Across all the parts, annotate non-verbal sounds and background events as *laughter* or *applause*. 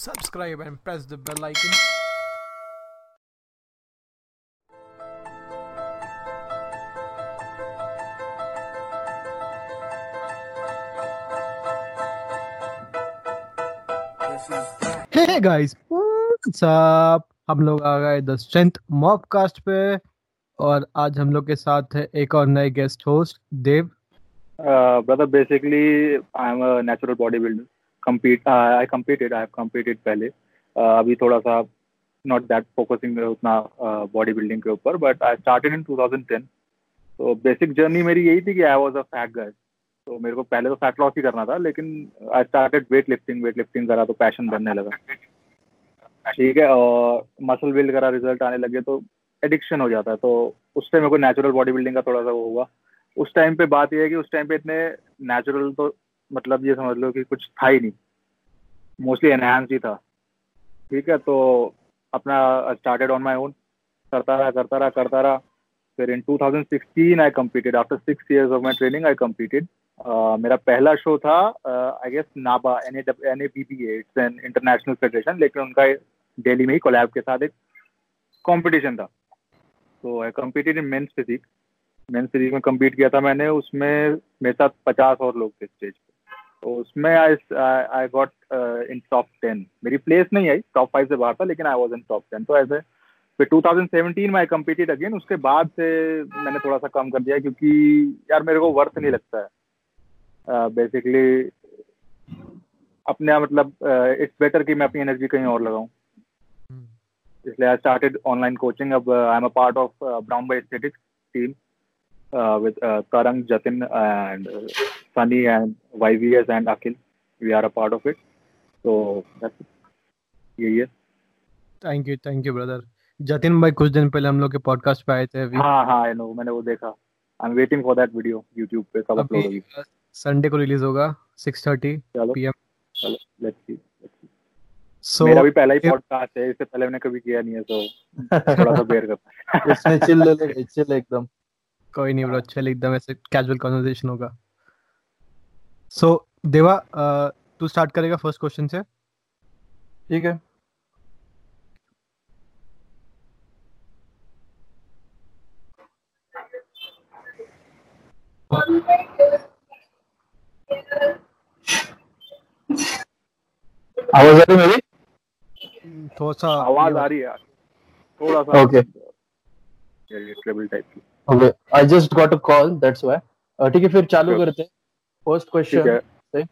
subscribe and press the bell icon. Hey guys, what's up? हम लोग आ गए the strength मॉबकास्ट पे और आज हम लोग के साथ है एक और नए guest host Dev Uh, brother, basically, I'm a natural bodybuilder. Compete, uh, I competed. I have competed पहले. Uh, अभी थोड़ा सा not that focusing उतना uh, bodybuilding के ऊपर, but I started in 2010. तो basic journey मेरी यही थी कि I was a fat guy. तो मेरे को पहले तो फैट लॉस ही करना था लेकिन I started weight lifting weight lifting करा तो पैशन बनने लगा ठीक है और मसल बिल्ड करा रिज़ल्ट आने लगे तो एडिक्शन हो जाता है तो उस टाइम मेरे को नेचुरल बॉडी बिल्डिंग का थोड़ा सा वो हुआ उस टाइम पे बात यह है कि उस टाइम पे इतने नेचुरल तो मतलब ये समझ लो कि कुछ था ही नहीं। मोस्टली एनहांस ही था। ठीक है तो अपना स्टार्टेड ऑन माई ओन करता रहा करता रहा करता रहा। फिर in 2016 I competed after six years of my training I competed मेरा पहला शो था I guess NABBA N N A B B it's an international federation लेकिन उनका दिल्ली में ही कोलैब के साथ एक कंपटीशन था। तो I competed in men's physique men's physique में कम्पीट किया था मैंने, उसमें मेरे साथ पचास और लोग थे स्टेज पे। तो उसमें I I got in top ten मेरी प्लेस नहीं आई टॉप फाइव से बाहर था लेकिन I was in top ten तो ऐसे फिर 2017 में आई कम्पीटेड अगेन उसके बाद से मैंने थोड़ा सा कम कर दिया क्योंकि यार मेरे को वर्थ नहीं लगता है। बेसिकली uh, अपने मतलब इट्स बेटर कि मैं अपनी एनर्जी कहीं और लगाऊँ। इसलिए आई स्टार्टेड ऑनलाइन कोचिंग अब I am a part of brown by aesthetics team with uh, Tarang, Jatin, and uh, Sunny, and YVS and Akhil. We are a part of it. So that's it. यही है thank you thank you brother Jatin भाई कुछ दिन पहले हम लोग के podcast पे आए थे अभी हाँ हाँ आई नो मैंने वो देखा I am waiting for that video YouTube पे कब अपलोड होगी संडे को रिलीज़ होगा 6:30 चलो पीएम चलो लेट्स सी सो मेरा भी पहला ही पॉडकास्ट है इससे पहले मैंने कभी किया नहीं है तो थोड़ा सा *laughs* बेयर करना इसमें चिल ले ले चिल एकदम। कोई नहीं ब्रो चल एकदम ऐसे कैजुअल कन्वर्सेशन होगा। सो so, देवा तू स्टार्ट करेगा फ़र्स्ट क्वेश्चन से। ठीक है। आवाज़ आ रही है मेरी? थोड़ा सा आवाज़ आ रही है यार। थोड़ा सा Okay. ट्रेबल टाइप की। Okay I just got a call that's why ठीक है फिर चालू. करते हैं. फ़र्स्ट क्वेश्चन है.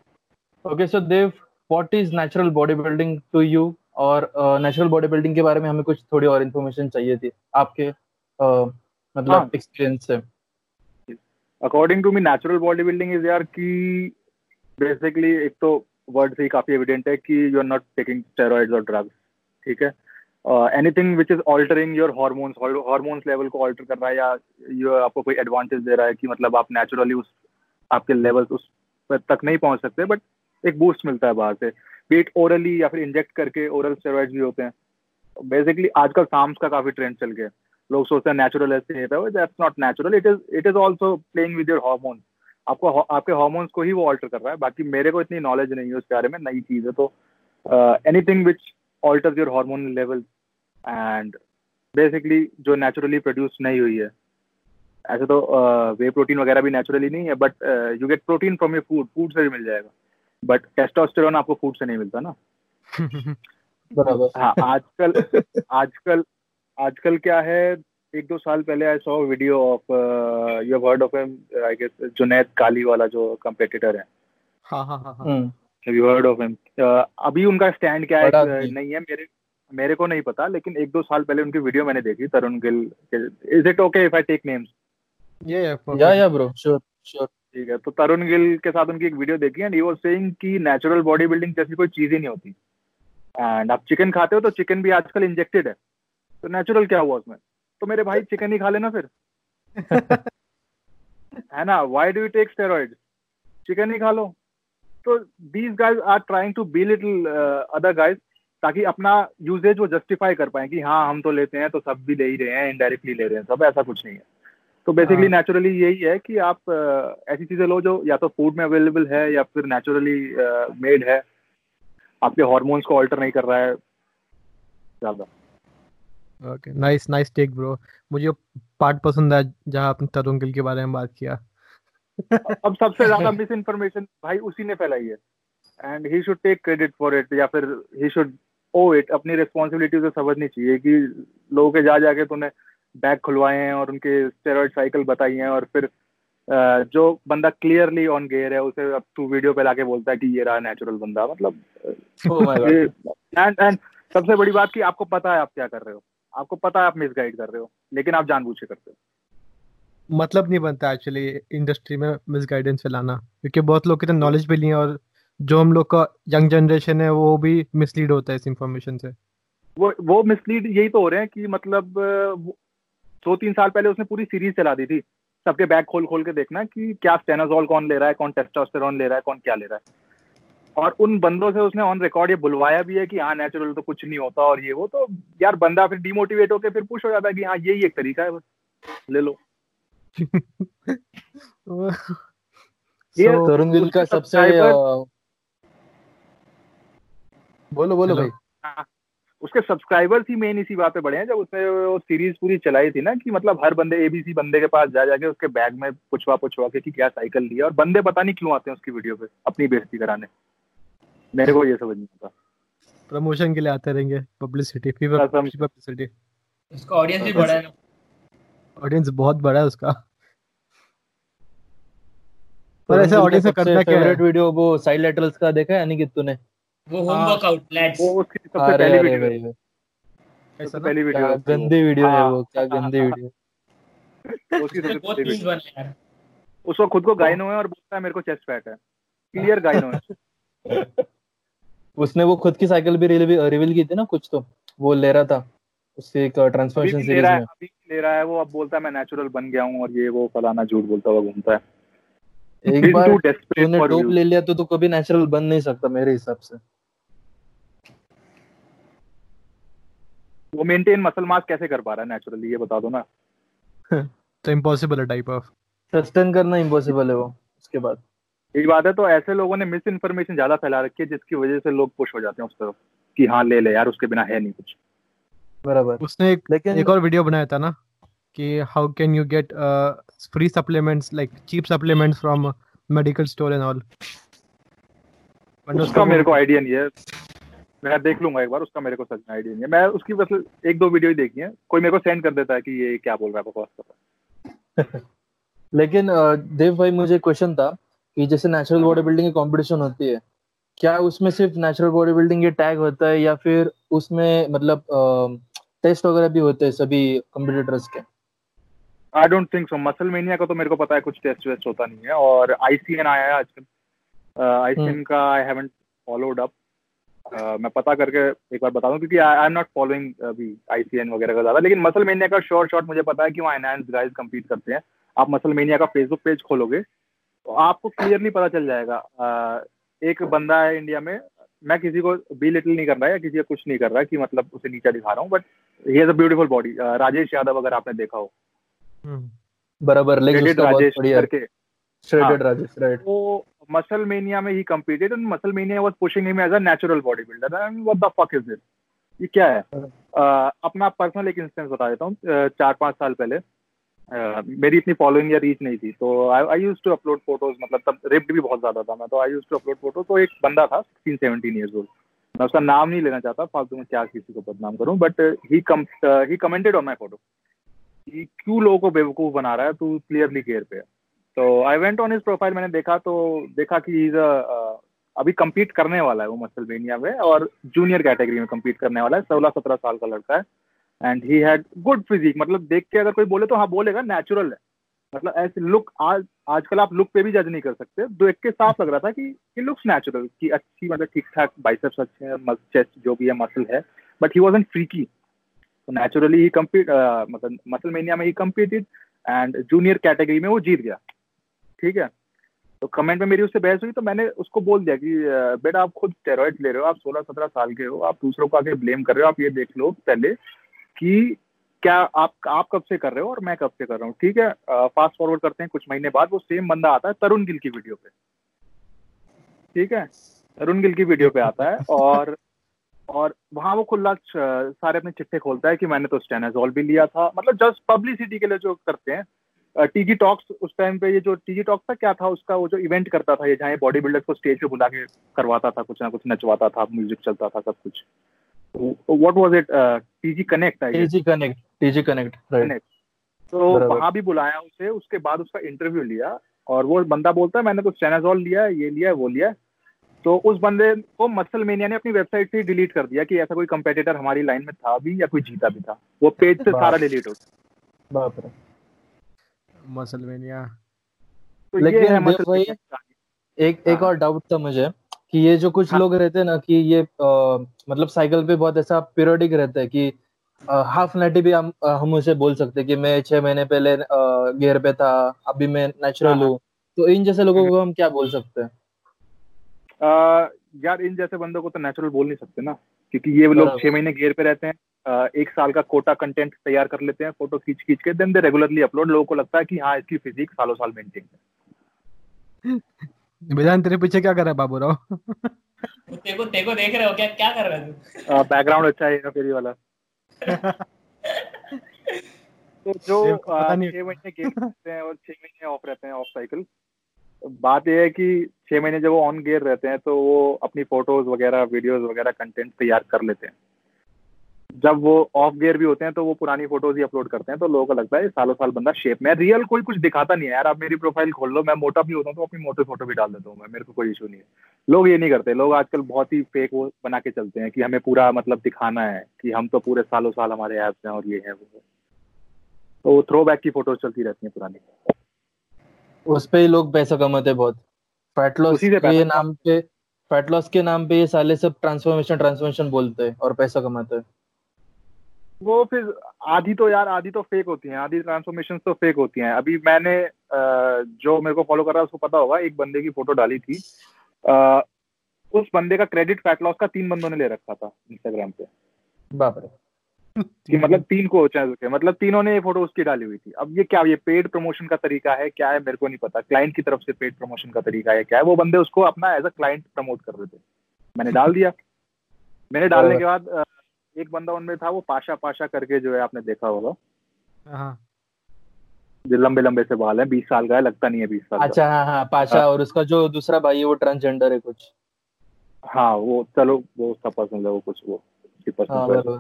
Okay so Dev what is natural body building to you और नेचुरल बॉडी बिल्डिंग के बारे में हमें कुछ थोड़ी और इन्फॉर्मेशन चाहिए थी आपके uh, मतलब हाँ। एक्सपीरियंस से. According to me natural body building is यार कि बेसिकली एक तो वर्ड से ही काफ़ी एविडेंट है कि you are not taking steroids और ड्रग्स ठीक है? Anything which is altering your hormones hormones level को ऑल्टर कर रहा है या ये आपको कोई एडवांटेज दे रहा है कि मतलब आप नेचुरली उस, आपके लेवल उस तक नहीं पहुँच सकते बट एक बूस्ट मिलता है बाहर से। बीट ओरली या फिर इंजेक्ट करके ओरल स्टेरॉइड्स भी होते हैं। बेसिकली आजकल साम्स का काफ़ी ट्रेंड चल गया लोग सोचते हैं नेचुरल ऐसे that's not natural it is it is also playing with your hormones आपको आपके हार्मोन्स को ही वो ऑल्टर कर रहा है। बाकी मेरे को इतनी नॉलेज नहीं है उसके बारे में, नई चीज़ है तो anything which alters your hormone level and basically जो नेचुरली प्रोड्यूस नहीं हुई है। ऐसे तो वे प्रोटीन वगैरह भी नेचुरली नहीं है but you get protein from your food food से भी मिल जाएगा। बट टेस्टोस्टेरोन आपको फ़ूड से नहीं मिलता ना। *laughs* बराबर। हाँ आजकल आजकल आजकल क्या है एक दो साल पहले I saw video of you have heard of I guess Junaid Kaliwala जो कंपेटिटर है। हाँ हाँ हाँ हाँ हम्म Have you heard of him? Uh, अभी उनका स्टैंड क्या है नहीं। नहीं है मेरे मेरे को नहीं पता लेकिन एक दो साल पहले उनकी वीडियो मैंने देखी Tarun Gill is it okay if I take names ये ये या या ब्रो श्योर श्योर ठीक है तो तरुण गिल के साथ उनकी एक वीडियो देखी एंड ही वाज सेइंग कि नेचुरल बॉडी बिल्डिंग जैसी कोई चीज़ ही नहीं होती। एंड आप चिकन खाते हो तो चिकन भी आजकल इंजेक्टेड है। तो नेचुरल क्या हुआ उसमें? तो मेरे भाई चिकन ही खा लेना फिर। *laughs* है ना? Why do you take steroid chicken ही खा लो। तो these guys are trying to be little other guys ताकि अपना यूजेज वो जस्टिफाई कर पाए कि हाँ हम तो लेते हैं तो सब भी ले ही रहे हैं इनडायरेक्टली ले रहे हैं सब ऐसा कुछ नहीं है। तो बेसिकली हाँ। नेचुरली यही है कि आप uh, ऐसी चीज़ें लो जो या तो फ़ूड में अवेलेबल है या फिर नेचुरली मेड है। आपके हॉर्मोन्स को ऑल्टर नहीं कर रहा है। ज़्यादा। Okay nice nice take bro मुझे पार्ट पसंद है जहाँ आपने तरुण गिल के बारे में बात किया। अब सबसे ज़्यादा मिस इन्फॉर्मेशन भाई उसी ने फैलाई है। And he should take credit for it या फिर ही शुड ओ इट अपनी रिस्पॉन्सिबिलिटी उसे समझनी चाहिए कि लोगों के जा जाके तूने बैग खुलवाए हैं और उनके स्टेरॉइड साइकिल बताई हैं और फिर जो बंदा क्लियरली ऑन गेयर है उसे अब तू वीडियो पे लाके बोलता है कि ये रहा नेचुरल बंदा मतलब एंड एंड सबसे बड़ी बात कि आपको पता है आप क्या कर रहे हो। आपको पता है आप मिसगाइड कर रहे हो लेकिन आप जानबूझ के करते हो। मतलब नहीं बनता एक्चुअली इंडस्ट्री में मिसगाइडेंस फैलाना, क्योंकि बहुत लोग कितने नॉलेज भी नहीं और जो हम लोग का यंग जनरेशन है, वो भी मिसलीड होता है इस इंफॉर्मेशन से। वो वो मिसलीड यही तो हो रहे हैं कि मतलब दो तीन साल पहले उसने पूरी सीरीज़ चला दी थी। सबके बैग खोल खोल के देखना कि क्या स्टेनाजोल कौन ले रहा है, कौन टेस्टोस्टेरोन ले रहा है, कौन क्या ले रहा है। और उन बंदों से उसने ऑन रिकॉर्ड ये बुलवाया भी है कि हाँ नेचुरल तो कुछ नहीं होता और ये वो तो यार बंदा फिर डिमोटिवेट होकर फिर पुश हो जाता है कि हाँ यही एक तरीका है, बस, ले लो। तरुण गिल का सबसे बोलो बोलो भाई। हाँ, उसके सब्सक्राइबर्स ही मेन इसी बात पे बढ़े हैं। जब उसने वो सीरीज़ पूरी चलाई थी ना कि मतलब हर बंदे एबीसी बंदे के पास जा जाके उसके बैग में पुछवा पुछवा के कि क्या साइकिल लिया और बंदे पता नहीं क्यों आते हैं उसकी वीडियो पे अपनी बेइज्जती कराने। मेरे को ये समझ नहीं आता। प्रमोशन के लिए आते रहेंगे। पब्लिसिटी पब्लिसिटी उसका ऑडियंस भी बड़ा है। ऑडियंस बहुत बड़ा है उसका। पर ऐसे ऑडियंस का करना क्या फेवरेट वीडियो वो साइड लेटरल्स का देखा है यानी कि तूने? वो होम वर्कआउट लेट्स वो उसकी सबसे पहली वीडियो सबसे पहली वीडियो है गंदी वीडियो है वो क्या गंदी वीडियो उसकी सबसे पहली वीडियो उसको खुद को गाइनो है। और बोलता है मेरे को चेस्ट फैट है। क्लियर गाइनो है। *laughs* उसने वो खुद की साइकिल भी रिवील की थी ना कुछ तो। वो ले रहा था। उससे एक ट्रांसफॉर्मेशन सीरीज़ में। अभी ले रहा है वो। अब बोलता है मैं नेचुरल बन गया हूँ और ये वो फलाना झूठ बोलता हुआ घूमता है। एक बार तूने डोप ले लिया तो तू कभी नेचुरल बन नहीं सकता मेरे हिसाब से। वो मेंटेन मसल मास कैसे कर पा रहा है नेचुरली ये बता दो ना। *laughs* तो इम्पॉसिबल है टाइप ऑफ़ सस्टेन करना इम्पॉसिबल है वो उसके बाद। एक बात है तो ऐसे लोगों ने मिस इन्फॉर्मेशन ज़्यादा फैला रखी है जिसकी वजह से लोग पुश हो जाते हैं उस तरफ़ कि हाँ ले ले यार उसके बिना है नहीं कुछ। बराबर। उसने एक लेकिन एक और वीडियो बनाया था ना कि how can you get free supplements like cheap supplements from medical store and all उसका मेरे को आइडिया नहीं है। मैं देख लूँगा एक बार उसका मेरे को सच में आइडिया नहीं है। मैं उसकी बस एक दो वीडियो ही देखी है। कोई मेरे को सेंड कर देता है कि ये क्या बोल रहा है बकवास कर रहा है लेकिन देव भाई मुझे क्वेश्चन था कि जैसे नेचुरल बॉडी बिल्डिंग की कंपटीशन होती है क्या उसमें सिर्फ़ नेचुरल बॉडी बिल्डिंग ये टैग होता है या फिर उसमें मतलब टेस्ट वगैरह भी होते हैं सभी कंपटीटर्स के? I don't think so muscle mania का तो मेरे को पता है कुछ टेस्ट वेस्ट होता नहीं है और आईसीएन आया है आजकल। आईसीएन हम्म। का आई हैवंट फॉलोड अप मैं पता करके एक बार बता दूँ क्योंकि आई एम नॉट फॉलोइंग अभी आईसीएन वगैरह का ज़्यादा। लेकिन मसल मेनिया का शॉर्ट शॉर्ट मुझे पता है कि वहाँ एनहांस गाइस कम्पीट करते हैं। आप मसल मेनिया का फेसबुक पेज खोलोगे तो आपको क्लियरली पता चल जाएगा। Uh, एक बंदा है इंडिया में मैं किसी को बी लिटिल नहीं कर रहा है या किसी का कुछ नहीं कर रहा है कि मतलब उसे नीचा दिखा रहा हूँ but he has a beautiful body Rajesh Yadav अगर आपने देखा हो। बराबर करके। श्रेडेड हाँ। वो में ही competed and muscle mania was pushing him as a natural body builder and what the fuck is this ये क्या है? uh, अपना पर्सनल एक इंस्टेंस बता देता हूँ। चार पाँच साल पहले। Uh, मेरी इतनी फॉलोइंग या रीच नहीं थी तो I I used to upload photos मतलब तब रिप्ड भी बहुत ज़्यादा था मैं तो I used to upload photo तो एक बंदा था सिक्सटीन सेवनटीन ईयर्स ओल्ड मैं उसका नाम नहीं लेना चाहता फालतू में क्या किसी को बदनाम करूँ but he he commented on my photo क्यों लोगों को बेवकूफ़ बना रहा है तू क्लियरली केयर पे तो I went on his profile मैंने देखा तो देखा कि इज़ अभी कम्पीट करने वाला है वो मसलवेनिया में और जूनियर कैटेगरी में कम्पीट करने वाला है, सोलह सत्रह साल का लड़का है। And he had good physique मतलब देख के अगर कोई बोले तो हाँ बोलेगा नेचुरल है। मतलब ऐसे लुक आज, आजकल आप लुक पे भी जज नहीं कर सकते। देख के साफ़ लग रहा था कि ही लुक्स नेचुरल कि अच्छी मतलब ठीक ठाक बाइसेप्स अच्छे हैं चेस्ट जो भी है मसल है। But he was an freaky तो नेचुरली ही कम्पीट मतलब मसल मेनिया में ही कम्पीटेड एंड जूनियर कैटेगरी में वो जीत गया। ठीक है? तो कमेंट में मेरी उससे बहस हुई तो मैंने उसको बोल दिया कि बेटा आप खुद स्टेरॉइड ले रहे हो, आप सोलह सत्रह साल के हो, आप दूसरों को आगे ब्लेम कर रहे हो, आप ये देख लो पहले कि क्या आप आप कब से कर रहे हो और मैं कब से कर रहा हूँ। ठीक है? फास्ट फॉरवर्ड करते हैं कुछ महीने बाद, वो सेम बंदा आता है तरुण गिल की वीडियो पे। ठीक है? तरुण गिल की वीडियो पे आता है और और वहाँ वो खुला सारे अपने चिट्ठे खोलता है कि मैंने तो स्टेनाजोल भी लिया था। मतलब जस्ट पब्लिसिटी के लिए जो करते हैं टीजी टॉक्स उस टाइम पे ये जो टीजी टॉक्स था क्या था उसका वो जो इवेंट करता था ये जहाँ बॉडी बिल्डर को स्टेज पे बुला के करवाता था कुछ ना कुछ नचवाता था म्यूज़िक चलता था सब कुछ। What was it TG connect TG connect TG connect connect तो वहाँ भी बुलाया उसे उसके बाद उसका इंटरव्यू लिया और वो बंदा बोलता है मैंने तो स्टेनाजोल लिया ये लिया वो लिया तो उस बंदे को मसल मेनिया ने अपनी वेबसाइट से डिलीट कर दिया कि ऐसा कोई कंपेटिटर हमारी लाइन में था भी या कोई जीता भी था। वो पेज से सारा डिलीट हो बाप रे। मसल मेनिया तो लेकिन ये भाई एक एक हाँ। और डाउट था मुझे कि ये जो कुछ हाँ. लोग रहते हैं ना कि ये आ, मतलब साइकिल पे बहुत ऐसा पीरियडिक रहता है कि हाफ़ नाइटी भी हम हम उसे बोल सकते हैं कि मैं छह महीने पहले गियर पे था अभी मैं नेचुरल हाँ, हूँ। तो इन जैसे लोगों को हम क्या बोल सकते हैं? यार इन जैसे बंदों को तो नेचुरल बोल नहीं सकते ना क्योंकि ये लोग छह महीने गेयर पे रहते हैं एक साल का कोटा कंटेंट तैयार कर लेते हैं फ़ोटो खींच खींच के देन दे रेगुलरली अपलोड लोगों को लगता है कि हाँ इसकी फिजिक सालों साल मेंटेन है। बेजान तेरे पीछे क्या कर रहा है बाबू राव तेको तेको देख रहे हो क्या? क्या कर रहा है तू? बैकग्राउंड अच्छा है ना फेरी वाला। *laughs* तो जो छह महीने गेम करते हैं और छह महीने ऑफ़ रहते हैं ऑफ़ साइकिल बात यह है कि छह महीने जब वो ऑन गेयर रहते हैं तो वो अपनी फ़ोटोज़ वगैरह वीडियोस वगैरह कंटेंट तैयार कर लेते हैं। जब वो ऑफ़ गेयर भी होते हैं तो वो पुरानी फ़ोटोज़ ही अपलोड करते हैं तो लोगों को लगता है सालों साल बंदा शेप में रियल कोई कुछ दिखाता नहीं है, यार, आप मेरी प्रोफ़ाइल खोल लो, मैं मोटा भी होता हूँ तो अपनी मोटे फ़ोटो भी डाल देता हूँ मैं, मेरे को कोई इशू नहीं है। लोग ये नहीं करते, लोग आजकल बहुत ही फेक वो बना के चलते हैं कि हमें पूरा मतलब दिखाना है, कि हम तो पूरे सालों साल हमारे ऐप्स हैं और ये है, वो तो थ्रो बैक की फ़ोटोज़ चलती रहती हैं पुरानी। उस पे ही लोग पैसा कमाते बहुत। फैट लॉस के नाम पे फैट लॉस के नाम पे ये साले सब ट्रांसफॉर्मेशन ट्रांसफॉर्मेशन बोलते हैं और पैसा कमाते हैं। वो फिर आधी तो यार आधी तो फेक होती हैं आधी ट्रांसफॉर्मेशन तो फेक होती हैं। अभी मैंने जो मेरे को फॉलो कर रहा है उसको पता होगा एक बंदे की फ़ोटो डाली थी। उस बंदे का क्रेडिट फैट लॉस का तीन बंदों ने ले रखा था इंस्टाग्राम पे। बाप रे। कि मतलब तीन कोच हैं उसके मतलब तीनों ने ये फ़ोटो उसकी डाली हुई थी। अब ये क्या ये पेड प्रमोशन का तरीका है? क्या है? मेरे को नहीं पता। क्लाइंट की तरफ़ से पेड प्रमोशन का तरीका है क्या है? वो बंदे उसको अपना एज अ क्लाइंट प्रमोट कर रहे थे। मैंने डाल दिया। मैंने डालने के बाद एक बंदा उनमें था वो पाशा पाशा करके जो है आपने देखा होगा। हाँ। जो लंबे लंबे से बाल है बीस साल का है लगता नहीं है बीस साल अच्छा हाँ हाँ पाशा हाँ। और उसका जो दूसरा भाई है वो ट्रांसजेंडर है कुछ। हाँ वो चलो वो उसका पर्सनल है वो कुछ वो उसकी पर्सनल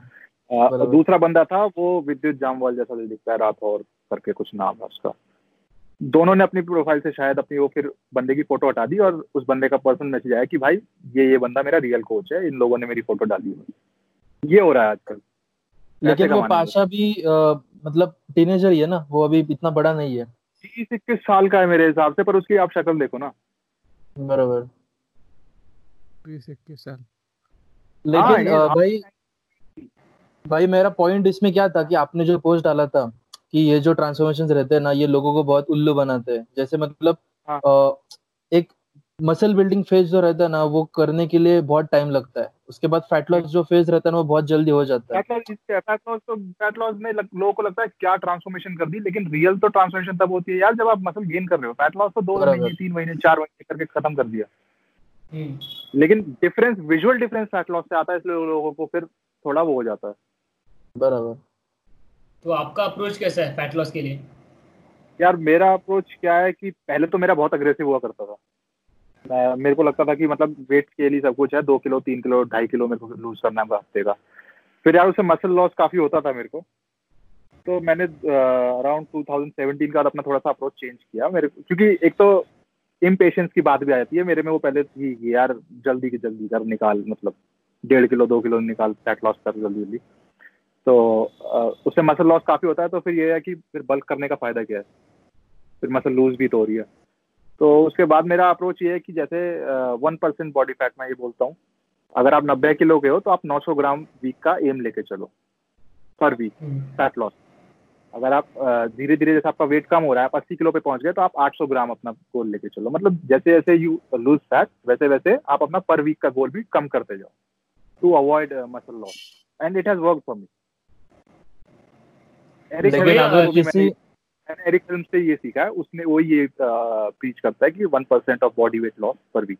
आ, दूसरा बंदा था वो विद्युत जामवाल जैसा दिखता है राठौर करके कुछ नाम है उसका। दोनों ने अपनी प्रोफ़ाइल से शायद अपनी वो फिर बंदे की फ़ोटो हटा दी और उस बंदे का पर्सनल मैसेज आया कि भाई ये ये बंदा मेरा रियल कोच है इन लोगों ने मेरी फ़ोटो डाली हुई। ये हो रहा है आजकल। लेकिन वो पाशा भी आ, मतलब टीनेजर ही है ना वो अभी इतना बड़ा नहीं है। तीस इक्कीस साल का है मेरे हिसाब से पर उसकी आप शक्ल देखो ना। बराबर। तीस इक्कीस साल। लेकिन हाँ, भाई भाई मेरा पॉइंट इसमें क्या था कि आपने जो पोस्ट डाला था कि ये जो ट्रांसफॉर्मेशन रहते हैं ना ये लोगों को बहुत उल्लू बनाते हैं। जैसे मतलब हाँ. आ, एक मसल बिल्डिंग फ़ेज़ जो रहता है ना वो करने के लिए बहुत टाइम लगता है। उसके बाद फैट लॉस जो फ़ेज़ रहता है ना वो बहुत जल्दी हो जाता है। फैट लॉस तो फैट लॉस में लोगों को लगता है क्या ट्रांसफॉर्मेशन कर दी लेकिन रियल तो ट्रांसफॉर्मेशन तब होती है यार जब आप मसल गेन कर रहे हो। फैट लॉस तो दो महीने तीन महीने चार महीने करके खत्म कर दिया। हम्म। लेकिन difference visual difference fat loss से आता है इसलिए लोगों को फिर थोड़ा वो हो जाता है। बराबर। तो आपका अप्रोच कैसा है फैट लॉस के लिए? यार मेरा अप्रोच क्या है कि पहले तो मेरा बहुत अग्रेसिव हुआ करता था। मैं मेरे को लगता था कि मतलब वेट के लिए सब कुछ है दो किलो तीन किलो ढाई किलो मेरे को लूज करना है हफ़्ते का। फिर यार उससे मसल लॉस काफ़ी होता था मेरे को। तो मैंने अराउंड टू थाउज़ेंड सेवेंटीन का अपना थोड़ा सा अप्रोच चेंज किया मेरे क्योंकि एक तो इम्पेशंस की बात भी आ जाती है मेरे में वो पहले थी कि यार जल्दी की जल्दी कर निकाल मतलब डेढ़ किलो दो किलो निकाल फैट लॉस कर जल्दी जल्दी तो उससे मसल लॉस काफ़ी होता है तो फिर ये है कि फिर बल्क करने का फ़ायदा क्या है? फिर मसल लूज भी तो हो रही है। तो उसके बाद मेरा अप्रोच ये है कि जैसे वन परसेंट बॉडी फैट मैं ये बोलता हूँ अगर आप नब्बे किलो के हो तो आप 900 ग्राम वीक का एम लेके चलो पर वीक फैट लॉस अगर आप धीरे धीरे जैसे आपका वेट कम हो रहा है आप अस्सी किलो पे पहुँच गए तो आप 800 ग्राम अपना गोल लेके चलो। मतलब जैसे जैसे यू लूज फैट वैसे वैसे आप अपना पर वीक का गोल भी कम करते जाओ to avoid muscle loss and it has work for me Eric किसी एरिक फ़िल्म से ये सीखा है उसने वो ये प्रीच करता है कि one percent of body weight loss per week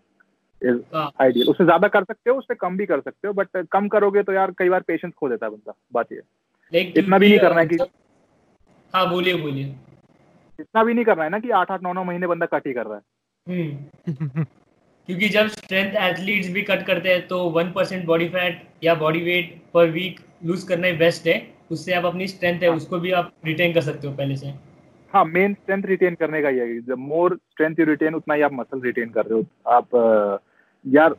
is. Ideal उससे ज़्यादा कर सकते हो उससे कम भी कर सकते हो बट कम करोगे तो यार कई बार पेशेंस खो देता है बंदा बात ये इतना भी नहीं करना है कि- हाँ बोलिए बोलिए। इतना भी नहीं करना है ना कि आठ आठ नौ नौ महीने बंदा कट ही कर रहा है। हम्म। क्योंकि जब स्ट्रेंथ एथलीट्स भी कट करते हैं तो वन परसेंट बॉडी फैट या body weight per week lose करना ही बेस्ट है। उससे आप अपनी स्ट्रेंथ है हाँ। उसको भी आप रिटेन कर सकते हो पहले से। हाँ मेन स्ट्रेंथ रिटेन करने का ये है मोर स्ट्रेंथ यू रिटेन उतना ही आप मसल रिटेन कर रहे हो। आप यार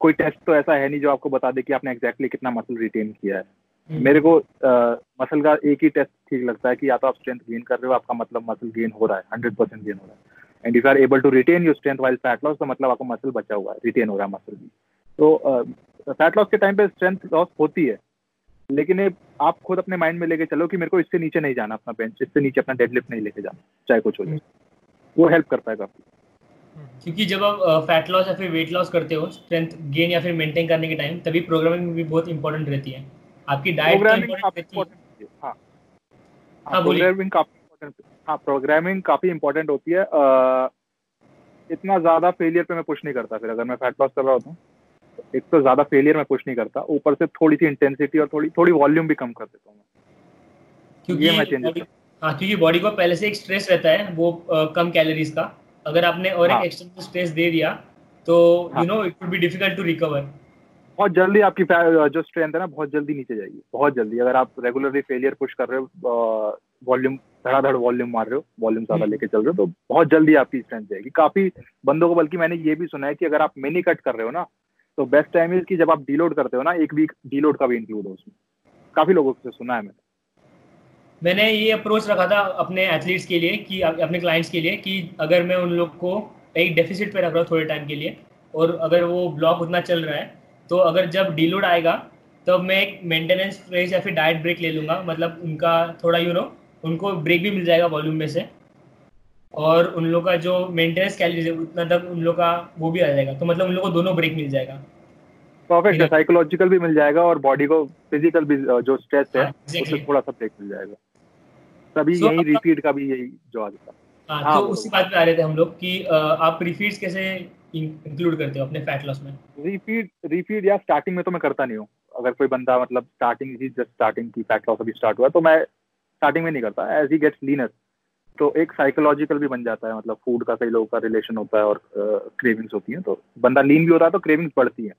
कोई टेस्ट तो ऐसा है नहीं जो आपको बता दे कि आपने एग्जैक्टली exactly कितना मसल रिटेन किया है। हम्म। मेरे को मसल का एक ही टेस्ट ठीक लगता है कि या तो आप स्ट्रेंथ गेन कर रहे हो आपका मतलब मसल गेन हो रहा है हंड्रेड परसेंट गेन हो रहा है। And if are able to retain your strength while fat loss तो मतलब आपको मसल बचा हुआ है रिटेन हो रहा है मसल भी। तो फैट लॉस के टाइम पे स्ट्रेंथ लॉस होती है लेकिन ये आप खुद अपने माइंड में लेके चलो कि मेरे को इससे नीचे नहीं जाना अपना बेंच इससे नीचे अपना डेडलिफ्ट नहीं लेके जाना चाहे कुछ हो जाए। वो हेल्प करता है काफ़ी। क्योंकि जब आप फैट लॉस या फिर वेट लॉस करते हो स्ट्रेंथ गेन या फिर मेंटेन करने के टाइम तभी प्रोग्रामिंग भी बहुत इंपॉर्टेंट रहती है। आपकी डाइट प्रोग्रामिंग है। है हाँ। हाँ, प्रोग्रामिंग काफ़ी इम्पोर्टेंट हाँ प्रोग्रामिंग काफ़ी इम्पोर्टेंट होती है। इतना ज़्यादा फेलियर पे मैं पुश नहीं करता फिर अगर मैं फैट लॉस कर रहा होता हूँ। एक तो ज़्यादा फेलियर में पुश नहीं करता ऊपर से थोड़ी सी इंटेंसिटी और थोड़ी थोड़ी वॉल्यूम भी कम कर देता हूँ मैं ये मैं क्योंकि हाँ क्योंकि बॉडी को पहले से एक स्ट्रेस रहता है वो अ, कम कैलोरीज का अगर आपने और हाँ। एक एक्सटर्नल स्ट्रेस दे दिया तो। You know it would be difficult to recover बहुत जल्दी आपकी जो स्ट्रेंथ है ना बहुत जल्दी नीचे जाएगी बहुत जल्दी अगर आप रेगुलरली फेलियर पुश कर रहे हो वॉल्यूम धड़ाधड़ वॉल्यूम मार रहे हो वॉल्यूम ज़्यादा हम्म। लेके चल रहे हो तो बहुत जल्दी आपकी स्ट्रेंथ जाएगी काफ़ी बंदों को बल्कि मैंने ये भी सुना है कि अगर आप मिनी कट कर रहे हो ना तो बेस्ट टाइम इज़ कि जब आप डीलोड करते हो ना, एक वीक डीलोड का भी इंक्लूड हो उसमें। काफ़ी लोगों से सुना है मैंने। मैंने ये अप्रोच रखा था अपने एथलीट्स के लिए कि, अपने क्लाइंट्स के लिए कि अगर मैं उन लोग को एक डेफिसिट पे रख रहा हूँ थोड़े टाइम के लिए और अगर वो ब्लॉक उतना चल रहा है तो अगर जब डीलोड आएगा, तब तो मैं एक मेंटेनेंस फ़ेज़ या फिर डाइट ब्रेक ले लूँगा। मतलब उनका थोड़ा यू नो उनको ब्रेक भी मिल जाएगा वॉल्यूम में से। और उन लोग का जो मेंटेनेंस कैलोरीज है उतना तक उन लोग का वो भी आ जाएगा। तो मतलब उन लोग को दोनों ब्रेक मिल जाएगा। परफेक्ट है साइकोलॉजिकल भी मिल जाएगा और बॉडी को फ़िज़िकल भी जो स्ट्रेस है हाँ, उससे थोड़ा सा ब्रेक मिल जाएगा। तभी So, यही रिपीट का भी यही जो आ जाता हाँ हाँ, तो उसी बात पे आ रहे थे हम लोग कि आप रिफीड्स कैसे इंक्लूड करते हो अपने फैट लॉस में? रिफीड रिफीड या स्टार्टिंग में तो मैं करता नहीं हूँ। अगर कोई बंदा मतलब स्टार्टिंग ही जस्ट स्टार्टिंग की फैट लॉस अभी स्टार्ट हुआ तो मैं स्टार्टिंग में नहीं करता। एज ही गेट्स लीनर तो एक साइकोलॉजिकल भी बन जाता है मतलब फ़ूड का कई लोगों का रिलेशन होता है और क्रेविंग्स uh, होती हैं तो बंदा लीन भी होता है तो क्रेविंग्स बढ़ती हैं।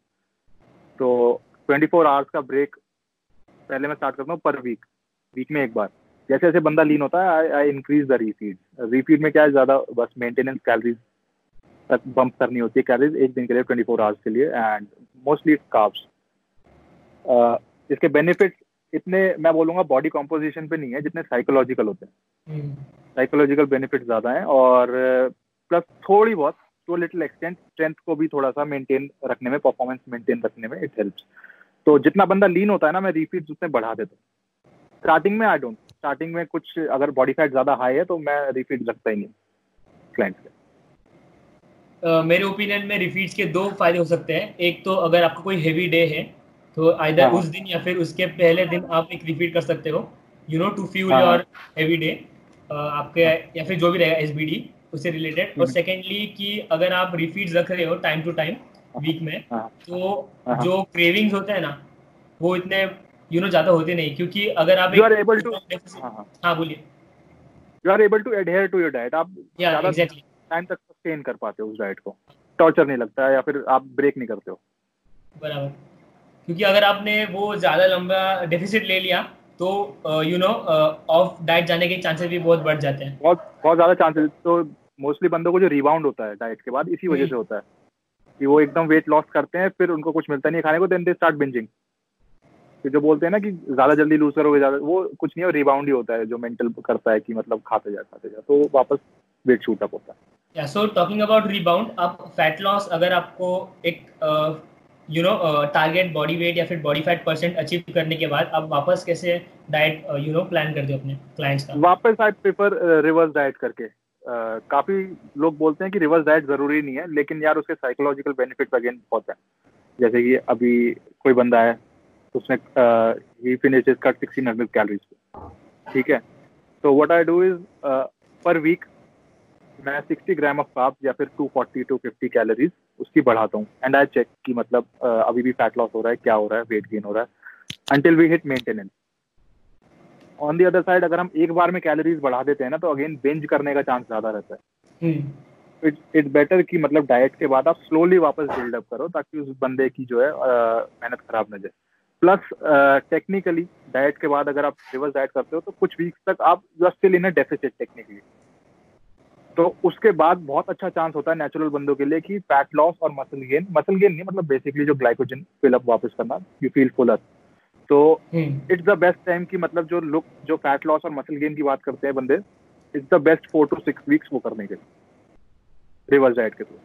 तो 24 फोर आवर्स का ब्रेक पहले मैं स्टार्ट करता हूँ पर वीक वीक में एक बार। जैसे जैसे बंदा लीन होता है आई आई इंक्रीज द रिफीड रिफीड में क्या है ज़्यादा बस मेंटेनेंस कैलोरीज तक बम्प करनी होती है कैलरीज एक दिन के लिए 24 फोर आवर्स के लिए एंड मोस्टली कार्ब्स इसके बेनिफिट्स इतने मैं बोलूँगा बॉडी कॉम्पोजिशन पे नहीं है जितने साइकोलॉजिकल होते हैं। साइकोलॉजिकल बेनिफिट ज़्यादा हैं और प्लस थोड़ी बहुत टू लिटिल एक्सटेंट स्ट्रेंथ को भी थोड़ा सा मेंटेन रखने में परफॉर्मेंस मेंटेन रखने में इट हेल्प्स तो जितना बंदा लीन होता है ना मैं रिपीट उसमें बढ़ा देता हूँ। स्टार्टिंग में आई डोंट स्टार्टिंग में कुछ अगर बॉडी फैट ज़्यादा हाई है तो मैं रिपीट रखता ही नहीं क्लाइंट के। अ, मेरे ओपिनियन में रिफीड्स के दो फ़ायदे हो सकते हैं। एक तो अगर आपका कोई हेवी डे है तो आइदर हाँ। उस दिन या फिर उसके पहले दिन आप एक रिपीट कर सकते हो। यू नो टू फ्यूल हाँ। योर हेवी डे आपके या फिर जो भी रहेगा एसबीडी उससे रिलेटेड और हम्म। सेकेंडली कि अगर आप रिपीट्स रख रहे हो टाइम टू टाइम वीक में हाँ। तो हाँ। जो क्रेविंग्स होते हैं ना वो इतने यू नो ज़्यादा होते नहीं। क्योंकि अगर आप यू आर एबल टू हाँ हाँ। हाँ बोलिए। You are able to adhere to your diet आप ज़्यादा टाइम तक सस्टेन कर पाते हो उस डाइट को। टॉर्चर नहीं लगता या फिर आप ब्रेक नहीं करते हो। बराबर। क्योंकि अगर आपने वो ज़्यादा लंबा डेफिसिट ले लिया तो यू नो ऑफ़ डाइट जाने के चांसेस भी बहुत बढ़ जाते हैं। बहुत बहुत ज़्यादा चांसेस तो मोस्टली बंदों को जो रिबाउंड होता है डाइट के बाद इसी वजह हम्म। से होता है। कि वो एकदम वेट लॉस करते हैं फिर उनको कुछ मिलता नहीं है खाने को देन दे स्टार्ट बिंजिंग फिर जो बोलते हैं ना कि ज़्यादा जल्दी लूज करोगे ज़्यादा वो कुछ नहीं है रिबाउंड ही होता है जो मेंटल करता है कि मतलब खाते जा खाते जा तो वापस वेट शूट अप होता है। या सो टॉकिंग अबाउट रिबाउंड आप फैट लॉस अगर आपको एक you know target body weight या फिर बॉडी फैट परसेंट अचीव करने के बाद आप वापस कैसे डाइट यू नो प्लान करते हो अपने क्लाइंट्स का? वापस आई प्रेफर रिवर्स डाइट करके। Uh, काफ़ी लोग बोलते हैं कि रिवर्स डाइट ज़रूरी नहीं है लेकिन यार उसके साइकोलॉजिकल बेनिफिट्स अगेन बहुत है। जैसे कि अभी कोई बंदा है उसने ही finish cut sixteen hundred calories पे ठीक है? तो what I do is per week मैं 60 ग्राम ऑफ़ कार्ब या फिर 240 टू 50 कैलोरीज उसकी बढ़ाता हूँ। एंड आई चेक कि मतलब अभी भी फैट लॉस हो रहा है क्या हो रहा है वेट गेन हो रहा है। Until we hit maintenance on the other side अगर हम एक बार में कैलोरीज बढ़ा देते हैं ना तो अगेन बेंच करने का चांस ज़्यादा रहता है। इट्स इट्स बेटर कि मतलब डाइट के बाद आप स्लोली वापस बिल्डअप करो ताकि उस बंदे की जो है मेहनत खराब न जाए। प्लस टेक्निकली डाइट के बाद अगर आप रिवर्स डाइट करते हो तो कुछ वीक्स तक आप you are still in a deficit technically तो उसके बाद बहुत अच्छा चांस होता है नेचुरल बंदों के लिए कि फैट लॉस और मसल गेन मसल गेन नहीं मतलब बेसिकली जो ग्लाइकोजन फिलअप वापस करना यू फील फुलर तो इट्स द बेस्ट टाइम की मतलब जो लुक जो फैट लॉस और मसल गेन की बात करते हैं बंदे it's the best four to six weeks वो करने के लिए रिवर्स डाइट के थ्रू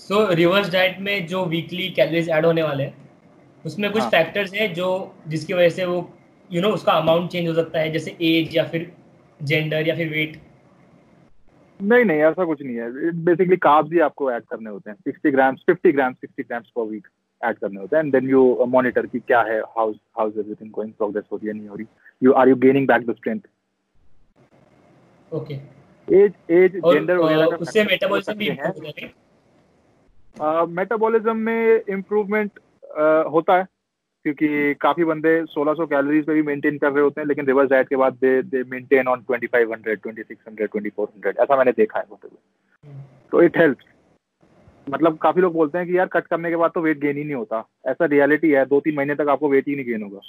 सो रिवर्स डाइट में जो वीकली कैलोरीज ऐड होने वाले हैं उसमें कुछ फैक्टर्स हाँ. हैं जो जिसकी वजह से वो यू you नो know, उसका अमाउंट चेंज हो सकता है जैसे एज या फिर जेंडर या फिर वेट नहीं नहीं ऐसा कुछ नहीं है। बेसिकली कार्ब्स ही आपको ऐड करने होते हैं। 60 grams 50 grams 60 grams per week add करने होते हैं। एंड देन यू मॉनिटर कि क्या है how how is everything going progress हो रही है नहीं हो रही। You are you gaining back the strength okay as as gender वगैरह उससे मेटाबॉलिज्म भी इंप्रूव है। मेटाबॉलिज्म में इंप्रूवमेंट होता है। क्योंकि काफ़ी बंदे 1600 कैलोरीज पे भी मेंटेन कर रहे होते हैं लेकिन रिवर्स डाइट के बाद दे दे मेंटेन ऑन 2500 2600 2400 ऐसा मैंने देखा है होते हुए तो इट हेल्प्स मतलब काफ़ी लोग बोलते हैं कि यार कट करने के बाद तो वेट गेन ही नहीं होता। ऐसा रियलिटी है दो तीन महीने तक आपको वेट ही नहीं गेन होगा।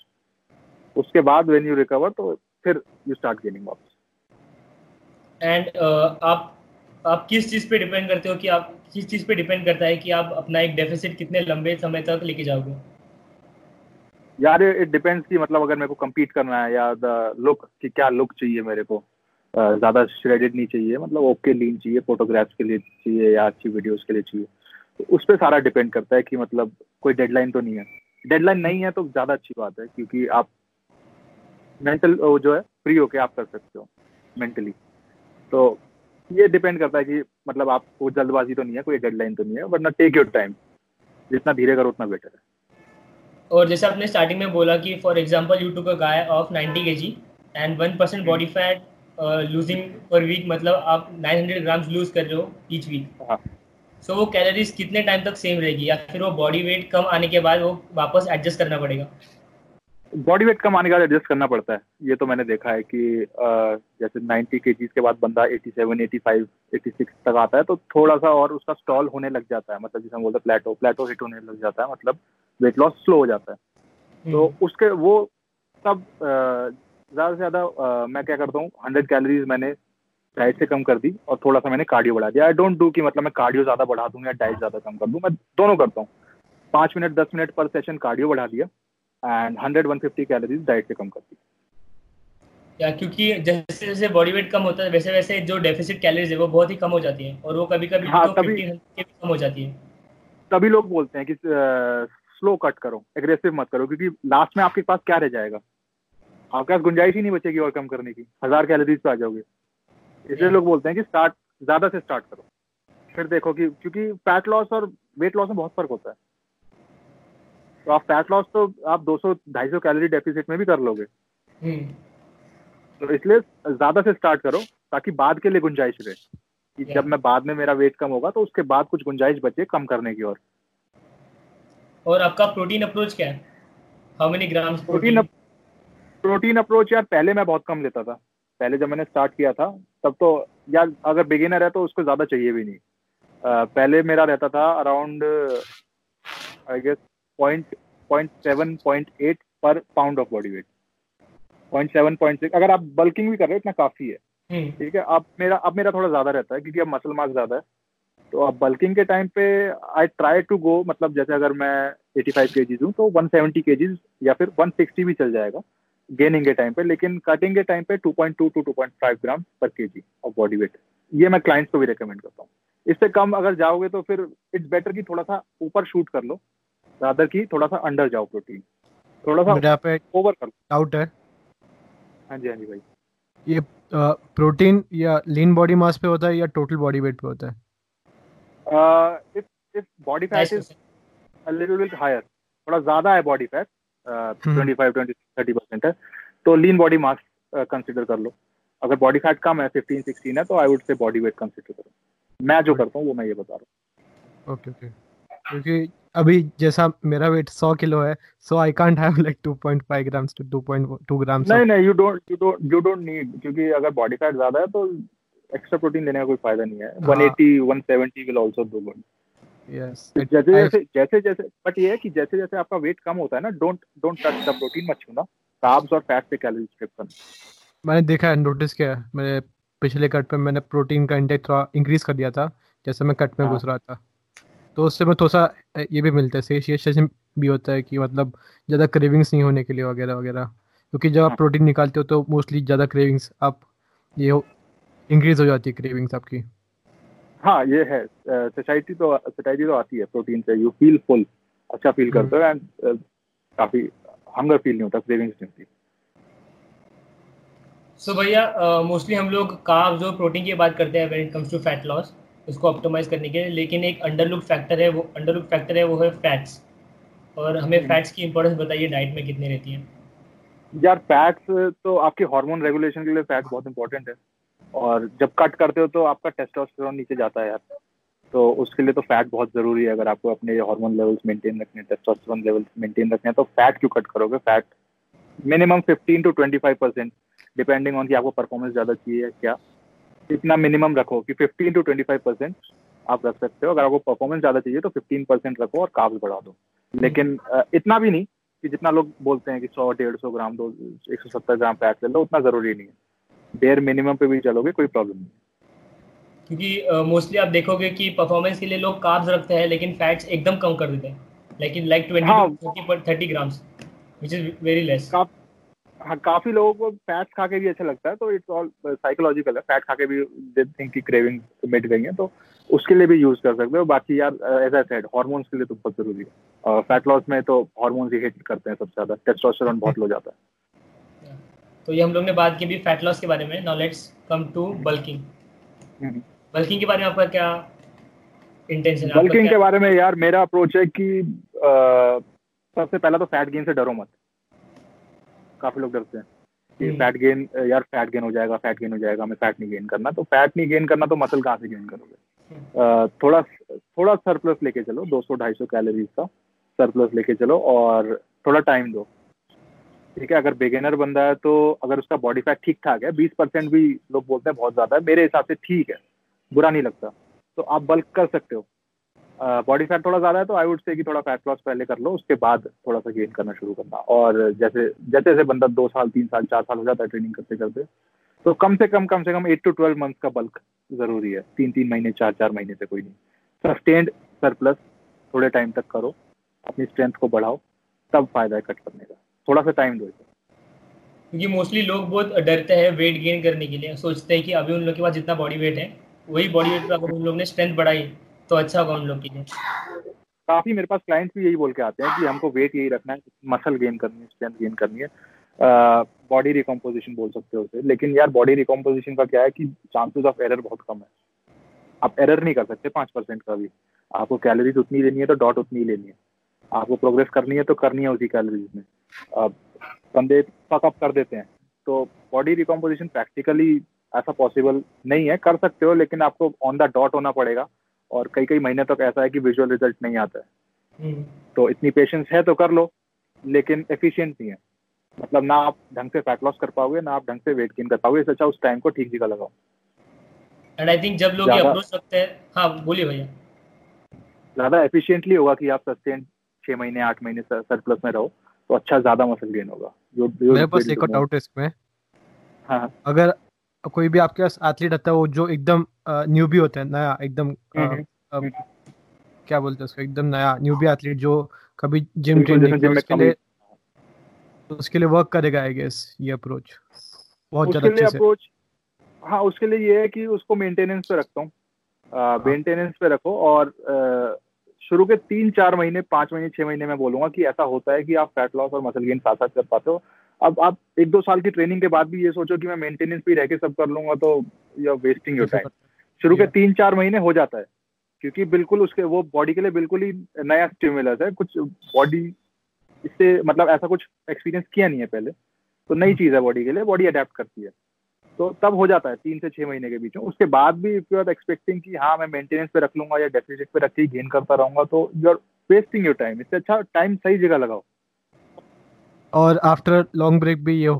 उसके बाद वेन यू रिकवर तो फिर यू स्टार्ट गेनिंग वापस एंड uh, आप आप किस चीज़ पे डिपेंड करते हो कि आप किस चीज़ पे डिपेंड करता है कि आप अपना एक डेफिसिट कितने लंबे समय तक लेके जाओगे? यार इट डिपेंड्स कि मतलब अगर मेरे को कम्पीट करना है या द लुक कि क्या लुक चाहिए मेरे को। ज़्यादा श्रेडेड नहीं चाहिए मतलब ओके लीन चाहिए फोटोग्राफ्स के लिए चाहिए या अच्छी वीडियोस के लिए चाहिए। तो उस पर सारा डिपेंड करता है कि मतलब कोई डेडलाइन तो नहीं है। डेडलाइन नहीं है तो ज़्यादा अच्छी बात है, क्योंकि आप मेंटल जो है फ्री होके आप कर सकते हो मेंटली तो ये डिपेंड करता है कि मतलब आपको जल्दबाजी तो नहीं है, कोई डेडलाइन तो नहीं है, वरना टेक योर टाइम जितना धीरे करो, उतना बेटर है। और जैसे आपने स्टार्टिंग में बोला कि for example you to a guy of ninety K G and one percent body fat losing per week मतलब आप 900 ग्राम्स लूज कर रहे हो ईच वीक सो वो कैलोरीज कितने टाइम तक सेम रहेगी? या फिर वो बॉडी वेट कम आने के बाद वो वापस एडजस्ट करना पड़ेगा? बॉडी वेट कम आने के बाद एडजस्ट करना पड़ता है। ये तो मैंने देखा है कि जैसे 90 के के बाद बंदा 87, 85, 86 तक आता है तो थोड़ा सा और उसका स्टॉल होने लग जाता है। मतलब जिसे हम बोलते हैं प्लेटो प्लेटो हिट होने लग जाता है मतलब वेट लॉस स्लो हो जाता है। तो हम्म। उसके वो तब ज़्यादा से ज़्यादा मैं क्या करता हूँ हंड्रेड कैलोरीज मैंने डाइट से कम कर दी और थोड़ा सा मैंने कार्डियो बढ़ा दिया। आई डोंट डू कि मतलब मैं कार्डियो ज़्यादा बढ़ा दूँ या डाइट ज़्यादा कम कर दूँ मैं दोनों करता हूँ। पाँच मिनट दस मिनट पर सेशन कार्डियो बढ़ा दिया। And hundred one fifty calories diet से कम कर दी या क्योंकि जैसे जैसे बॉडी वेट कम होता है वैसे वैसे जो डेफिसिट कैलोरीज है वो बहुत ही कम हो जाती है और वो कभी कभी हाँ, तो तभी के भी कम हो जाती है। तभी लोग बोलते हैं कि स्लो कट करो एग्रेसिव मत करो क्योंकि लास्ट में आपके पास क्या रह जाएगा? आपके पास गुंजाइश ही नहीं बचेगी और कम करने की। हज़ार कैलोरीज पे आ जाओगे। इसलिए लोग बोलते हैं कि स्टार्ट ज़्यादा से स्टार्ट करो। फिर देखो कि क्योंकि फैट लॉस और वेट लॉस में बहुत फ़र्क होता है। तो आप फैट लॉस तो आप 200 250 कैलोरी डेफिसिट में भी कर लोगे। हम्म। तो इसलिए ज़्यादा से स्टार्ट करो ताकि बाद के लिए गुंजाइश रहे। कि जब मैं बाद में मेरा वेट कम होगा तो उसके बाद कुछ गुंजाइश बचे कम करने की और और आपका प्रोटीन अप्रोच क्या है? How many grams protein protein approach यार पहले मैं बहुत कम लेता था। पहले जब मैंने स्टार्ट किया था तब तो यार अगर बिगिनर है तो उसको ज़्यादा चाहिए भी नहीं। uh, पहले मेरा रहता था around I guess point point seven point eight per pound of body weight point seven point six अगर आप बल्किंग भी कर रहे हो इतना काफ़ी है। हम्म। ठीक है? अब मेरा अब मेरा थोड़ा ज़्यादा रहता है क्योंकि अब मसल मास ज़्यादा है। तो अब बल्किंग के टाइम पे आई ट्राई टू गो मतलब जैसे अगर मैं 85 फाइव के जीज हूँ तो 170 के जीज या फिर 160 भी चल जाएगा गेनिंग के टाइम पे। लेकिन कटिंग के टाइम पे 2.2 to 2.5 gram per K ji of body wait ये मैं क्लाइंट्स को भी रिकमेंड करता हूँ। इससे कम अगर जाओगे तो फिर इट्स बेटर कि थोड़ा सा ऊपर शूट कर लो। रादर की थोड़ा सा अंडर जाओ प्रोटीन थोड़ा सा ओवर कर। डाउट है। हाँ जी हाँ जी भाई। ये प्रोटीन या लीन बॉडी मास पे होता है या टोटल बॉडी वेट पे होता है? If if body fat is a little bit higher थोड़ा ज़्यादा है body fat twenty five twenty thirty percent है तो लीन बॉडी मास कंसिडर कर लो। अगर बॉडी फैट कम है फिफ्टीन सिक्सटीन है तो I would say body weight consider करो। मैं जो करता हूँ वो मैं ये बता रहा हूँ। ओके ओके क्योंकि अभी जैसा मेरा वेट 100 किलो है so I can't have like 2.5 grams to 2.2 grams नहीं नहीं you don't you don't you don't need क्योंकि अगर बॉडी फैट ज़्यादा है तो एक्स्ट्रा प्रोटीन लेने का कोई फ़ायदा नहीं है। हाँ. 180 170 will also do good yes जैसे जैसे जैसे जैसे बट ये है कि जैसे जैसे आपका वेट कम होता है ना don't don't touch the protein मत छूना। कार्ब्स और फैट पे कैलोरी स्ट्रिप करना मैंने देखा है नोटिस किया मेरे पिछले कट पे मैंने प्रोटीन का इंटेक थोड़ा इंक्रीज कर दिया था जैसे मैं कट में हाँ। घुस रहा था। तो उससे मैं थोड़ा सा ये भी मिलता है सेशिएशन भी होता है कि मतलब ज़्यादा क्रेविंग्स नहीं होने के लिए वगैरह वगैरह। क्योंकि जब आप प्रोटीन हाँ। निकालते हो तो मोस्टली ज़्यादा क्रेविंग्स आप ये इंक्रीज हो जाती है क्रेविंग्स आपकी। हाँ ये है सोसाइटी तो सोसाइटी तो आती है प्रोटीन से यू फील फुल अच्छा फील करते हो एंड काफ़ी हंगर फील नहीं होता क्रेविंग्स नहीं होती। सो भैया मोस्टली हम लोग कार्ब्स और प्रोटीन की बात करते हैं when it comes to fat loss उसको ऑप्टिमाइज करने के लिए लेकिन एक अंडरलुक फैक्टर है वो अंडरलुक फैक्टर है वो है फैट्स और हमें फैट्स हम्म। की इंपॉर्टेंस बताइए डाइट में कितनी रहती है? यार फैट्स तो आपके हार्मोन रेगुलेशन के लिए फैट्स बहुत इंपॉर्टेंट है। और जब कट करते हो तो आपका टेस्टोस्टेरोन नीचे जाता है यार। तो उसके लिए तो फैट बहुत ज़रूरी है। अगर आपको अपने हार्मोन लेवल्स मेंटेन रखने हैं टेस्टोस्टेरोन लेवल्स मेंटेन रखने हैं तो फैट क्यों कट करोगे? Fat minimum 15 to 25 percent depending on कि आपको परफॉर्मेंस ज़्यादा चाहिए क्या। इतना मिनिमम रखो कि 15 टू 25 परसेंट आप रख सकते हो। अगर आपको परफॉर्मेंस ज़्यादा चाहिए तो 15 परसेंट रखो और काब्स बढ़ा दो। लेकिन इतना भी नहीं कि जितना लोग बोलते हैं कि सौ डेढ़ सौ ग्राम दो एक सौ सत्तर ग्राम फैट ले लो उतना ज़रूरी नहीं है। बेयर मिनिमम पे भी चलोगे कोई प्रॉब्लम नहीं क्योंकि मोस्टली uh, आप देखोगे कि परफॉर्मेंस के लिए लोग कार्ब्स रखते हैं लेकिन फैट्स एकदम कम कर देते हैं। लेकिन like twenty thirty grams which is very less हाँ काफ़ी लोगों को फैट्स खा के भी अच्छा लगता है तो इट्स ऑल साइकोलॉजिकल है। फैट खा के भी दे थिंक की क्रेविंग मिट गई है तो उसके लिए भी यूज़ कर सकते हो। बाकी यार एज आई सेड हार्मोन्स के लिए तो बहुत ज़रूरी है। फैट लॉस में तो हार्मोन्स ही हिट करते हैं सबसे ज़्यादा। टेस्टोस्टेरोन बहुत लो जाता है। *laughs* तो ये हम लोग ने बात की भी फैट लॉस के बारे में। Now let's come to bulking bulking के बारे में आपका क्या इंटेंशन है? बल्किंग के बारे में यार मेरा अप्रोच है कि सबसे पहला तो फैट गेन से डरो मत। काफ़ी लोग डरते हैं कि फैट हम्म। गेन यार फैट गेन हो जाएगा फैट गेन हो जाएगा हमें फैट नहीं गेन करना। तो फैट नहीं गेन करना तो मसल कहाँ से गेन करोगे? हम्म। थोड़ा थोड़ा सरप्लस लेके चलो 200 सौ कैलोरीज का सरप्लस लेके चलो और थोड़ा टाइम दो। ठीक है अगर बिगेनर बंदा है तो अगर उसका बॉडी फैट ठीक ठाक है बीस परसेंट भी लोग बोलते हैं बहुत ज़्यादा है मेरे हिसाब से ठीक है बुरा नहीं लगता। तो आप बल्क कर सकते हो। बॉडी फैट थोड़ा ज़्यादा है तो आई वुड से कि थोड़ा फैट लॉस पहले कर लो, उसके बाद थोड़ा सा गेन करना शुरू करना। और जैसे जैसे जैसे बंदा दो साल, तीन साल, चार साल हो जाता है ट्रेनिंग करते करते तो कम से कम कम से कम एट टू ट्वेल्व मंथ का बल्क ज़रूरी है। तीन तीन महीने, चार चार महीने से कोई नहीं। सस्टेंड सरप्लस थोड़े टाइम तक करो, अपनी स्ट्रेंथ को बढ़ाओ, तब फ़ायदा है कट करने का। थोड़ा सा टाइम दो इसे। क्योंकि मोस्टली लोग बहुत डरते हैं वेट गेन करने के लिए। सोचते हैं कि अभी उन लोग के पास जितना बॉडी वेट है, वही बॉडी वेट पर अगर उन लोग ने स्ट्रेंथ बढ़ाई तो अच्छा होगा उन लोग के लिए। काफ़ी मेरे पास क्लाइंट्स भी यही बोल के आते हैं कि हमको वेट यही रखना है मसल गेन करनी है स्ट्रेंथ गेन करनी है। बॉडी रिकम्पोजिशन बोल सकते हो उसे। लेकिन यार बॉडी रिकम्पोजिशन का क्या है कि चांसेस ऑफ़ एरर बहुत कम है। आप एरर नहीं कर सकते पाँच परसेंट का भी। आपको कैलोरीज उतनी लेनी है तो डॉट उतनी लेनी है। आपको प्रोग्रेस करनी है तो करनी है उसी कैलोरीज में। बंदे पकअप कर देते हैं। तो बॉडी रिकम्पोजिशन प्रैक्टिकली ऐसा पॉसिबल नहीं है। कर सकते हो, लेकिन आपको ऑन द डॉट होना पड़ेगा। और कई कई महीने तक ऐसा है कि विजुअल रिज़ल्ट नहीं आता है। हम्म। तो इतनी पेशेंस है तो कर लो लेकिन एफिशिएंट नहीं है। मतलब ना आप ढंग से फैट लॉस कर पाओगे ना आप ढंग से वेट गेन कर पाओगे। इससे अच्छा उस टाइम को ठीक जगह लगाओ। एंड आई थिंक जब लोग ये अप्रोच करते हैं हाँ बोलिए भैया। ज़्यादा एफिशिएंटली होगा कि आप सस्टेन छह महीने आठ महीने सरप्लस में रहो तो अच्छा ज़्यादा मसल गेन होगा। जो, जो मेरे पास एक डाउट है इसमें। हाँ। अगर कोई भी आपके पास एथलीट आता है वो जो एकदम न्यू भी होता है नया एकदम हम्म, हम्म। क्या बोलते हैं उसको एकदम नया न्यू भी एथलीट जो कभी जिम ट्रेनिंग उसके लिए उसके लिए वर्क करेगा आई गेस ये अप्रोच बहुत ज़्यादा अच्छे से हाँ उसके लिए ये है कि उसको मेंटेनेंस पे रखता हूँ मेंटेनेंस हाँ। पे रखो और शुरू के तीन चार महीने पाँच महीने छह महीने में बोलूँगा कि ऐसा होता है कि आप फैट लॉस और मसल गेन साथ साथ कर पाते हो अब आप एक दो साल की ट्रेनिंग के बाद भी ये सोचो कि मैं मेंटेनेंस भी रह के सब कर लूँगा तो you are wasting your time शुरू के तीन चार महीने हो जाता है क्योंकि बिल्कुल उसके वो बॉडी के लिए बिल्कुल ही नया स्टिमुलस है। कुछ बॉडी इससे मतलब ऐसा कुछ एक्सपीरियंस किया नहीं है पहले। तो नई चीज़ है बॉडी के लिए बॉडी अडेप्ट करती है। तो तब हो जाता है तीन से छह महीने के बीच में। उसके बाद भी इफ़ यू आर एक्सपेक्टिंग कि हाँ मैं मेंटेनेंस पे रख लूँगा या डेफिसिट पे रख के गेन करता रहूँगा तो you are wasting your time इससे अच्छा टाइम सही जगह लगाओ। और आफ्टर लॉन्ग ब्रेक भी ये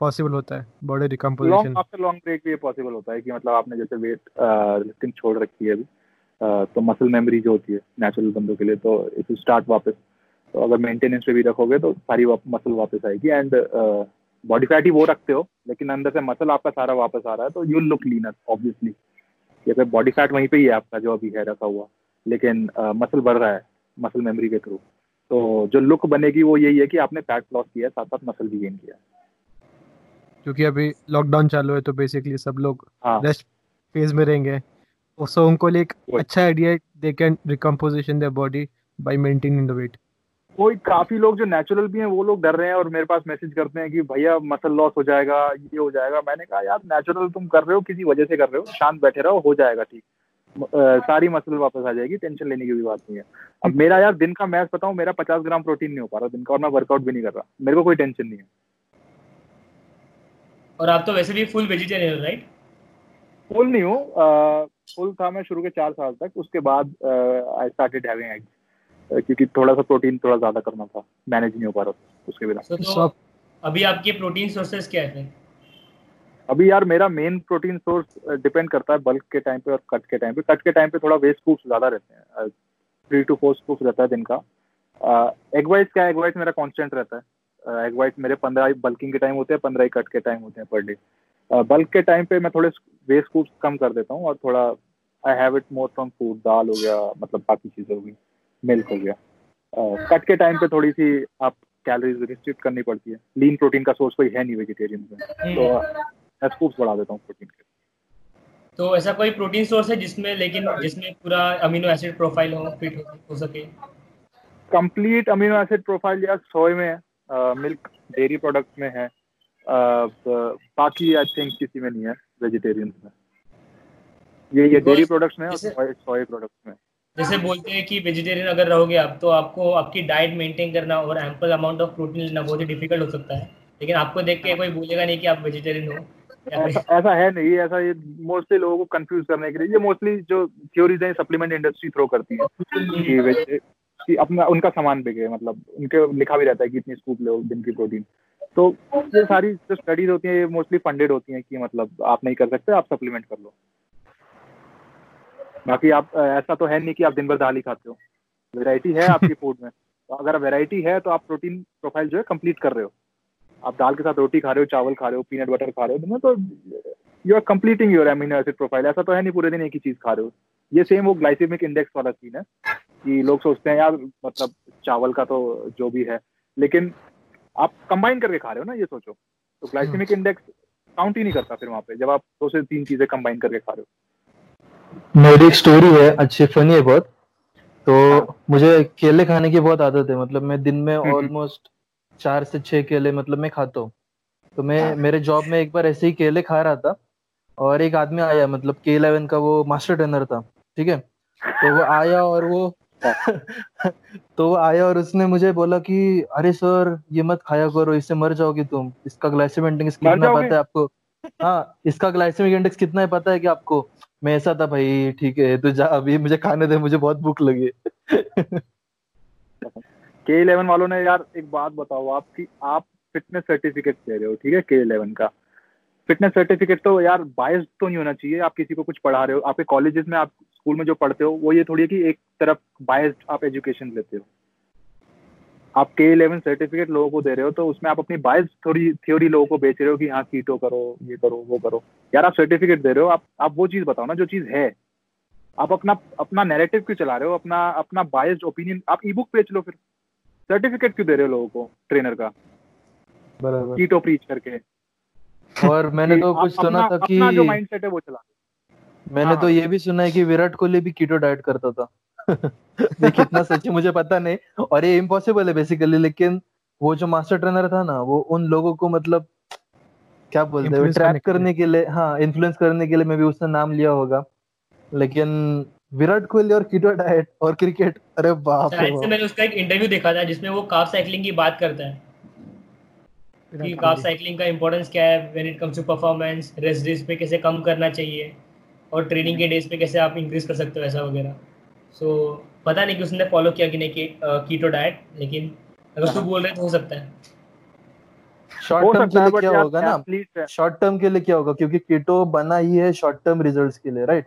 पॉसिबल होता है body recomposition long after long break भी ये पॉसिबल होता है कि मतलब आपने जैसे वेट लिफ्टिंग छोड़ रखी है अभी तो मसल मेमोरी जो होती है नेचुरल बंदों के लिए तो इफ़ यू स्टार्ट वापस। तो अगर मेंटेनेंस पे भी रखोगे तो सारी मसल वापस आएगी एंड बॉडी फैट ही वो रखते हो लेकिन अंदर से मसल आपका सारा वापस आ रहा है तो यू लुक लीनर ऑब्वियसली अगर बॉडी फैट वहीं पे ही है आपका जो अभी है रखा हुआ लेकिन मसल बढ़ रहा है मसल मेमोरी के थ्रू तो जो लुक बनेगी वो यही है कि आपने फैट लॉस किया है साथ साथ मसल भी गेन किया। क्योंकि अभी लॉकडाउन चालू है तो बेसिकली सब लोग हाँ. रेस्ट फ़ेज़ में रहेंगे। सो उनको एक अच्छा idea they can recomposition their body by maintaining the weight कोई काफ़ी लोग जो नेचुरल भी हैं वो लोग डर रहे हैं और मेरे पास मैसेज करते हैं कि भैया मसल लॉस हो जाएगा ये हो जाएगा। मैंने कहा यार नेचुरल तुम कर रहे हो किसी वजह से कर रहे हो शांत बैठे रहो हो जाएगा ठीक। सारी मसल वापस आ जाएगी टेंशन लेने की भी बात नहीं है। अब मेरा यार दिन का मैच बताऊँ मेरा पचास ग्राम प्रोटीन नहीं हो पा रहा दिन का और मैं वर्कआउट भी नहीं कर रहा। मेरे को कोई टेंशन नहीं है। और आप तो वैसे भी फुल वेजिटेरियन राइट फुल नहीं हूँ फुल था मैं शुरू के चार साल तक उसके बाद आई स्टार्टेड हैविंग एग्स क्योंकि थोड़ा सा प्रोटीन थोड़ा ज़्यादा करना था मैनेज नहीं हो पा रहा उसके बिना। So, तो अभी आपके प्रोटीन सोर्सेस क्या है? अभी यार मेरा मेन प्रोटीन सोर्स डिपेंड करता है बल्क के टाइम पे और कट के टाइम पे। कट के टाइम पे थोड़ा वेस्ट स्कूप्स ज़्यादा रहते हैं थ्री टू फोर स्कूप्स रहता है दिन का। एग वाइज क्या एग वाइज मेरा कांस्टेंट रहता है। एग वाइज मेरे पंद्रह बल्किंग के टाइम होते हैं पंद्रह ही कट के टाइम होते हैं पर डे बल्क के टाइम पे मैं थोड़े वेस्ट स्कूप्स कम कर देता हूँ और थोड़ा I have it more from food दाल हो गया मतलब बाकी चीज़ें हो गई मिल्क हो गया। कट के टाइम पे थोड़ी सी आप कैलोरीज रिस्ट्रिक्ट करनी पड़ती है। लीन प्रोटीन का सोर्स कोई है नहीं वेजिटेरियन में। हम्म। तो मैं स्कूप्स बढ़ा देता हूँ प्रोटीन के। तो ऐसा कोई प्रोटीन सोर्स है जिसमें लेकिन जिसमें पूरा अमीनो एसिड प्रोफ़ाइल हो फिट हो, हो सके? कंप्लीट अमीनो एसिड प्रोफ़ाइल या सोय में है मिल्क डेयरी प्रोडक्ट में है बाकी आई थिंक किसी में नहीं है वेजिटेरियन में। ये ये डेयरी प्रोडक्ट्स में और सोय प्रोडक्ट्स में जैसे बोलते हैं कि वेजिटेरियन अगर रहोगे आप तो आपको आपकी डाइट मेंटेन करना और एम्पल अमाउंट ऑफ़ प्रोटीन लेना बहुत ही डिफ़िकल्ट हो सकता है। लेकिन आपको देख के कोई बोलेगा नहीं कि आप वेजिटेरियन हो। ऐसा, ऐसा है नहीं ऐसा ये मोस्टली लोगों को कंफ्यूज करने के लिए। ये मोस्टली जो थ्योरीज है सप्लीमेंट इंडस्ट्री थ्रो करती है कि कि अपना उनका सामान बिके मतलब उनके लिखा भी रहता है कि इतनी स्कूप लो दिन की प्रोटीन तो ये सारी जो स्टडीज़ होती हैं ये मोस्टली फंडेड होती हैं कि मतलब आप नहीं कर सकते आप सप्लीमेंट कर लो। बाकी आप ऐसा तो है नहीं कि आप दिन भर दाल ही खाते हो। वेराइटी है आपकी *laughs* फ़ूड में। तो अगर वेराइटी है तो आप प्रोटीन प्रोफ़ाइल जो है कंप्लीट कर रहे हो। आप दाल के साथ रोटी खा रहे हो चावल खा रहे हो पीनट बटर खा रहे हो तो you are completing your amino acid profile ऐसा तो है नहीं पूरे दिन एक ही चीज़ खा रहे हो। ये सेम वो ग्लाइसेमिक इंडेक्स वाला सीन है कि लोग सोचते हैं यार मतलब चावल का तो जो भी है। लेकिन आप कंबाइन करके खा रहे हो ना ये सोचो। तो ग्लाइसेमिक इंडेक्स काउंट ही नहीं करता फिर वहाँ पे जब आप दो से तीन चीज़ें कंबाइन करके खा रहे हो। मेरी एक स्टोरी है अच्छी फनी है बहुत। तो हाँ। मुझे केले खाने की बहुत आदत है मतलब मैं दिन में ऑलमोस्ट हम्म। चार से छह केले मतलब मैं खाता हूँ। तो मैं हाँ। मेरे जॉब में एक बार ऐसे ही केले खा रहा था और एक आदमी आया मतलब के इलेवन का वो मास्टर ट्रेनर था ठीक है? तो वो आया और वो *laughs* तो वो आया और उसने मुझे बोला कि अरे सर ये मत खाया करो इससे मर जाओगे तुम। इसका ग्लाइसेमिक इंडेक्स कितना पता है आपको? हाँ इसका ग्लाइसेमिक इंडेक्स कितना है पता है कि आपको? मैं ऐसा था भाई ठीक है तो जा अभी मुझे खाने दे मुझे बहुत भूख लगी *laughs* के इलेवन वालों ने यार एक बात बताओ आपकी आप फिटनेस सर्टिफिकेट दे रहे हो, ठीक है के इलेवन का। फिटनेस सर्टिफिकेट तो यार बायस तो नहीं होना चाहिए, आप किसी को कुछ पढ़ा रहे हो, आपके कॉलेजेस में, आप स्कूल में जो पढ़ते हो, वो ये थोड़ी है कि एक तरफ़ बायस्ड आप एजुकेशन लेते हो। आप के इलेवन सर्टिफिकेट लोगों को दे रहे हो तो उसमें आप अपनी बायस थोड़ी थ्योरी लोगों को बेच रहे हो कि हाँ कीटो करो, ये करो, वो करो। यार आप सर्टिफिकेट दे रहे हो, आप आप वो चीज़ बताओ ना जो चीज़ है। आप अपना अपना नैरेटिव क्यों चला रहे हो? अपना अपना बायस्ड ओपिनियन आप ई बुक बेच लो फिर। सर्टिफिकेट क्यों दे रहे हो लोगों को ट्रेनर का? बराबर। कीटो प्रीच करके। और मैंने तो कुछ सुना था कि जो माइंडसेट है वो चला। मैंने हाँ, तो हाँ। ये भी सुना है कि विराट कोहली भी कीटो डाइट करता था। *laughs* ये कितना सच है मुझे पता नहीं। और ये इम्पॉसिबल है बेसिकली लेकिन वो जो मास्टर ट्रेनर था ना वो उन लोगों को मतलब क्या बोलते हैं ट्रैक करने के लिए। हाँ इन्फ्लुएंस करने के लिए मैं भी उसने नाम लिया होगा। लेकिन विराट कोहली और कीटो डाइट और क्रिकेट। अरे बाप रे मैंने उसका एक इंटरव्यू देखा था जिसमें वो काफ साइकिलिंग की बात करता है। कि कार्ब साइकिलिंग का इंपॉर्टेंस क्या है when it comes to performance rest days पे कैसे कम करना चाहिए और ट्रेनिंग के डेज़ पे कैसे आप इंक्रीज कर सकते हो ऐसा वगैरह। सो so, पता नहीं कि उसने फॉलो किया कि नहीं कि कीटो डाइट लेकिन अगर तू बोल रहे तो हो सकता है। शॉर्ट टर्म के लिए क्या होगा ना? शॉर्ट टर्म के लिए क्या होगा? क्योंकि कीटो बना ही है शॉर्ट टर्म रिजल्ट्स के लिए राइट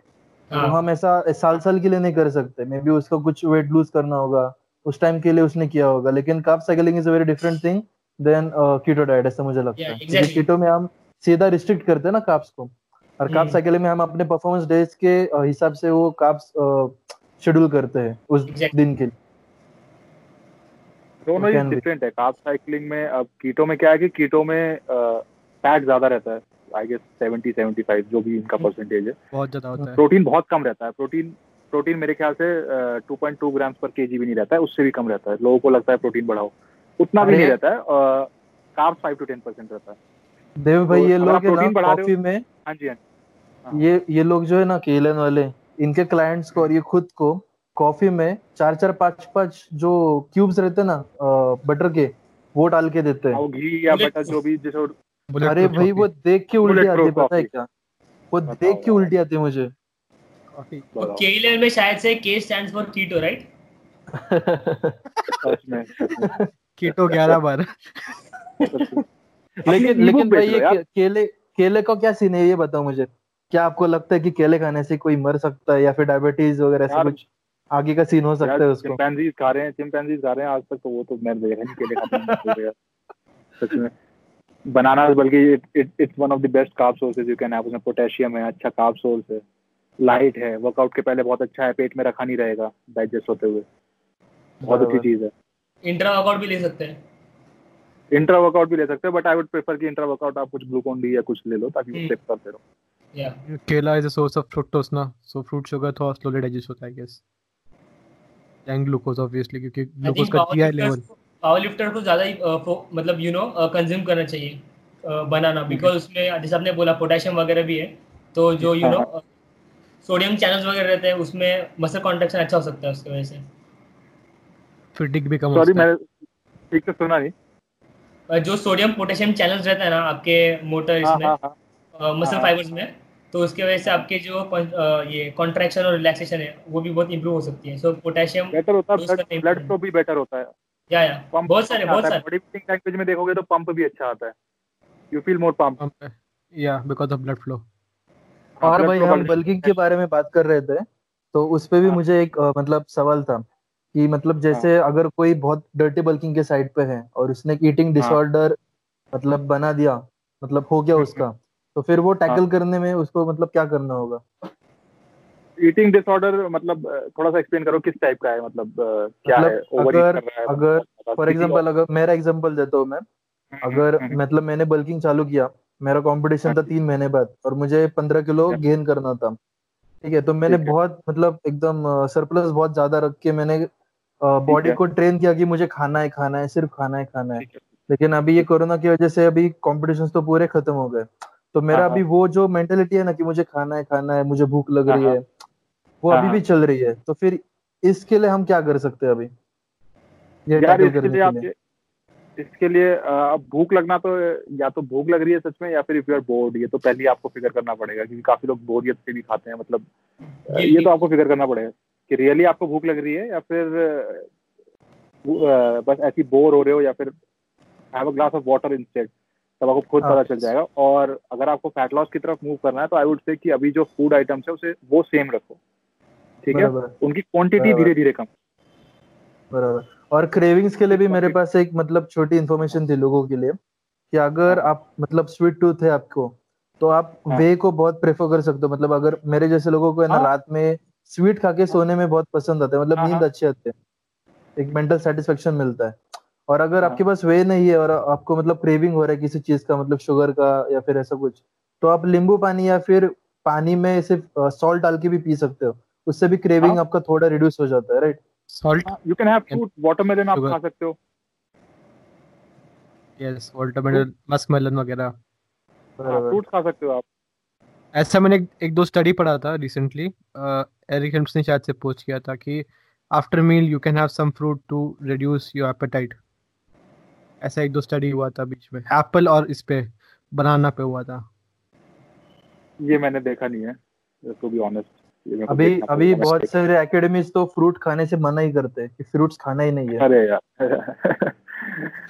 तो हाँ। हम ऐसा साल साल के लिए नहीं कर सकते। मे बी उसको कुछ वेट लूज करना होगा। उस टाइम के लिए उसने किया होगा। लेकिन carb cycling is a very different thing then keto diet ऐसा मुझे लगता है। क्योंकि कीटो में हम सीधा रिस्ट्रिक्ट करते हैं ना कार्ब्स को। और कार्ब साइकिलिंग में हम अपने परफॉर्मेंस डेज़ के हिसाब से वो कार्ब्स शेड्यूल करते हैं उस exactly. दिन के लिए। दोनों ही डिफरेंट है। कार्ब साइकिलिंग में अब कीटो में क्या है कि कीटो में फैट ज़्यादा रहता है। आई गेस 70 75 जो भी इनका परसेंटेज है। बहुत ज़्यादा होता है। प्रोटीन बहुत कम रहता है। प्रोटीन प्रोटीन मेरे ख्याल से to point to gram per के भी नहीं रहता है उससे भी कम रहता है। लोगों को लगता है प्रोटीन बढ़ाओ। उतना भी नहीं रहता है carb five to ten percent रहता है। देव भाई तो ये लोग ना कॉफ़ी में हाँ जी हाँ, हाँ। ये ये लोग जो है ना केलन वाले इनके क्लाइंट्स को और ये खुद को कॉफ़ी में चार चार पाँच पाँच जो क्यूब्स रहते हैं ना बटर के वो डाल के देते हैं। हाँ, घी या बटर जो भी जैसे अरे भाई वो देख के उल्टी आती है पता है क्या? वो देख के उल्टी आती है मुझे। केएलएल में शायद से K stands for keto right keto 11 बार। लेकिन लेकिन भाई ये केले केले का क्या सीन है ये बताओ मुझे। क्या आपको लगता है कि केले खाने से कोई मर सकता है या फिर डायबिटीज़ वगैरह ऐसा कुछ आगे का सीन हो सकता है उसको? चिंपैंजीज खा रहे हैं चिंपैंजीज खा रहे हैं आज तक तो वो तो मैं देखा नहीं केले खाते हैं। सच में। बनाना बल्कि it's one of the best carb sources you can have उसमें पोटेशियम है अच्छा कार्ब सोर्स है लाइट है वर्कआउट के पहले बहुत अच्छा है पेट में रखा नहीं रहेगा डाइजेस्ट होते हुए। बहुत अच्छी चीज़ है। इंट्रा वर्कआउट भी ले सकते हैं। इंट्रा वर्कआउट भी ले सकते हैं बट आई वुड प्रेफर कि इंट्रा वर्कआउट आप कुछ ग्लूकोन डी या कुछ ले लो ताकि स्टेप हम्म। करते रहो। या केला is a source of fructose ना सो फ्रूट शुगर थोड़ा स्लोली डाइजेस्ट होता है I guess and glucose obviously क्योंकि ग्लूकोज का टीआई लेवल पावर लिफ्टर को ज़्यादा ही मतलब यू नो कंज्यूम करना चाहिए बनाना। बिकॉज़ उसमें जैसे आपने बोला पोटेशियम वगैरह भी है तो जो यू नो सोडियम चैनल्स वगैरह रहते हैं उसमें मसल कॉन्ट्रैक्शन अच्छा हो सकता है उसकी वजह से। फिटिक भी कम सॉरी मैं ठीक से सुना नहीं। जो सोडियम पोटेशियम चैनल्स रहते हैं ना आपके मोटर हाँ, इसमें मसल हाँ, फाइबर्स हाँ। में तो उसके वजह से आपके जो ये कॉन्ट्रैक्शन और रिलैक्सेशन है वो भी बहुत इंप्रूव हो सकती है। सो पोटेशियम बेटर होता है ब्लड फ्लो भी बेटर होता है। या या बहुत सारे बहुत सारे। बॉडी बिल्डिंग लैंग्वेज में देखोगे तो पंप भी अच्छा आता है। यू फील मोर पंप या बिकॉज़ ऑफ़ ब्लड फ्लो और भाई हम बल्किंग के बारे में बात कर रहे थे तो उस पे भी हाँ। मुझे एक मतलब सवाल था कि मतलब जैसे हाँ। अगर कोई बहुत डर्टी बल्किंग के साइड पे है और उसने ईटिंग डिसऑर्डर हाँ। मतलब बना दिया मतलब हो गया हम्म, उसका हम्म। तो फिर वो टैकल करने में उसको मतलब क्या करना होगा? ईटिंग डिसऑर्डर मतलब थोड़ा सा एक्सप्लेन करो किस टाइप का है मतलब क्या मतलब है अगर अगर फॉर एग्जांपल अगर मेरा एग्जांपल देता हूँ मैं। हम्म, अगर हम्म, हम्म। मतलब मैंने बल्किंग चालू किया मेरा कंपटीशन था तीन महीने बाद और मुझे पंद्रह किलो गेन करना था ठीक है? तो मैंने बहुत मतलब एकदम सरप्लस बहुत ज़्यादा रख के मैंने बॉडी को ट्रेन किया कि मुझे खाना है खाना है सिर्फ़ खाना है खाना है। लेकिन अभी ये कोरोना की वजह से अभी कॉम्पिटिशन तो पूरे खत्म हो गए। तो मेरा हाँ, अभी हाँ। वो जो मेंटेलिटी है ना कि मुझे खाना है खाना है मुझे भूख लग रही है वो अभी भी चल रही है। तो फिर इसके लिए हम क्या कर सकते हैं अभी? ये यार इसके लिए आप इसके लिए अब भूख लगना तो या तो भूख लग रही है सच में या फिर इफ़ यू आर बोर्ड ये तो पहले ही आपको फिगर करना पड़ेगा क्योंकि काफ़ी लोग बोरियत से भी खाते हैं मतलब ये तो आपको फिगर करना पड़ेगा कि रियली आपको भूख लग रही है या फिर बस ऐसी बोर हो रहे हो या फिर have a glass of water instead तब आपको खुद पता चल जाएगा और अगर आपको फैट लॉस की तरफ़ मूव करना है तो आई वुड से कि अभी जो फ़ूड आइटम्स है उसे वो सेम रखो। ठीक है? उनकी क्वांटिटी धीरे धीरे कम। बराबर। और क्रेविंग्स के लिए भी मेरे पास एक मतलब छोटी इन्फॉर्मेशन थी लोगों के लिए कि अगर हाँ। आप मतलब स्वीट टूथ है आपको तो आप हाँ. वे को बहुत प्रेफर कर सकते हो। मतलब अगर मेरे जैसे लोगों को है ना हाँ। रात में स्वीट खा के सोने में बहुत पसंद आता है मतलब नींद अच्छी आती है। एक मेंटल सेटिस्फेक्शन मिलता है। और अगर आपके पास वे नहीं है और आपको मतलब क्रेविंग हो रहा है किसी चीज़ का मतलब शुगर का या फिर ऐसा कुछ तो आप नींबू पानी या फिर पानी में सिर्फ़ सॉल्ट डाल के भी पी सकते हो। उससे भी क्रेविंग हाँ। आपका थोड़ा रिड्यूस हो जाता है right salt you can have fruit watermelon आप खा सकते हो। यस वाटरमेलन मस्क मेलन वगैरह। फ्रूट खा सकते हो आप। ऐसा मैंने एक दो स्टडी पढ़ा था रिसेंटली एरिक हेम्स ने शायद से पोस्ट किया था कि after meal you can have some fruit to reduce your appetite ऐसा एक दो स्टडी हुआ था बीच में। एप्पल और इस पे बनाना पे हुआ था। ये मैंने देखा नहीं है टू बी ऑनेस्ट अभी अभी बहुत सारे एकेडमीज तो फ्रूट खाने से मना ही करते हैं कि फ्रूट्स खाना ही नहीं है। अरे यार।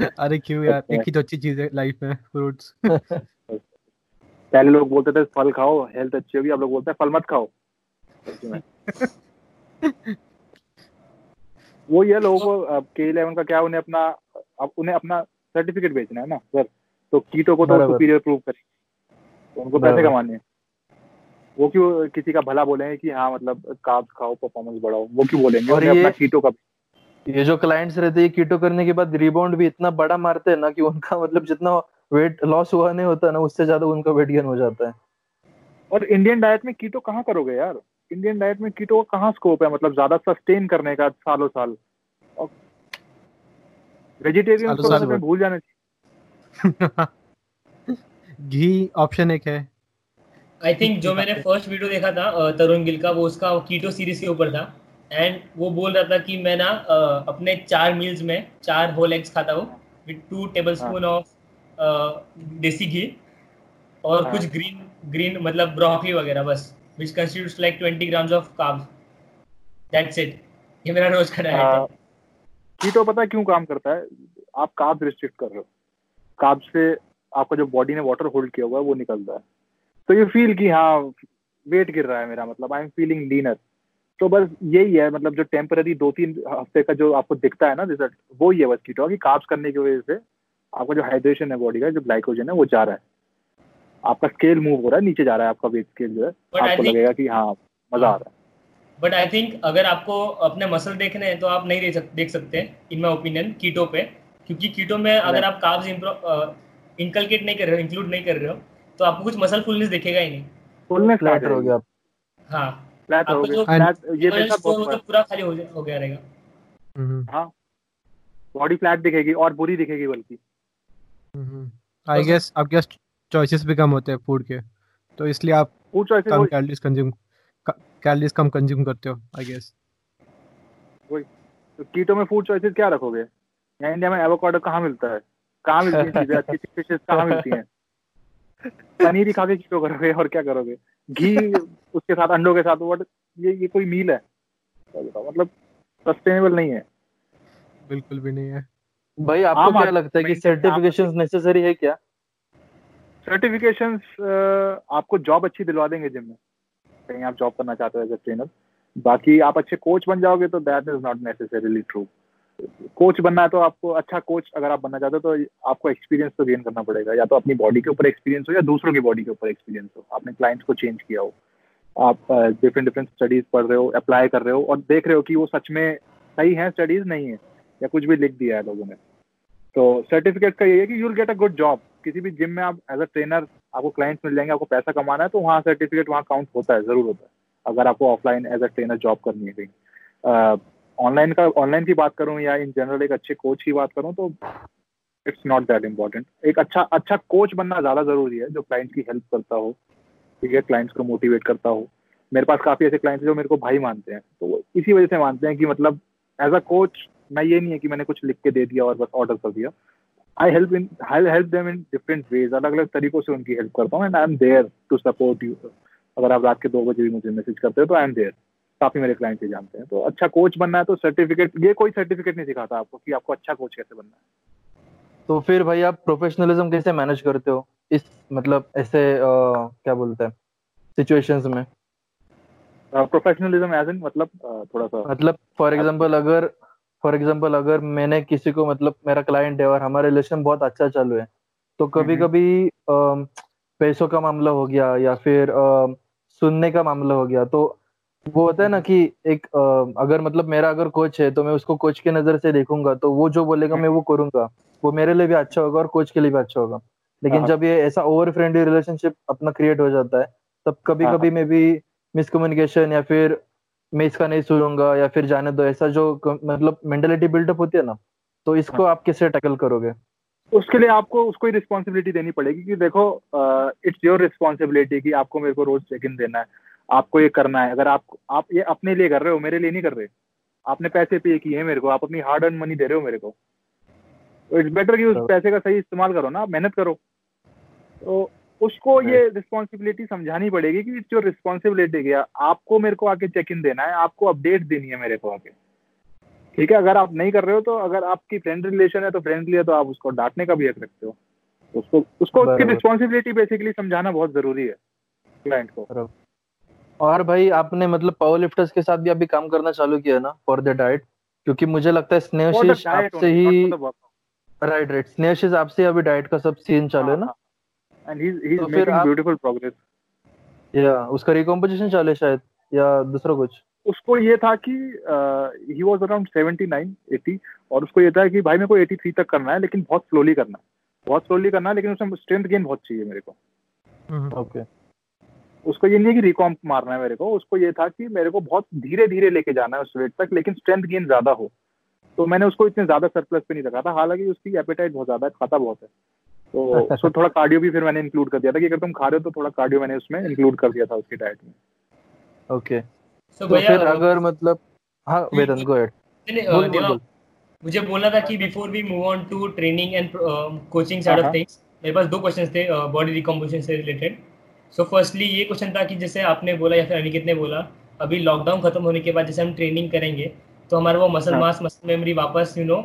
*laughs* अरे क्यों यार? *laughs* एक ही तो अच्छी चीज़ है लाइफ में फ्रूट्स *laughs* पहले लोग बोलते थे फल खाओ हेल्थ अच्छी होगी। अब लोग बोलते हैं फल मत खाओ। वो ये लोगों को के इलेवन का क्या उन्हें अपना अब उन्हें अपना सर्टिफिकेट बेचना है ना सर। तो कीटो को तो सुपीरियर प्रूव करेंगे। तो उनको पैसे कमाने हैं। वो क्यों किसी का भला बोलेंगे कि हाँ मतलब कार्ब्स खाओ परफॉर्मेंस बढ़ाओ वो क्यों बोलेंगे? और ये अपना कीटो का ये जो क्लाइंट्स रहते हैं कीटो करने के बाद रिबाउंड भी इतना बड़ा मारते हैं ना कि उनका *laughs* मतलब जितना वेट लॉस हुआ नहीं होता ना उससे ज़्यादा उनका वेट गेन हो जाता है। और इंडियन डाइट में कीटो कहाँ करोगे यार? इंडियन डाइट में कीटो का कहाँ स्कोप है? मतलब ज़्यादा सस्टेन करने का सालों साल। वेजिटेरियन को तो भूल जाने *laughs* घी ऑप्शन एक है। आई थिंक जो मैंने फ़र्स्ट वीडियो देखा था तरुण गिल का वो उसका कीटो सीरीज़ के ऊपर था। एंड वो बोल रहा था कि मैं ना अपने चार मील्स में चार होल एग्स खाता हूँ with two tablespoon of desi ghee और हाँ. कुछ ग्रीन ग्रीन मतलब ब्रोकली वगैरह बस which constitutes like 20 grams of carbs. That's it. ये मेरा रोज का डाइट है। कीटो पता है क्यों काम करता है? आप कार्ब्स रिस्ट्रिक्ट कर रहे हो। कार्ब्स से आपका जो बॉडी ने वाटर होल्ड किया हुआ है वो निकलता है। तो यू फील कि हाँ वेट गिर रहा है मेरा मतलब आई एम फीलिंग लीनर तो बस यही है मतलब जो टेम्पररी दो तीन हफ़्ते का जो आपको दिखता है ना रिज़ल्ट वो ही है बस कीटो कि कार्ब्स करने की वजह से आपका जो हाइड्रेशन है बॉडी का जो ग्लाइकोजन है वो जा रहा है. आपका स्केल मूव हो रहा है नीचे जा रहा है आपका वेट स्केल जो है. But आपको think, लगेगा कि हाँ मज़ा आ रहा है. बट आई थिंक अगर आपको अपने मसल देखने हैं तो आप नहीं देख सकते इन माई ओपिनियन कीटो पे. क्योंकि कीटो में अगर आप कार्ब्स इंकलकेट नहीं कर रहे हो इंक्लूड नहीं कर रहे हो तो आपको कुछ मसल फुलनेस दिखेगा ही नहीं। फुलनेस फ्लैट हो? गया हाँ। फ्लैट हो गया फ्लैट ये देखा बहुत पूरा खाली हो हो गया रहेगा। हम्म। हाँ। बॉडी फ्लैट दिखेगी और बुरी दिखेगी बल्कि। आई गेस अब गेस चॉइसेस भी कम होते हैं फ़ूड के। तो इसलिए आप फ़ूड चॉइसेस कम कैलोरीज कंज्यूम कैलोरीज कम कंज्यूम करते हो आई गेस वही। तो कीटो में फ़ूड चॉइसेस क्या रखोगे? यहाँ इंडिया में एवोकाडो कहाँ मिलता है? कहाँ मिलती है चीज़ें? अच्छी अच्छी फिशेस कहाँ मिलती हैं? पनीर ही खा के कीटो करोगे और क्या करोगे? घी उसके साथ अंडों के साथ वट ये ये कोई मील है? मतलब सस्टेनेबल नहीं है। बिल्कुल भी नहीं है। भाई आपको क्या लगता है कि सर्टिफिकेशंस नेसेसरी है क्या? सर्टिफिकेशन आपको जॉब अच्छी दिलवा देंगे जिम में। कहीं आप जॉब करना चाहते हो एज ए ट्रेनर बाकी आप अच्छे कोच बन जाओगे तो that is not necessarily true coach बनना है तो आपको अच्छा कोच अगर आप बनना चाहते हो तो आपको एक्सपीरियंस तो गेन करना पड़ेगा। या तो अपनी बॉडी के ऊपर एक्सपीरियंस हो या दूसरों की बॉडी के ऊपर एक्सपीरियंस हो। आपने क्लाइंट्स को चेंज किया हो। आप डिफरेंट डिफरेंट स्टडीज़ पढ़ रहे हो अप्लाई कर रहे हो और देख रहे हो कि वो सच में सही है स्टडीज़ नहीं है, या कुछ भी लिख दिया है लोगों ने। तो सर्टिफिकेट का ये है कि you'll get a good job किसी भी जिम में आप एज अ ट्रेनर आपको क्लाइंट्स मिल जाएँगे, आपको पैसा कमाना है तो वहाँ सर्टिफिकेट वहाँ काउंट होता है, ज़रूर होता है। अगर आपको offline as a trainer job करनी है कहीं। ऑनलाइन का ऑनलाइन की बात करूँ या इन जनरल एक अच्छे कोच की बात करूँ तो इट्स नॉट दैट इंपॉर्टेंट एक अच्छा अच्छा कोच बनना ज़्यादा ज़रूरी है जो क्लाइंट्स की हेल्प करता हो, ठीक है क्लाइंट्स को मोटिवेट करता हो। मेरे पास काफ़ी ऐसे क्लाइंट्स जो मेरे को भाई मानते हैं तो वो इसी वजह से मानते हैं कि मतलब एज अ कोच मैं ये नहीं है कि मैंने कुछ लिख के दे दिया और बस ऑर्डर कर दिया। I help in I help them in different ways अलग अलग तरीकों से उनकी हेल्प करता हूँ and I am there to support you अगर आप रात के दो बजे भी मुझे मैसेज करते हो तो आई एम देयर काफ़ी मेरे क्लाइंट ये जानते हैं। तो अच्छा कोच बनना है तो सर्टिफिकेट ये कोई सर्टिफिकेट नहीं सिखाता आपको कि आपको अच्छा कोच कैसे बनना है। तो फिर भाई आप प्रोफेशनलिज्म कैसे मैनेज करते हो? इस मतलब ऐसे आ, क्या बोलते हैं सिचुएशंस में। प्रोफेशनलिज्म एज इन मतलब थोड़ा सा मतलब फॉर एग्जांपल अगर फॉर एग्ज़ाम्पल अगर मैंने किसी को मतलब मेरा क्लाइंट है और हमारा रिलेशन बहुत अच्छा चालू है तो कभी कभी पैसों का मामला हो गया या फिर आ, सुनने का मामला हो गया तो वो होता है ना कि एक आ, अगर मतलब मेरा अगर कोच है तो मैं उसको कोच के नज़र से देखूँगा तो वो जो बोलेगा मैं वो करूँगा वो मेरे लिए भी अच्छा होगा और कोच के लिए भी अच्छा होगा लेकिन हाँ। जब ये ऐसा ओवर फ्रेंडली रिलेशनशिप अपना क्रिएट हो जाता है तब कभी हाँ, कभी हाँ। में भी मिसकम्युनिकेशन या फिर मैं इसका नहीं सुनूँगा या फिर जाने दो ऐसा जो मतलब मेंटेलिटी बिल्डअप होती है ना तो इसको. आप कैसे टैकल करोगे उसके लिए आपको उसको ही रिस्पॉन्सिबिलिटी देनी पड़ेगी कि देखो इट्स योर रिस्पॉन्सिबिलिटी कि आपको मेरे को रोज चेक इन देना है आपको ये करना है। अगर आप आप ये अपने लिए कर रहे हो मेरे लिए नहीं कर रहे। आपने पैसे पे किए हैं मेरे को। आप अपनी हार्ड अर्न मनी दे रहे हो मेरे को। तो इट्स बेटर कि उस तो- पैसे का सही इस्तेमाल करो ना। मेहनत करो। तो उसको हाँ। ये रिस्पॉन्सिबिलिटी समझानी पड़ेगी कि जो रिस्पॉन्सिबिलिटी है आपको मेरे को आके चेक इन देना है। आपको अपडेट देनी है मेरे को आके। ठीक है? अगर आप नहीं कर रहे हो तो अगर आपकी फ्रेंड रिलेशन है तो फ्रेंडली है तो आप उसको डांटने का भी हक रखते हो। उसको उसको उसकी रिस्पॉन्सिबिलिटी बेसिकली समझाना बहुत ज़रूरी है क्लाइंट को। और भाई आपने मतलब पावर लिफ्टर्स के साथ भी अभी काम करना चालू किया ना फॉर द डाइट क्योंकि मुझे लगता है स्नेहशीष आपसे ही. राइट राइट स्नेहशीष आपसे अभी डाइट का सब सीन चालू है ना? And he. He is making beautiful progress या उसका रिकॉम्पोजिशन चालू है शायद या दूसरा कुछ? उसको ये था कि ही वाज अराउंड 79 80 और उसको ये था कि भाई मेरे को 83 तक करना है लेकिन बहुत स्लोली करना है। बहुत स्लोली करना है लेकिन उसमें स्ट्रेंथ गेन बहुत चाहिए मेरे को। ओके उसको ये नहीं है कि रिकॉम्प मारना है मेरे को उसको ये था कि मेरे को बहुत धीरे धीरे लेके जाना है उस वेट तक लेकिन स्ट्रेंथ गेन ज़्यादा हो। तो मैंने उसको इतने ज़्यादा सरप्लस पे नहीं रखा था हालाँकि उसकी एपेटाइट बहुत ज़्यादा है खाता बहुत है। तो *laughs* उसको थोड़ा कार्डियो भी फिर मैंने इंक्लूड कर दिया था कि अगर तुम खा रहे हो तो थोड़ा कार्डियो मैंने उसमें इंक्लूड कर दिया था उसकी डाइट में। ओके तो फिर अगर मतलब हाँ वेदन गो बोल। मुझे बोलना था कि before we move on to training and coaching side of things मेरे पास दो क्वेश्चंस थे बॉडी रिकम्पोजिशन से रिलेटेड सो फर्स्टली ये क्वेश्चन था कि जैसे आपने बोला या फिर अनिकेत ने बोला अभी लॉकडाउन खत्म होने के बाद जैसे हम ट्रेनिंग करेंगे तो हमारा वो मसल हाँ। मास मसल मेमोरी वापस यू नो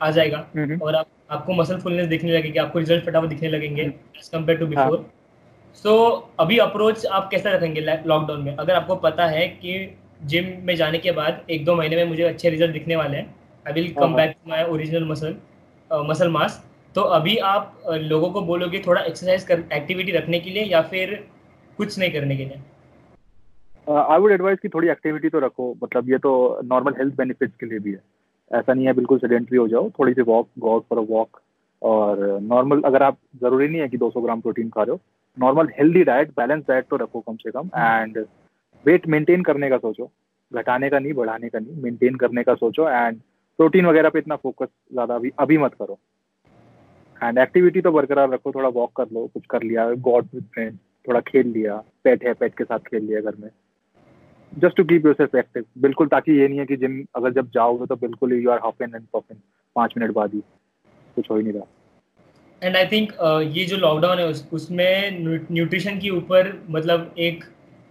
आ जाएगा हम्म, और आप आपको मसल फुलनेस दिखने लगेगी आपको रिज़ल्ट फटाफट दिखने लगेंगे as compare to. Before so अभी अप्रोच आप कैसा रखेंगे लॉकडाउन में अगर आपको पता है कि जिम में जाने के बाद एक दो महीने में मुझे अच्छे रिज़ल्ट दिखने वाले हैं I will come. Back to my original muscle muscle mass तो अभी आप लोगों को बोलोगे थोड़ा एक्सरसाइज कर एक्टिविटी रखने के लिए या फिर कुछ नहीं करने के लिए? आई वुड एडवाइस कि थोड़ी एक्टिविटी तो रखो मतलब ये तो नॉर्मल हेल्थ बेनिफिट्स के लिए भी है। ऐसा नहीं है बिल्कुल सेडेंटरी हो जाओ थोड़ी सी walk go out for a walk और नॉर्मल अगर आप ज़रूरी नहीं है कि 200 ग्राम प्रोटीन खा रहे हो normal healthy diet balance diet तो रखो कम से कम एंड वेट मेंटेन करने का सोचो। घटाने का नहीं बढ़ाने का नहीं मेंटेन करने का सोचो एंड प्रोटीन वगैरह पे इतना फोकस ज़्यादा अभी अभी मत करो। एंड एक्टिविटी तो बरकरार रखो थोड़ा वॉक कर लो कुछ कर लिया गॉड विद फ्रेंड थोड़ा खेल लिया पेट है पेट के साथ खेल लिया घर में। Just to keep yourself active बिल्कुल ताकि ये नहीं है कि जिम अगर जब जाओगे तो बिल्कुल you are hop and pop in पाँच मिनट बाद ही कुछ हो ही नहीं रहा। एंड आई थिंक ये जो लॉकडाउन है उस, उसमें न्यूट्रिशन के ऊपर मतलब एक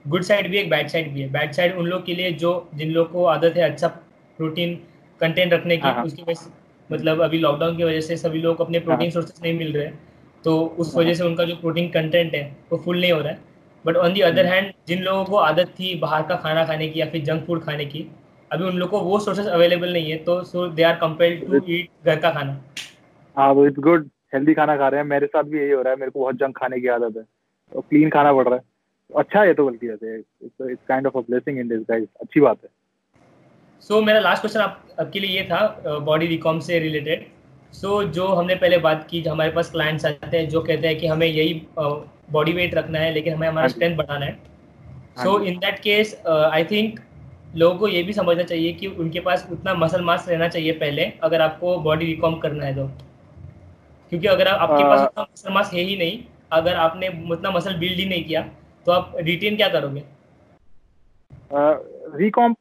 गुड साइड भी एक बैड साइड भी है। बैड साइड उन लोग के लिए जो जिन लोग को आदत है अच्छा प्रोटीन कंटेंट रखने की हाँ, हाँ। उसकी वजह से मतलब अभी लॉकडाउन की वजह से सभी लोग अपने प्रोटीन सोर्सेज नहीं मिल रहे हैं तो उस हाँ। वजह से उनका जो प्रोटीन कंटेंट है वो फुल नहीं हो रहा है। But on the other hand जिन लोगों को आदत थी बाहर का खाना खाने की या फिर जंक फ़ूड खाने की अभी उन लोग को वो सोर्सेज अवेलेबल नहीं है तो so they are compelled to eat घर का खाना। हाँ वो इट्स गुड हेल्दी खाना खा रहे हैं। मेरे साथ भी यही हो रहा है मेरे को बहुत जंक खाने की आदत है तो क्लीन खाना पड़ रहा है। अच्छा है तो बल्कि it's kind of a blessing in disguise अच्छी बात है। सो so, मेरा लास्ट क्वेश्चन आप आपके लिए ये था बॉडी रिकॉम से रिलेटेड सो so, जो हमने पहले बात की जो हमारे पास क्लाइंट्स आते हैं जो कहते हैं कि हमें यही बॉडी वेट रखना है लेकिन हमें हमारा हाँ स्ट्रेंथ बढ़ाना है. हाँ so in that case I think लोगों को ये भी समझना चाहिए कि उनके पास उतना मसल मास रहना चाहिए पहले अगर आपको बॉडी रिकॉम करना है तो. क्योंकि अगर आप, आपके पास उतना मसल मास है ही नहीं अगर आपने उतना मसल बिल्ड ही नहीं किया तो आप रिटेन क्या करोगे? रिकॉम्प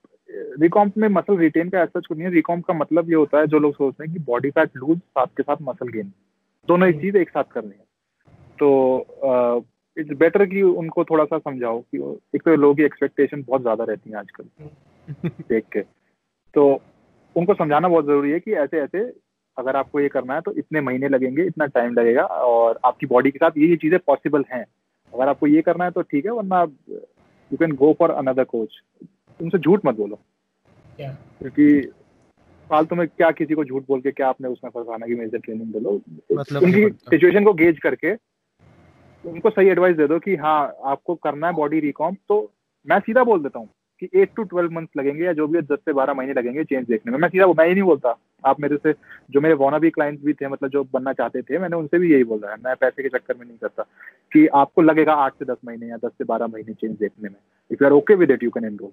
रिकॉम्प में मसल रिटेन का ऐसा कुछ नहीं है। रिकॉम्प का मतलब ये होता है जो लोग सोचते हैं कि बॉडी फैट लूज साथ के साथ मसल गेन दोनों एक चीज़ एक साथ करनी है। तो इट्स बेटर कि उनको थोड़ा सा समझाओ कि एक तो लोगों की एक्सपेक्टेशन बहुत ज़्यादा रहती है आजकल। *laughs* देख के। तो उनको समझाना बहुत ज़रूरी है कि ऐसे ऐसे अगर आपको ये करना है तो इतने महीने लगेंगे इतना टाइम लगेगा और आपकी बॉडी के साथ ये ये चीज़ें पॉसिबल हैं। अगर आपको ये करना है तो ठीक है वरना you can go for another coach उनसे झूठ मत बोलो। क्योंकि फालतू में क्या किसी को झूठ बोल के क्या आपने उसमें फंसाना कि मेरे से ट्रेनिंग दे लो? मतलब उनकी सिचुएशन को गेज करके उनको सही एडवाइस दे दो कि हाँ आपको करना है बॉडी रिकॉम्प तो मैं सीधा बोल देता हूँ कि एट टू ट्वेल्व मंथ्स लगेंगे या जो भी है दस से बारह महीने लगेंगे चेंज देखने में। मैं सीधा मैं ही नहीं बोलता। आप मेरे से जो मेरे वोना भी क्लाइंट्स भी थे मतलब जो बनना चाहते थे मैंने उनसे भी यही बोला है। मैं पैसे के चक्कर में नहीं करता कि आपको लगेगा आठ से दस महीने या दस से बारह महीने चेंज देखने में। If you are okay with it you can enroll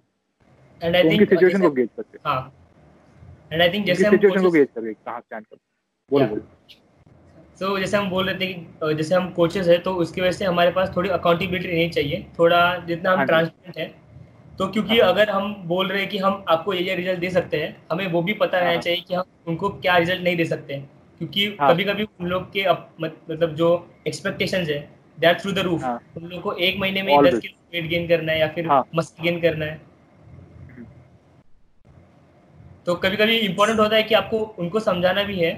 and I उनकी थिंक सिचुएशन को गेज करके हाँ। एंड आई थिंक जैसे हम सिचुएशन को गेज करके कहाँ स्टैंड कर बोलो. बोलो। सो जैसे हम बोल रहे थे कि जैसे हम कोचेस हैं तो उसकी वजह से हमारे पास थोड़ी अकाउंटेबिलिटी रहनी चाहिए। थोड़ा जितना हम हाँ ट्रांसपेरेंट है। तो क्योंकि अगर हम बोल रहे हैं कि हम आपको ये ये रिज़ल्ट दे सकते हैं हमें वो भी पता रहना हाँ। चाहिए कि हम उनको क्या रिज़ल्ट नहीं दे सकते हैं। क्योंकि हाँ. कभी कभी उन लोग के अप, मतलब जो एक्सपेक्टेशंस है दैट थ्रू द रूफ उन लोग को एक महीने में दस किलो वेट गेन करना है या फिर हाँ. मसल गेन करना है। तो कभी कभी इम्पोर्टेंट होता है कि आपको उनको समझाना भी है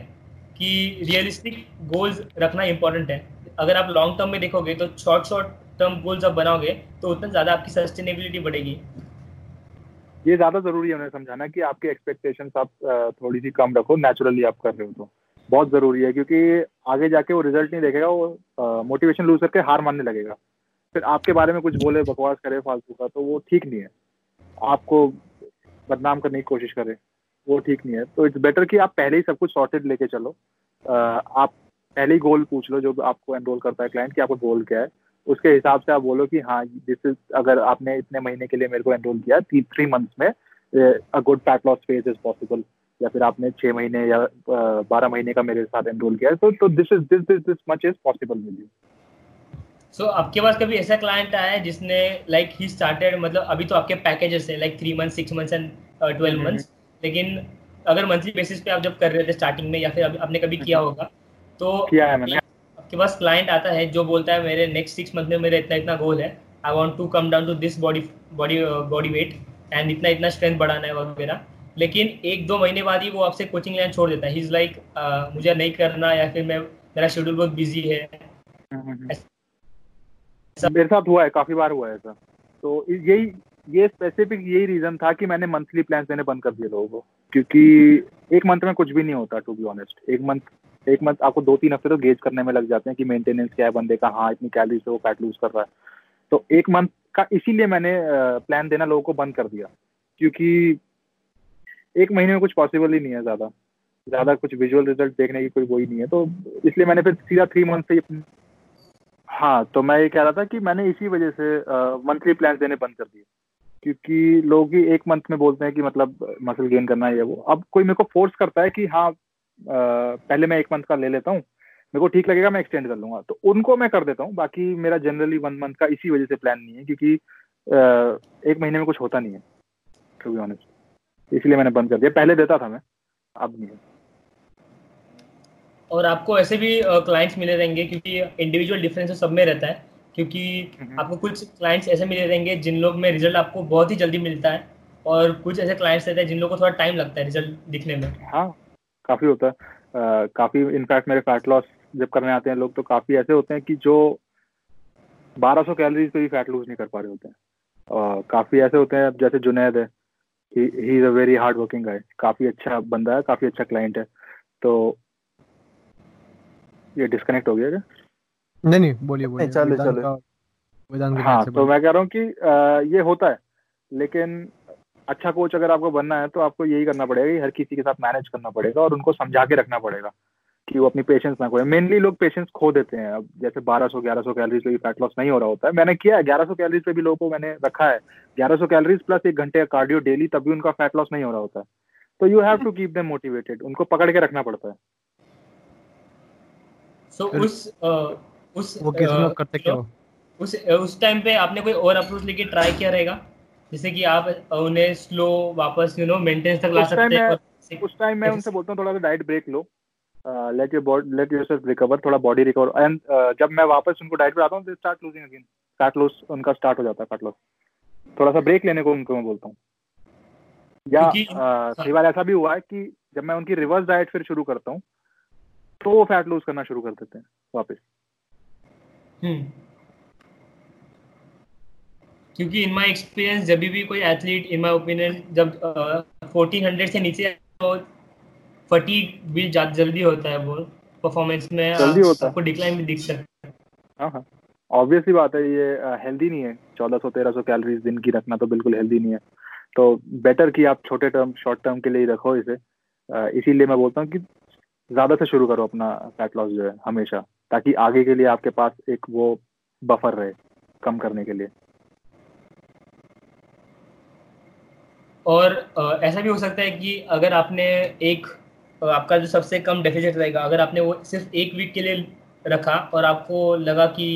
कि रियलिस्टिक गोल्स रखना इम्पोर्टेंट है। अगर आप लॉन्ग टर्म में देखोगे तो शॉर्ट शॉर्ट टर्म गोल्स आप बनाओगे तो उतना ज़्यादा आपकी सस्टेनेबिलिटी बढ़ेगी। ये ज़्यादा ज़रूरी है उन्हें समझाना कि आपके एक्सपेक्टेशंस आप थोड़ी सी कम रखो नेचुरली आप कर रहे हो तो। बहुत ज़रूरी है क्योंकि आगे जाके वो रिज़ल्ट नहीं देखेगा, वो मोटिवेशन लूज करके हार मानने लगेगा। फिर आपके बारे में कुछ बोले, बकवास करे, फालतू का तो वो ठीक नहीं है। आपको बदनाम करने की कोशिश करे। वो ठीक नहीं है। तो इट्स बेटर कि आप पहले ही सब कुछ सॉर्टेड लेके चलो। आप पहले ही गोल पूछ लो जो आपको एनरोल करता है क्लाइंट कि आपका गोल क्या है। उसके हिसाब से आप बोलो कि हाँ दिस इज़ अगर आपने इतने महीने के लिए मेरे को एनरोल किया थ्री मंथ्स में a good fat loss phase is possible या फिर आपने छह महीने या बारह महीने का मेरे साथ एनरोल किया है। तो तो this is this this this much is possible with you so आपके पास कभी ऐसा क्लाइंट आया है जिसने लाइक ही स्टार्टेड मतलब अभी तो आपके पैकेजेस है like three month six months and twelve months लेकिन अगर मंथली बेसिस पे आप जब कर रहे थे स्टार्टिंग में या फिर आपने कभी किया हम्म। होगा तो किया है मैंने। आपके पास क्लाइंट आता है जो बोलता है मेरे नेक्स्ट सिक्स मंथ में मेरा इतना इतना गोल है I want to come down to this body body body weight and इतना इतना स्ट्रेंथ बढ़ाना है वगैरह। लेकिन एक दो महीने बाद ही वो आपसे कोचिंग लाइन छोड़ देता है। ही इज़ लाइक मुझे नहीं करना या फिर मैं मेरा शेड्यूल बहुत बिज़ी है। मेरे साथ हुआ है काफ़ी बार हुआ है ऐसा। तो यही ये स्पेसिफिक यही रीजन था कि मैंने मंथली प्लान देने बंद कर दिए लोगों को। क्योंकि एक मंथ में कुछ भी नहीं होता टू बी ऑनेस्ट एक मंथ एक मंथ आपको दो तीन हफ़्ते तो गेज करने में लग जाते हैं कि मेंटेनेंस क्या है, बंदे का हाँ इतनी कैलोरी से वो फैट लूज कर रहा है। तो एक मंथ का इसीलिए मैंने प्लान देना लोगों को बंद कर दिया। क्योंकि एक महीने में कुछ पॉसिबल ही नहीं है ज़्यादा। ज़्यादा कुछ विजुअल रिज़ल्ट देखने की कोई वही नहीं है। तो इसलिए मैंने फिर सीधा थ्री मंथ से हाँ तो मैं ये कह रहा था कि मैंने इसी वजह से मंथली प्लान देने बंद कर दिए। क्योंकि लोग ही एक मंथ में बोलते हैं कि मतलब मसल गेन करना है वो। अब कोई मेरे को फोर्स करता है कि हाँ पहले मैं एक मंथ का ले लेता हूँ, मेरे को ठीक लगेगा, मैं एक्सटेंड कर लूँगा। तो उनको मैं कर देता हूँ, बाकी मेरा जनरली वन मंथ का इसी वजह से प्लान नहीं है, क्योंकि एक महीने में कुछ होता नहीं है टू बी ऑनेस्ट इसलिए मैंने बंद कर दिया। पहले देता था मैं, अब नहीं और आपको ऐसे भी क्लाइंट्स मिले रहेंगे, क्योंकि इंडिविजुअल डिफरेंस सब में रहता है। क्योंकि। आपको कुछ क्लाइंट्स ऐसे मिले रहेंगे जिन लोग में रिज़ल्ट आपको बहुत ही जल्दी मिलता है और कुछ ऐसे क्लाइंट्स रहते हैं जिन लोगों को थोड़ा टाइम लगता है रिज़ल्ट दिखने में। हाँ काफ़ी होता है। काफ़ी इनफैक्ट मेरे फैट लॉस जब करने आते हैं लोग तो काफ़ी ऐसे होते हैं कि जो 1200 कैलोरीज पे भी फैट लूज नहीं कर पा रहे होते हैं। काफ़ी ऐसे होते हैं जैसे जुनैद है। He is a very hard working guy काफ़ी अच्छा बंदा है काफ़ी अच्छा क्लाइंट है। तो ये डिस्कनेक्ट हो गया क्या? नहीं नहीं बोलिए बोलिए चलो चलो। हाँ तो मैं कह रहा हूँ कि आ, ये होता है लेकिन अच्छा कोच अगर आपको बनना है तो आपको यही करना पड़ेगा कि हर किसी के साथ मैनेज करना पड़ेगा और उनको समझा के रखना पड़ेगा कि वो अपनी पेशेंस ना खोए। मेनली लोग पेशेंस खो देते हैं। अब जैसे 1200 1100 कैलोरीज पे भी फैट लॉस नहीं हो रहा होता है। मैंने किया है 1100 कैलोरीज पे भी लोगों को मैंने रखा है। 1100 कैलोरीज प्लस एक घंटे का कार्डियो डेली तभी उनका फैट लॉस नहीं हो रहा होता है। तो you have to keep them motivated उनको पकड़ के रखना पड़ता है। सो उस उस वो किस लोग करते क्या उस उस टाइम पे आपने कोई और अप्रोच लेके ट्राई किया रहेगा? जैसे कि आप उन्हें स्लो वापस यू नो मेंटेनेंस तक ला सकते हैं उस टाइम मैं उनसे बोलता हूँ थोड़ा सा diet break low. Let your body let yourself recover थोड़ा बॉडी रिकवर एंड जब मैं वापस उनको डाइट पे आता हूँ they start losing again fat loss उनका स्टार्ट हो जाता है फैट लॉस थोड़ा सा ब्रेक लेने को उनको मैं बोलता हूँ। या कई बार ऐसा भी हुआ है कि जब मैं उनकी रिवर्स डाइट फिर शुरू करता हूँ तो वो फैट लूज करना शुरू कर देते हैं वापस। क्योंकि इन माय एक्सपीरियंस जब भी कोई एथलीट इन माय ओपिनियन जब फोर्टीन हंड्रेड से नीचे तो फटीग भी जल्दी होता है वो परफॉर्मेंस में जल्दी होता आपको डिक्लाइन भी दिख सकता है। हाँ हाँ। ऑब्वियसली बात है ये हेल्दी नहीं है। चौदह सौ तेरह सौ कैलोरीज दिन की रखना तो बिल्कुल हेल्दी नहीं है। तो बेटर कि आप छोटे टर्म शॉर्ट टर्म के लिए ही रखो इसे। इसीलिए मैं बोलता हूँ कि ज़्यादा से शुरू करो अपना फैट लॉस जो है हमेशा। ताकि आगे के लिए आपके पास एक वो बफर रहे कम करने के लिए और ऐसा भी हो सकता है कि अगर आपने एक आपका जो सबसे कम डेफिसिट रहेगा अगर आपने वो सिर्फ़ एक वीक के लिए रखा और आपको लगा कि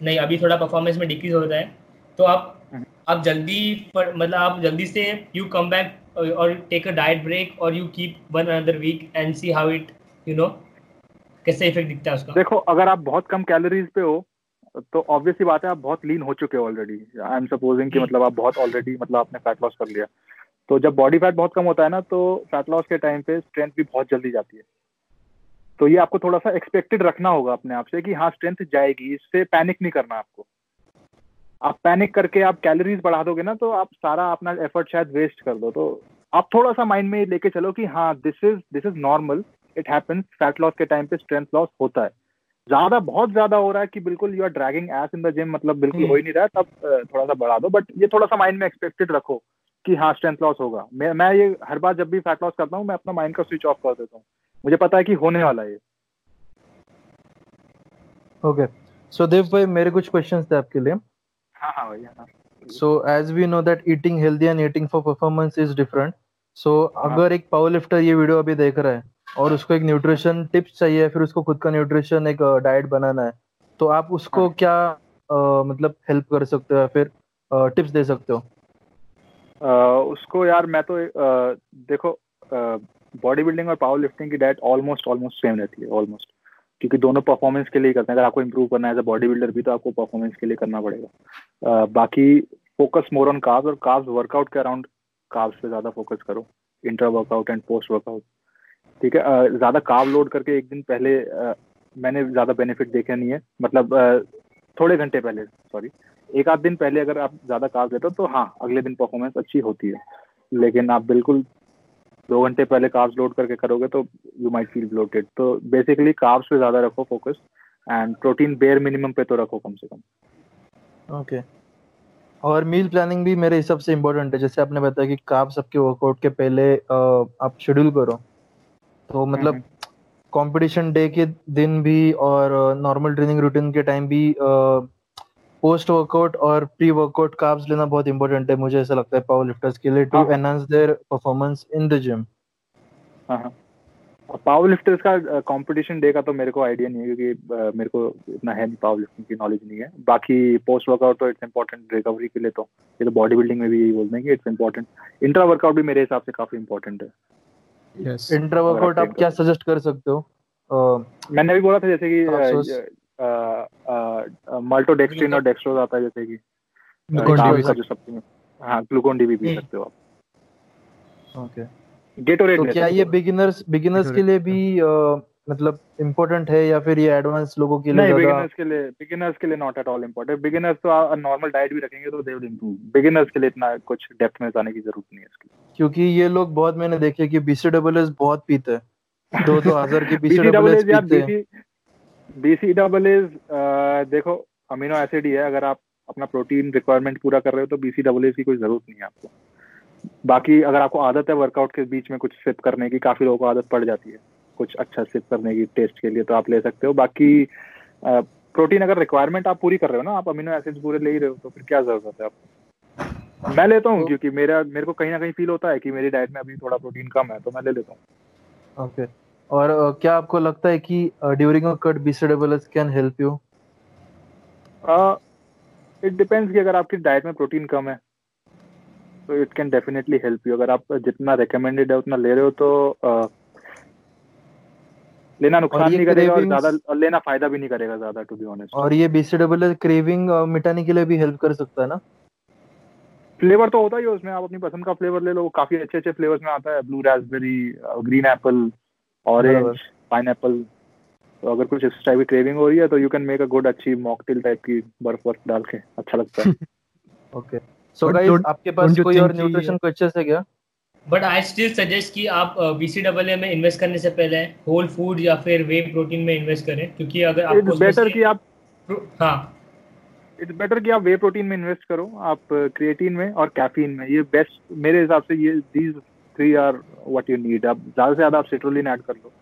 नहीं अभी थोड़ा परफॉर्मेंस में डिक्रीज हो रहा है तो आप हम्म। आप जल्दी मतलब आप जल्दी से यू कम बैक और टेक अ डाइट ब्रेक और you keep one another week and see how it you know कैसे इफ़ेक्ट दिखता है उसका? देखो अगर आप बहुत कम कैलोरीज पे हो तो ऑब्वियसली बात है आप बहुत लीन हो चुके हो ऑलरेडी आई एम सपोजिंग कि मतलब आप बहुत ऑलरेडी मतलब आपने फैट लॉस कर लिया। तो जब बॉडी फैट बहुत कम होता है ना तो फैट लॉस के टाइम पे स्ट्रेंथ भी बहुत जल्दी जाती है। तो ये आपको थोड़ा सा एक्सपेक्टेड रखना होगा अपने आप से कि हाँ स्ट्रेंथ जाएगी इससे पैनिक नहीं करना आपको। आप पैनिक करके आप कैलोरीज बढ़ा दोगे ना तो आप सारा अपना एफर्ट शायद वेस्ट कर दो। तो आप थोड़ा सा माइंड में लेके चलो कि हाँ this is this is normal it happens fat loss के टाइम पे स्ट्रेंथ लॉस होता है। ज़्यादा बहुत ज़्यादा हो रहा है कि बिल्कुल you are dragging ass in the gym मतलब बिल्कुल हो ही नहीं रहा। है तब थोड़ा सा बढ़ा दो। बट ये थोड़ा सा माइंड में एक्सपेक्टेड रखो कि हाँ स्ट्रेंथ लॉस होगा। मैं मैं ये हर बार जब भी फैट लॉस करता हूँ मैं अपना माइंड का स्विच ऑफ़ कर देता हूँ। मुझे पता है कि होने वाला है ओके सो देव भाई मेरे कुछ क्वेश्चंस थे आपके लिए। हाँ हाँ भैया हाँ। So as we know that eating healthy and eating for performance is different so अगर एक पावर लिफ्टर ये वीडियो अभी देख रहा है और उसको एक न्यूट्रिशन टिप्स चाहिए फिर उसको खुद का न्यूट्रिशन एक डाइट बनाना है। तो आप उसको हाँ। क्या अ, मतलब हेल्प कर सकते हो या फिर टिप्स दे सकते हो? अ, उसको यार मैं तो अ, देखो बॉडी बिल्डिंग और पावर लिफ्टिंग की डाइट ऑलमोस्ट ऑलमोस्ट सेम रहती है ऑलमोस्ट क्योंकि दोनों परफॉर्मेंस के लिए करते हैं। अगर आपको इम्प्रूव करना है एज अ बॉडी बिल्डर भी तो आपको परफॉर्मेंस के लिए करना पड़ेगा। अ, बाकी फोकस मोर ऑन कार्ब्स और कार्ब्स वर्कआउट के अराउंड कार्ब्स पे ज़्यादा फोकस करो। Inter workout and post workout ठीक है ज़्यादा कार्ब लोड करके एक दिन पहले मैंने ज़्यादा बेनिफिट देखे नहीं है। मतलब थोड़े घंटे पहले सॉरी एक आध दिन पहले अगर आप ज़्यादा कार्ब लेते हो तो हाँ अगले दिन परफॉर्मेंस अच्छी होती है। लेकिन आप बिल्कुल दो घंटे पहले कार्ब्स लोड करके करोगे तो यू माइट फील ब्लोटेड तो बेसिकली कार्ब्स पे ज़्यादा रखो focus and protein bare minimum पे तो रखो कम से कम। ओके और मील प्लानिंग भी मेरे हिसाब से इम्पोर्टेंट है। जैसे आपने बताया कि कार्ब सबके वर्कआउट के पहले आप शेड्यूल करो। तो मतलब कंपटीशन डे के दिन भी और नॉर्मल ट्रेनिंग रूटीन के टाइम भी पोस्ट वर्कआउट और प्री वर्कआउट कार्ब्स लेना बहुत इंपॉर्टेंट है मुझे ऐसा लगता है पावर लिफ्टर्स के लिए too. Enhance their performance in the gym power lifters का कंपटीशन डे का तो मेरे को आइडिया नहीं है क्योंकि मेरे को इतना है नहीं पावर लिफ्टिंग की नॉलेज नहीं है। बाकी पोस्ट वर्कआउट तो इट्स इम्पोर्टेंट रिकवरी के लिए तो ये तो बॉडी बिल्डिंग में भी यही बोलते हैं कि इट्स इम्पोर्टेंट इंट्रा वर्कआउट भी मेरे हिसाब से काफ़ी इंपॉर्टेंट है। इंट्रा वर्कआउट आप क्या सजेस्ट कर सकते हो? मैंने भी बोला था जैसे कि मल्टोडेक्स्ट्रिन और डेक्सट्रोज आता है जैसे कि ग्लूकोन डी हाँ ग्लूकोन डी भी पी हम्म। सकते हो आप। ओके गेटोरेड तो क्या ये बिगिनर्स बिगिनर्स के लिए भी मतलब इम्पोर्टेंट है या फिर ये एडवांस लोगों के लिए नहीं बिगिनर्स के लिए बिगिनर्स के लिए not at all important beginners तो नॉर्मल डाइट भी रखेंगे तो दे विल इंप्रूव बिगिनर्स के लिए इतना कुछ डेप्थ में जाने की ज़रूरत नहीं है इसकी। क्योंकि ये लोग बहुत मैंने देखे कि बीसीडब्ल्यूएस बहुत पीते हैं। दो दो हज़ार की BCAAs बीसीडब्ल्यूएस यार पीते हैं। BC BCAAs देखो अमीनो एसिड ही है। अगर आप अपना प्रोटीन रिक्वायरमेंट पूरा कर रहे हो तो BCAAs की कोई ज़रूरत नहीं है आपको। बाकी अगर आपको आदत है वर्कआउट के बीच में कुछ सिप करने की काफ़ी लोगों को आदत पड़ जाती है। कुछ अच्छा सिप करने की टेस्ट के लिए तो आप ले सकते हो। बाकी प्रोटीन अगर रिक्वायरमेंट आप पूरी कर रहे हो ना आप अमीनो एसिड्स पूरे ले ही रहे हो तो फिर क्या ज़रूरत है आपको? मैं लेता हूँ तो- क्योंकि मेरा मेरे को कहीं ना कहीं फील होता है कि मेरी डाइट में अभी थोड़ा प्रोटीन कम है तो मैं ले लेता हूँ। ओके और क्या आपको लगता है कि during a cut BCWS can help you it depends कि अगर आपकी डाइट में प्रोटीन कम है तो it can definitely help you अगर आप जितना रिकमेंडेड है उतना ले रहे हो तो uh, लेना नुकसान नहीं करेगा और ज़्यादा और लेना फ़ायदा भी नहीं करेगा ज़्यादा टू बी ऑनेस्ट और ये बीसीडब्ल्यूएस क्रेविंग मिटाने के लिए भी हेल्प कर सकता है ना? फ्लेवर तो होता ही है उसमें आप अपनी पसंद का फ्लेवर ले लो काफ़ी अच्छे अच्छे फ्लेवर्स में आता है blue raspberry green apple orange. Pine तो अगर कुछ इस टाइप की क्रेविंग हो रही है तो you can make a good अच्छी मॉकटेल टाइप की बर्फ़ वर्फ डाल के अच्छा लगता है। ओके सो गाइस आपके पास कोई और न्यूट्रिशन क्वेश्चंस है क्या? बट आई स्टिल सजेस्ट कि आप बीसीडब्ल्यू में इन्वेस्ट करने से पहले होल फ़ूड या फिर वे प्रोटीन में इन्वेस्ट करें क्योंकि अगर आपको बेटर कि आप हाँ। इट्स बेटर कि आप वे प्रोटीन में इन्वेस्ट करो आप क्रिएटिन में और कैफीन में। ये बेस्ट मेरे हिसाब से ये these three are what you need आप ज़्यादा से ज़्यादा आप सिट्रोलिन ऐड कर लो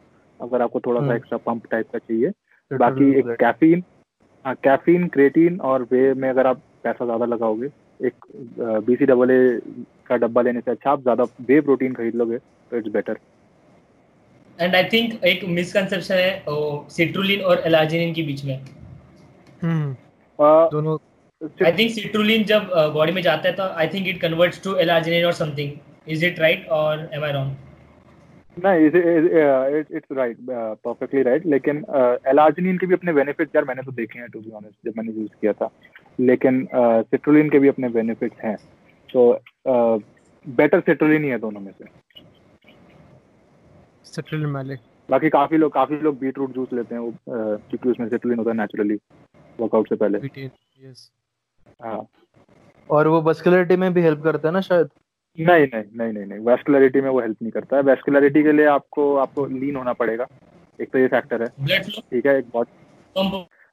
अगर आपको थोड़ा सा। एक्स्ट्रा पंप टाइप का चाहिए। बाकी एक कैफीन हाँ कैफीन क्रिएटिन और वे में अगर आप पैसा ज़्यादा लगाओगे एक बीसी डबल ए का डब्बा लेने से अच्छा आप ज़्यादा वे प्रोटीन खरीद लोगे तो it's better and I think एक मिसकंसेप्शन है सिट्रुलिन और एलार्जिनिन के बीच में। हम्म। दोनों आई थिंक सिट्रुलिन जब बॉडी में जाता है तो I think it converts to L arginine और समथिंग इज़ इट राइट और एम आई रॉन्ग नहीं इट्स राइट परफेक्टली राइट लेकिन एलार्जिनिन के भी अपने बेनिफिट्स यार मैंने तो देखे हैं टू बी ऑनेस्ट जब मैंने यूज़ किया था। लेकिन सिट्रोलिन के भी अपने बेनिफिट्स हैं। तो बेटर सिट्रोलिन ही है दोनों में से। सिट्रोलिन वाले बाकी काफ़ी लोग काफ़ी लोग बीट रूट जूस लेते हैं वो क्योंकि उसमें सिट्रोलिन होता है नेचुरली वर्कआउट से पहले। यस हाँ। और वो मस्कुलरिटी में भी हेल्प करता है ना शायद? नहीं नहीं नहीं नहीं नहीं। वेस्कुलरिटी में वो हेल्प नहीं करता है। वेस्कुलरिटी के लिए आपको आपको लीन होना पड़ेगा। एक तो ये फैक्टर है। ठीक है एक बॉडी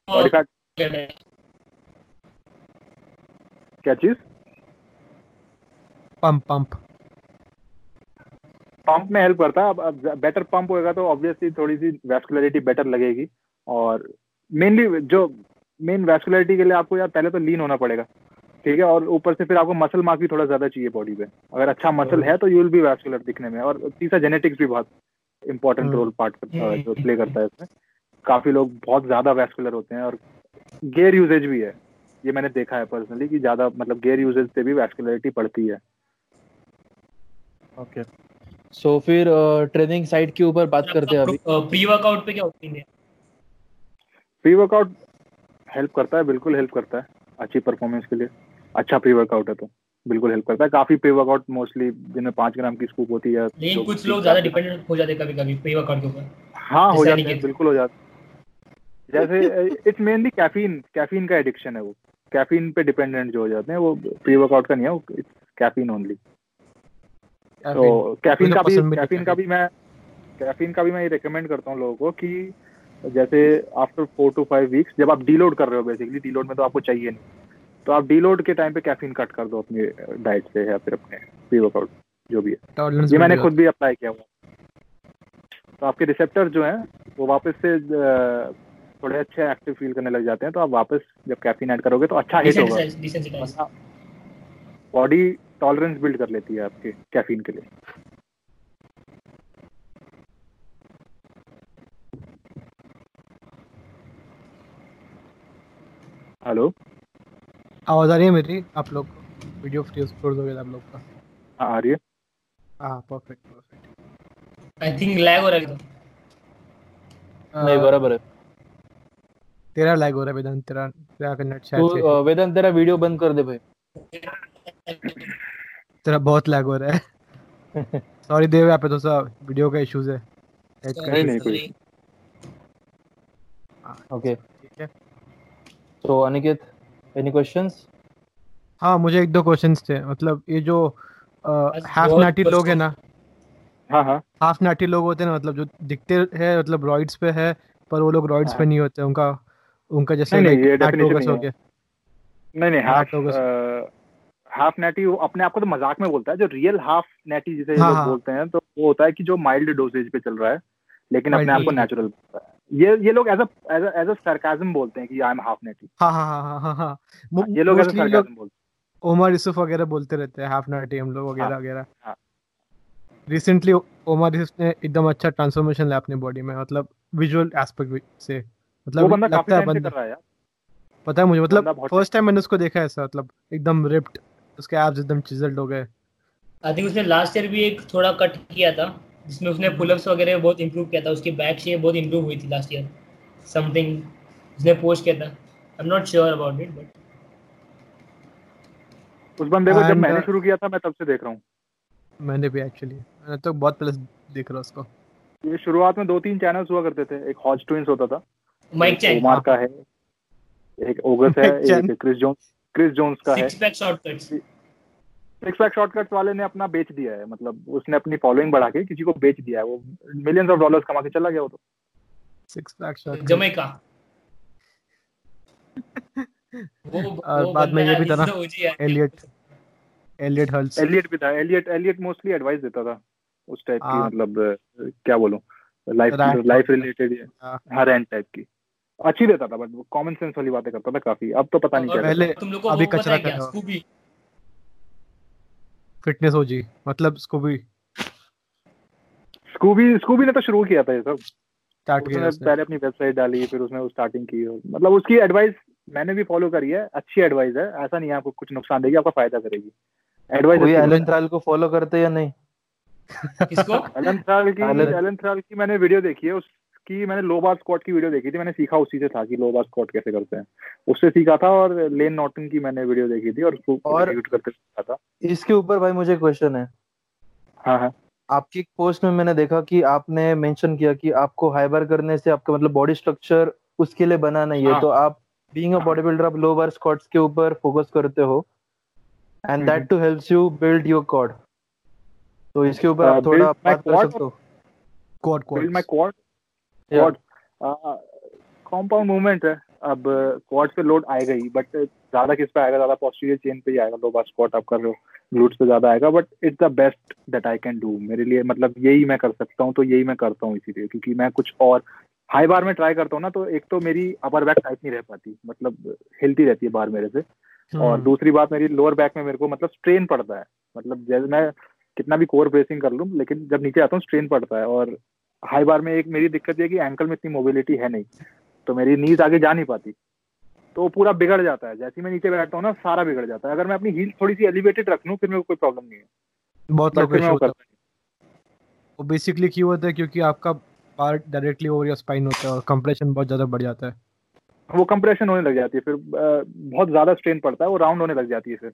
बॉडी फैट क्या चीज़? पंप पंप पंप में हेल्प करता है। अब बेटर पंप होएगा तो ऑब्वियसली थोड़ी सी वैस्कुलरिटी बेटर लगेगी। और मेनली जो मेन वैस्कुलरिटी के लिए आपको यार पहले तो लीन होना पड़ेगा। ठीक है? और ऊपर से फिर आपको मसल मार्क भी थोड़ा ज़्यादा चाहिए बॉडी पे। अगर अच्छा मसल है तो यू विल बी वैस्कुलर दिखने में। और तीसरा जेनेटिक्स भी बहुत इंपॉर्टेंट रोल पार्ट करता जो प्ले करता है इसमें। काफ़ी लोग बहुत ज़्यादा वैस्कुलर होते हैं और गेयर यूजेज भी है। ये मैंने देखा है पर्सनली कि ज़्यादा मतलब गेयर यूजेज से भी वैस्कुलरिटी बढ़ती है। ओके सो फिर ट्रेनिंग साइड के ऊपर बात करते हैं अभी। प्री वर्कआउट पे क्या ओपिनियन है? प्री वर्कआउट हेल्प करता है बिल्कुल हेल्प करता है अच्छी परफॉर्मेंस के लिए। अच्छा प्री वर्कआउट है तो बिल्कुल हेल्प करता है। काफ़ी प्री वर्कआउट मोस्टली जिनमें पाँच ग्राम की स्कूप होती है लेकिन कुछ लोग ज़्यादा डिपेंडेंट हो जाते हैं कभी कभी प्री वर्कआउट के ऊपर। हाँ हो जाते हैं बिल्कुल हो जाते हैं। जैसे इट्स मेनली कैफीन कैफीन का एडिक्शन है वो। कैफीन पे डिपेंडेंट जो हो जाते हैं वो प्री वर्कआउट का नहीं है वो कैफीन ओनली तो कैफीन का भी कैफीन का भी मैं कैफीन का भी मैं ये रिकमेंड करता हूँ लोगों को कि जैसे after four to five weeks जब आप डीलोड कर रहे हो बेसिकली डीलोड में तो आपको चाहिए नहीं। तो आप डीलोड के टाइम पे कैफीन कट कर दो अपनी डाइट से या फिर अपने प्री वर्कआउट जो भी है। ये मैंने खुद भी अप्लाई किया हुआ। तो आपके रिसेप्टर जो हैं वो वापस से थोड़े अच्छे एक्टिव फील करने लग जाते हैं तो आप वापस जब कैफीन ऐड करोगे तो अच्छा हिट होगा। बॉडी टॉलरेंस बिल्ड कर लेती है आपके कैफीन के लिए। हेलो आवाज़ आ रही है मेरी? आप लोग को वीडियो फ्री छोड़ दोगे आप लोग का? हाँ, आ रही है। हाँ perfect perfect I think lag हो रहा है एकदम नहीं बराबर है। तेरा लैग हो रहा है वेदांत तेरा तेरा का नेट शायद तू वेदांत तेरा वीडियो बंद कर दे भाई। तेरा बहुत लैग हो रहा है। सॉरी देव यहाँ पे तो सा वीडियो का इश्यूज़ है। नहीं, नहीं, कोई ओके तो अनिकेत एनी क्वेश्चंस हाँ मुझे एक दो क्वेश्चंस थे। मतलब ये जो हाफ़ नाटी लोग है ना। हाँ हाँ। हाफ़ नाटी लोग होते हैं ना मतलब जो दिखते हैं मतलब रॉइड्स पे है पर वो लोग रॉइड्स पे हाँ। नहीं होते। उनका उनका जैसे नहीं, नहीं, ये हो। गया। नहीं नहीं हाफ़ हाफ़ नैटी वो अपने आप को तो मज़ाक में बोलता है जो रियल हाफ़ नैटी जिसे हाँ, लोग हाँ। बोलते हैं तो वो होता है कि जो माइल्ड डोसेज पे चल रहा है लेकिन अपने आप को नेचुरल बोलता है। ये ये लोग as a as a sarcasm बोलते हैं कि आई एम हाफ़ नैटी हाँ हाँ हाँ हाँ हाँ हाँ। ये लोग एज अ सरकाजम बोलते ओमर यूसुफ वगैरह बोलते रहते हैं हाफ़ नाटी हम लोग वगैरह हाँ, वगैरह। हाँ। रिसेंटली ओमर यूसुफ ने एकदम अच्छा ट्रांसफॉर्मेशन लिया अपनी बॉडी में मतलब विजुअल एस्पेक्ट से। हैं वो मतलब बंदा काफ़ी लगता है टाइम से बंदा कर रहा है यार। पता है मुझे मतलब फ़र्स्ट टाइम मैंने उसको देखा ऐसा मतलब एकदम रिप्ड उसके एब्स एकदम चिजल्ड हो गए। आई थिंक उसने लास्ट ईयर भी एक थोड़ा कट किया था जिसमें उसने पुलअप्स वगैरह बहुत इंप्रूव किया था। उसकी बैक शेप बहुत इंप्रूव हुई थी लास्ट ईयर समथिंग उसने पोस्ट किया था। I am not sure about it but उस बंदे को जब मैंने uh, शुरू किया था मैं तब से देख रहा हूँ। मैंने भी एक्चुअली मैं तो बहुत पहले देख रहा उसको। ये शुरुआत में दो तीन चैनल्स हुआ करते थे। एक हॉज ट्विंस होता था। माइक चैन ओमार का है। एक ओगस है एक क्रिस जोन्स क्रिस जोन्स का है। Six pack shortcuts six pack shortcuts वाले ने अपना बेच दिया है मतलब उसने अपनी फॉलोइंग बढ़ा के किसी को बेच दिया है वो मिलियंस ऑफ़ डॉलर्स कमा के चला गया वो तो। सिक्स पैक शॉट जमैका वो और वो बाद में ये भी था ना। एलियट एलियट हल्स एलियट भी था। एलियट एलियट मोस्टली एडवाइस देता था उस टाइप की हाँ। मतलब क्या बोलूँ? लाइफ लाइफ रिलेटेड हाँ। हर एंड टाइप की। अच्छी देता था बट कॉमन सेंस वाली बातें करता था काफ़ी। अब तो पता नहीं क्या पहले- तुम लोग को अभी कचरा कर रहा। स्कूबी फिटनेस हो जी मतलब उसको भी स्कूबी स्कूबी ने तो शुरू किया था ये सब। स्टार्ट किया पहले अपनी वेबसाइट डाली फिर उसने स्टार्टिंग की। मतलब उसकी एडवाइस मैंने भी फॉलो करी है अच्छी एडवाइस है। ऐसा नहीं है आपको कुछ नुकसान देगी आपका फ़ायदा करेगी। एडवाइस कोई एलन है। ट्रायल को फॉलो करते या नहीं? किसको? एलन थ्राल की एलन- थ्राल की मैंने वीडियो देखी है उसकी मैंने लो बार स्क्वाट की वीडियो देखी थी मैंने सीखा उसी से था कि लो बार स्क्वाट कैसे करते हैं। उससे सीखा था और लेन नॉटन की मैंने वीडियो देखी थी और उसको और- करते सीखा था। इसके ऊपर भाई मुझे क्वेश्चन है। हाँ हाँ। आपकी एक पोस्ट में मैंने देखा कि आपने मेंशन किया कि आपको हाई बार करने से आपका मतलब बॉडी स्ट्रक्चर उसके लिए बना नहीं है। हाँ। तो आप बीइंग अ बॉडी बिल्डर आप लो बार स्क्वाट्स के ऊपर फोकस करते हो and that. Too helps you build your core तो इसके ऊपर Uh, आप थोड़ा बात कर सकते हो। Quad build my quad quad compound movement है। अब क्वाड पे लोड आएगा ही बट ज़्यादा किस पे आएगा? ज़्यादा पोस्टीरियर चेन पे ही आएगा लो बार स्क्वाट आप कर रहे हो। ग्लूट्स पे ज़्यादा आएगा but it's the best that I can do मेरे लिए मतलब यही मैं कर सकता हूँ तो यही मैं करता हूँ इसीलिए क्योंकि मैं कुछ और हाई बार में ट्राई करता हूँ ना तो एक तो मेरी अपर बैक टाइट नहीं रह पाती मतलब हिलती रहती है बार मेरे से। हम्म। और दूसरी बात मेरी लोअर बैक में मेरे को मतलब स्ट्रेन पड़ता है। मतलब जैसे मैं कितना भी कोर ब्रेसिंग कर लूँ लेकिन जब नीचे आता हूँ स्ट्रेन पड़ता है। और हाई बार में एक मेरी दिक्कत ये है कि एंकल में इतनी मोबिलिटी है नहीं तो मेरी नीज आगे जा नहीं पाती। तो पूरा बिगड़ जाता है। जैसे मैं नीचे बैठता हूँ ना सारा बिगड़ जाता है। अगर मैं अपनी हील थोड़ी सी एलिवेटेड रख लूँ फिर मेरे को कोई प्रॉब्लम नहीं है। बहुत लोग वो बेसिकली क्यों होता है क्योंकि आपका part directly over your spine होता है और कंप्रेशन बहुत ज़्यादा बढ़ जाता है। वो कंप्रेशन होने लग जाती है। फिर बहुत ज़्यादा स्ट्रेन पड़ता है। वो राउंड होने लग जाती है फिर।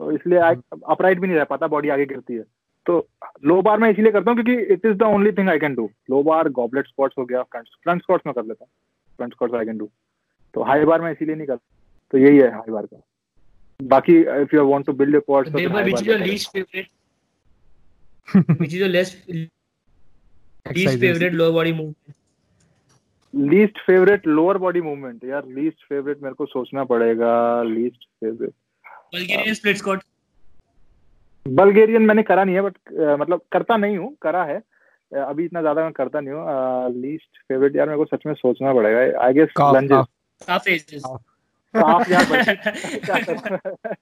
तो इसलिए अपराइट भी नहीं रह पाता। बॉडी आगे गिरती है। तो लो बार मैं इसीलिए करता हूँ क्योंकि it is the only thing I can do low bar goblet squats हो गया फ्रंट स्क्वाट्स में कर लेता हूँ front squats I can do तो हाई बार मैं इसीलिए नहीं करता तो यही है हाई बार का बाकी if you want to build your quads तो your better है। least favorite? *laughs* which is your least least Exercises. favorite lower body movement? Least favourite lower body movement यार लीस्ट फेवरेट मेरे को सोचना पड़ेगा least favourite Bulgarian split squat. Bulgarian मैंने करा नहीं है बट मतलब करता नहीं हूँ करा है। अभी इतना ज़्यादा मैं करता नहीं हूँ। लीस्ट फेवरेट यार मेरे को सच में सोचना पड़ेगा। आई गेस लंजेस यार? *laughs*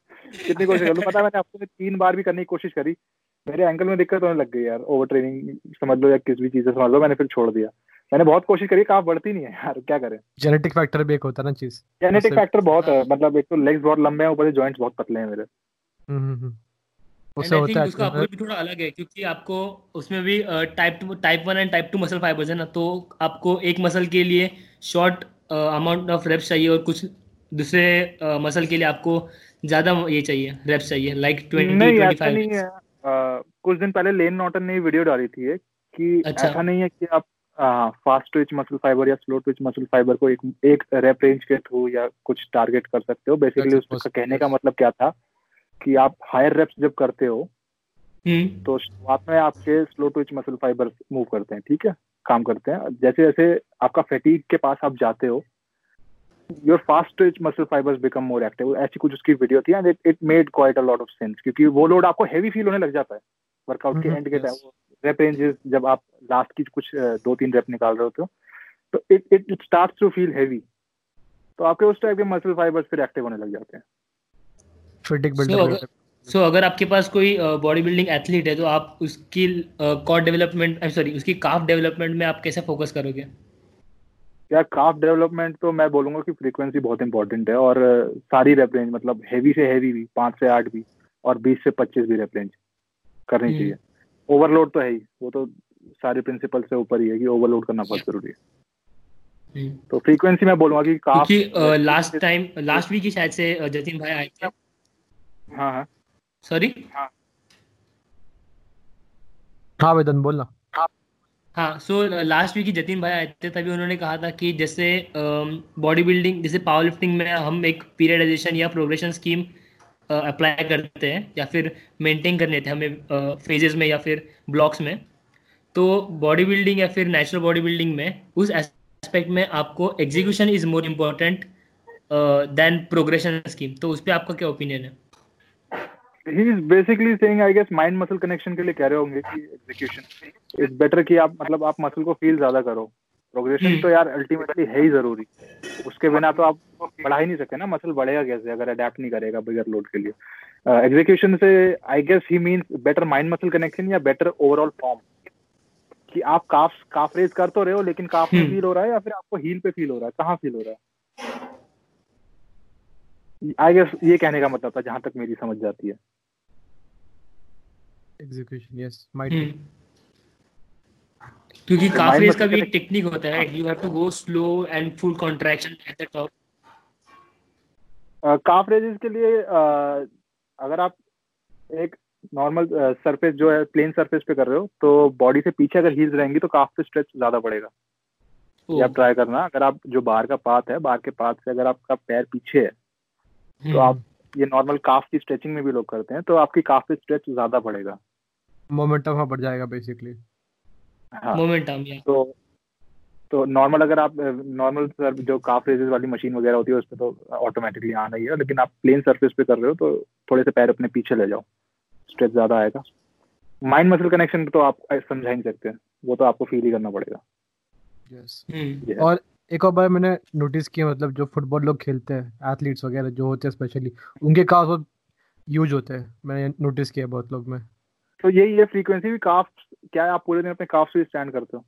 कितनी कोशिश कर लूँ? पता मैंने हफ़्ते में तीन बार भी करने की कोशिश करी। मेरे एंकल में दिक्कत होने लग गई यार। ओवर ट्रेनिंग समझ लो या किस भी चीज़ से समझ लो मैंने फिर छोड़ दिया। मैंने बहुत कोशिश करी काफ बढ़ती नहीं है यार। क्या करें? जेनेटिक फैक्टर भी एक होता है ना चीज़। जेनेटिक फैक्टर बहुत है। मतलब एक तो लेग्स बहुत लंबे हैं ऊपर से जॉइंट्स बहुत पतले हैं मेरे। उससे होता है उसका अप्रोच भी थोड़ा अलग है क्योंकि आपको उसमें भी type two type one and type two muscle fibres है ना तो आपको एक मसल के लिए शॉर्ट अमाउंट ऑफ़ रेप्स चाहिए और कुछ दूसरे मसल के लिए आपको ज़्यादा ये चाहिए रेप्स चाहिए लाइक ट्वेंटी नहीं ट्वेंटी ऐसा नहीं है कुछ दिन पहले लेन नॉटन ने वीडियो डाली थी कि अच्छा। ऐसा नहीं है कि आप फास्ट ट्विच मसल फाइबर या स्लो ट्विच मसल फाइबर को एक एक रेप रेंज के थ्रू या कुछ टारगेट कर सकते हो बेसिकली उसका कहने का मतलब क्या था कि आप हायर रेप्स जब करते हो हम्म। तो शुरुआत में आपके slow twitch muscle fibre move करते हैं ठीक है? काम करते हैं। जैसे जैसे आपका फैटीग के पास आप जाते हो your fast twitch muscle fibres become more active ऐसी कुछ उसकी वीडियो थी and it made quite a lot of sense क्योंकि वो लोड आपको हैवी फील होने लग जाता है। वर्कआउट के एंड के टाइम रेप रेंजेस जब आप लास्ट की कुछ दो तीन रेप निकाल रहे होते हो तो it it starts to feel heavy तो आपके उस टाइप के मसल फाइबर्स फिर एक्टिव होने लग जाते हैं। फिटिक So, बिल्डअप सो अगर आपके पास कोई बॉडी बिल्डिंग एथलीट है तो आप उसकी कॉर्ड डेवलपमेंट आई सॉरी उसकी काफ डेवलपमेंट में आप कैसे फोकस करोगे? यार काफ डेवलपमेंट तो मैं बोलूँगा कि फ्रीक्वेंसी बहुत इंपॉर्टेंट है और सारी रेप रेंज मतलब हैवी से हैवी भी पाँच से आठ भी और बीस से पच्चीस भी रेप रेंज करनी हम्म। चाहिए। ओवरलोड तो है ही वो तो सारे प्रिंसिपल से ऊपर ही है कि ओवरलोड करना बहुत ज़रूरी है। हम्म। तो फ्रीक्वेंसी मैं बोलूँगा कि calf last time last week ही शायद से जतिन भाई आए थे। हाँ हाँ। सॉरी हाँ। वेदन बोलना। हाँ सो लास्ट वीक ही जतिन भाई आए थे तभी उन्होंने कहा था कि जैसे बॉडी बिल्डिंग जैसे पावर लिफ्टिंग में हम एक पीरियडाइजेशन या प्रोग्रेशन स्कीम अप्लाई करते हैं या फिर मेंटेन करने थे हमें फेजेस में या फिर ब्लॉक्स में। तो बॉडी बिल्डिंग या फिर नेचुरल बॉडी बिल्डिंग में उस एस्पेक्ट में आपको execution is more important than progression scheme तो उस पर आपका क्या ओपिनियन है? He is basically saying I guess mind muscle connection के लिए कह रहे होंगे कि एग्जीक्यूशन इट्स बेटर कि आप मतलब आप मसल को फील ज़्यादा करो. प्रोग्रेशन हम्म। तो यार अल्टीमेटली है ही ज़रूरी. उसके बिना तो आप बढ़ा ही नहीं सकते ना मसल बढ़ेगा कैसे अगर अडेप्ट नहीं करेगा बिगर लोड के लिए? एग्जीक्यूशन से I guess he means better mind muscle connection या बेटर ओवरऑल फॉर्म कि आप काफ काफ रेज कर तो रहे हो लेकिन काफ में। फील हो रहा है या फिर आपको हील पे फील हो रहा है? कहाँ फील हो रहा है? आई गेस ये कहने का मतलब था जहाँ तक मेरी समझ जाती है। एग्जीक्यूशन यस माइट बी क्योंकि काफ रेस का भी एक टेक्निक होता है you have to go slow and full contraction at the top calf raises के लिए uh, अगर आप एक नॉर्मल सरफेस uh, जो है प्लेन सरफेस पे कर रहे हो तो बॉडी से पीछे अगर हील्स रहेंगी तो काफ पे स्ट्रेच ज़्यादा पड़ेगा। ये आप ट्राई करना अगर आप जो बाहर का पाथ है बाहर के पाथ से अगर आपका पैर पीछे है। तो आप ये नॉर्मल काफ की स्ट्रेचिंग में भी लोग करते हैं तो आपकी काफ पे स्ट्रेच ज़्यादा पड़ेगा। मोमेंटम वहाँ बढ़ जाएगा बेसिकली हाँ। मोमेंटम या तो तो नॉर्मल अगर आप नॉर्मल सर जो काफ रेजेस वाली मशीन वगैरह होती है उस पर तो ऑटोमेटिकली आना ही है लेकिन आप प्लेन सरफेस पे कर रहे हो तो थोड़े से पैर अपने पीछे ले जाओ। स्ट्रेच ज़्यादा आएगा। माइंड मसल कनेक्शन तो आप समझा ही नहीं सकते। वो तो आपको फील ही करना पड़ेगा। Yes hmm. है। और एक और बार मैंने नोटिस किया मतलब जो फुटबॉल लोग खेलते हैं एथलीट्स वगैरह जो होते हैं स्पेशली उनके काफ बहुत यूज़ होते हैं। मैंने नोटिस किया बहुत लोग में। तो यही है फ्रीक्वेंसी भी काफ क्या है आप पूरे दिन अपने काफ से स्टैंड करते हो?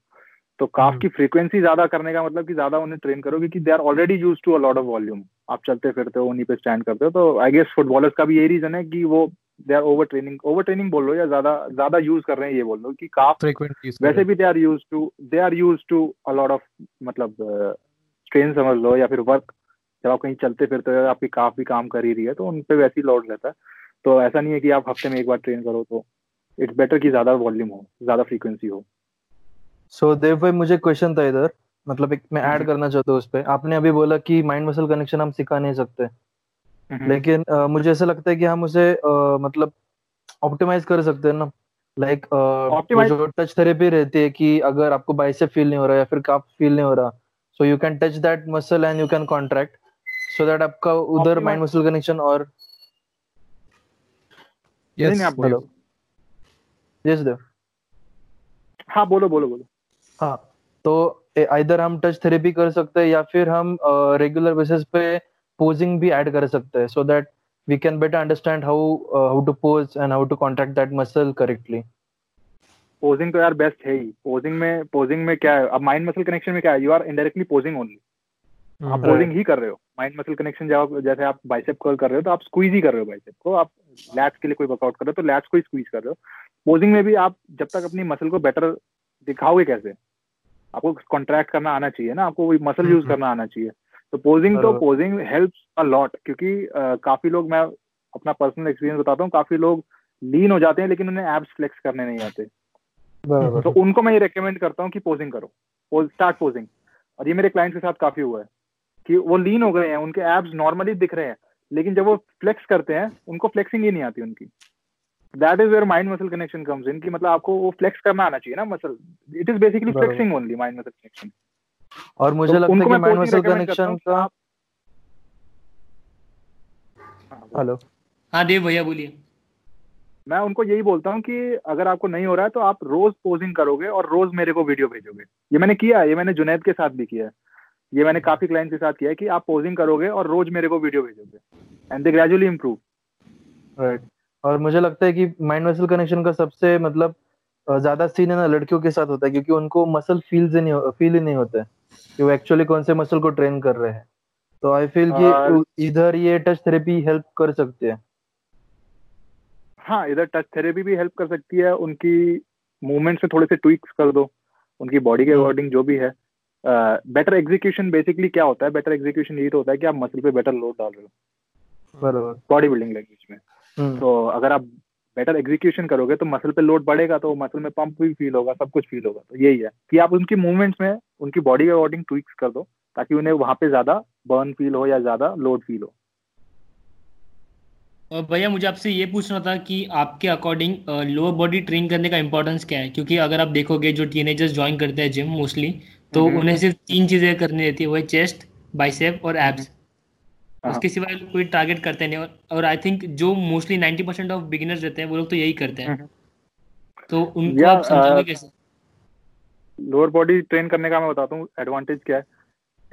तो काफ हम्म। की फ्रीक्वेंसी ज़्यादा करने का मतलब कि ज़्यादा उन्हें ट्रेन करो क्योंकि they are already use to a lot of volume आप चलते फिरते हो उन्हीं पे स्टैंड करते हो तो आई गेस फुटबॉलर्स का भी यही रीजन है कि वो they are over training over training बोल लो या ज़्यादा ज़्यादा यूज़ कर रहे हैं ये बोल लो कि काफ वैसे भी they are use to they are use to a lot of मतलब स्ट्रेन समझ लो या फिर वर्क जब आप कहीं चलते फिरते हो आपकी काफ भी काम कर ही रही है तो उन पे वैसे ही लोड रहता है। तो ऐसा नहीं है कि आप हफ़्ते में एक बार ट्रेन करो तो इट्स बेटर कि ज़्यादा वॉल्यूम हो ज़्यादा फ्रीक्वेंसी हो। सो देव भाई मुझे क्वेश्चन था इधर। मतलब एक मैं ऐड। करना चाहता हूँ उस पे। आपने अभी बोला कि माइंड मसल कनेक्शन हम सिखा नहीं सकते। लेकिन अ, मुझे ऐसा लगता है कि हम उसे अ, मतलब ऑप्टिमाइज कर सकते हैं ना। लाइक Optimize- जो टच थेरेपी रहती है कि अगर आपको बाइसेप फील नहीं हो रहा या फिर काफ फील नहीं हो रहा so you can touch that muscle and you can contract so that आपका उधर माइंड मसल कनेक्शन और नहीं, यस नहीं, आप बोलो। हेलो यस देव हाँ बोलो बोलो बोलो। हाँ तो इधर हम टच थेरेपी कर सकते हैं या फिर हम रेगुलर बेसिस पे पोजिंग भी ऐड कर सकते हैं so that we can better understand how how to pose and how to contract that muscle correctly posing तो यार बेस्ट है ही। पोजिंग में पोजिंग में क्या है? अब माइंड मसल कनेक्शन में क्या है? You are indirectly posing only. आप पोजिंग ही कर रहे हो। माइंड मसल कनेक्शन जब जैसे आप बाइसेप कर्ल कर रहे हो तो आप स्क्वीज ही कर रहे हो बाइसेप को। आप लैट्स के लिए कोई वर्कआउट कर रहे हो तो लैट्स को ही स्क्वीज कर रहे हो। पोजिंग में भी आप जब तक अपनी मसल को बेटर दिखाओगे कैसे? आपको कॉन्ट्रैक्ट करना आना चाहिए ना? आपको वही मसल यूज़। करना आना चाहिए। तो पोजिंग तो पोजिंग हेल्प्स अ लॉट क्योंकि काफ़ी लोग मैं अपना पर्सनल एक्सपीरियंस बताता हूँ काफ़ी लोग लीन हो जाते हैं लेकिन उन्हें एब्स फ्लेक्स करने नहीं आते। तो उनको मैं ये रेकमेंड करता हूँ कि पोजिंग करो स्टार्ट पोजिंग और ये मेरे क्लाइंट के साथ काफ़ी हुआ है कि वो लीन हो गए हैं उनके एब्स नॉर्मली दिख रहे हैं लेकिन जब वो फ्लेक्स करते हैं उनको फ्लेक्सिंग ही नहीं आती उनकी। That is where mind muscle connection comes in कि मतलब आपको वो फ्लेक्स करना आना चाहिए ना muscle it is basically flexing only mind muscle connection और मुझे तो लगता है उनको कि माइंड मसल कनेक्शन का। हेलो हाँ देव भैया बोलिए। मैं उनको यही बोलता हूँ कि अगर आपको नहीं हो रहा है तो आप रोज पोजिंग करोगे और रोज मेरे को वीडियो भेजोगे। ये मैंने किया ये मैंने जुनैद के साथ भी किया है। ये मैंने काफ़ी क्लाइंट के साथ किया है कि आप पोजिंग करोगे और रोज मेरे को वीडियो भेजोगे। And they gradually improve right और मुझे लगता है कि माइंड मसल कनेक्शन का सबसे मतलब ज़्यादा सीन है ना लड़कियों के साथ होता है क्योंकि उनको मसल फील नहीं फील ही नहीं होता है। कि वो एक्चुअली कौन से मसल को ट्रेन कर रहे हैं। तो आई फील कि इधर ये टच थेरेपी हेल्प कर सकते हैं। हाँ इधर टच थेरेपी भी हेल्प कर सकती है। उनकी मूवमेंट्स में थोड़े से ट्विक्स कर दो। उनकी बॉडी के। अकॉर्डिंग जो भी है। बेटर एग्जीक्यूशन बेसिकली क्या होता है? बेटर एग्जीक्यूशन यही तो होता है कि आप मसल पे बेटर लोड डाल रहे हो। बराबर। बॉडी बिल्डिंग लैंग्वेज में। हम्म, तो अगर आप बेटर एग्जीक्यूशन करोगे तो मसल पे लोड बढ़ेगा तो मसल में पंप भी फील होगा सब कुछ फील होगा तो यही है कि आप उनकी मूवमेंट्स में उनकी बॉडी के अकॉर्डिंग ट्विक्स कर दो ताकि उन्हें वहाँ पे ज़्यादा बर्न फील हो या ज़्यादा लोड फील हो भैया मुझे आपसे ये पूछना था कि आपके अकॉर्डिंग लोअर बॉडी ट्रेन करने का इम्पोर्टेंस क्या है क्योंकि अगर आप देखोगे जो टीनेजर्स ज्वाइन करते हैं जिम मोस्टली तो हम्म। उन्हें सिर्फ़ तीन चीज़ें करनी रहती है वो है चेस्ट बाइसेप और एब्स। उसके सिवाय कोई टारगेट करते नहीं और, और आई थिंक जो मोस्टली 90% परसेंट ऑफ़ बिगिनर्स रहते हैं वो लोग तो यही करते हैं। हम्म। तो उनको आप समझाओगे कैसे? लोअर बॉडी ट्रेन करने का मैं बताता हूँ एडवांटेज क्या है?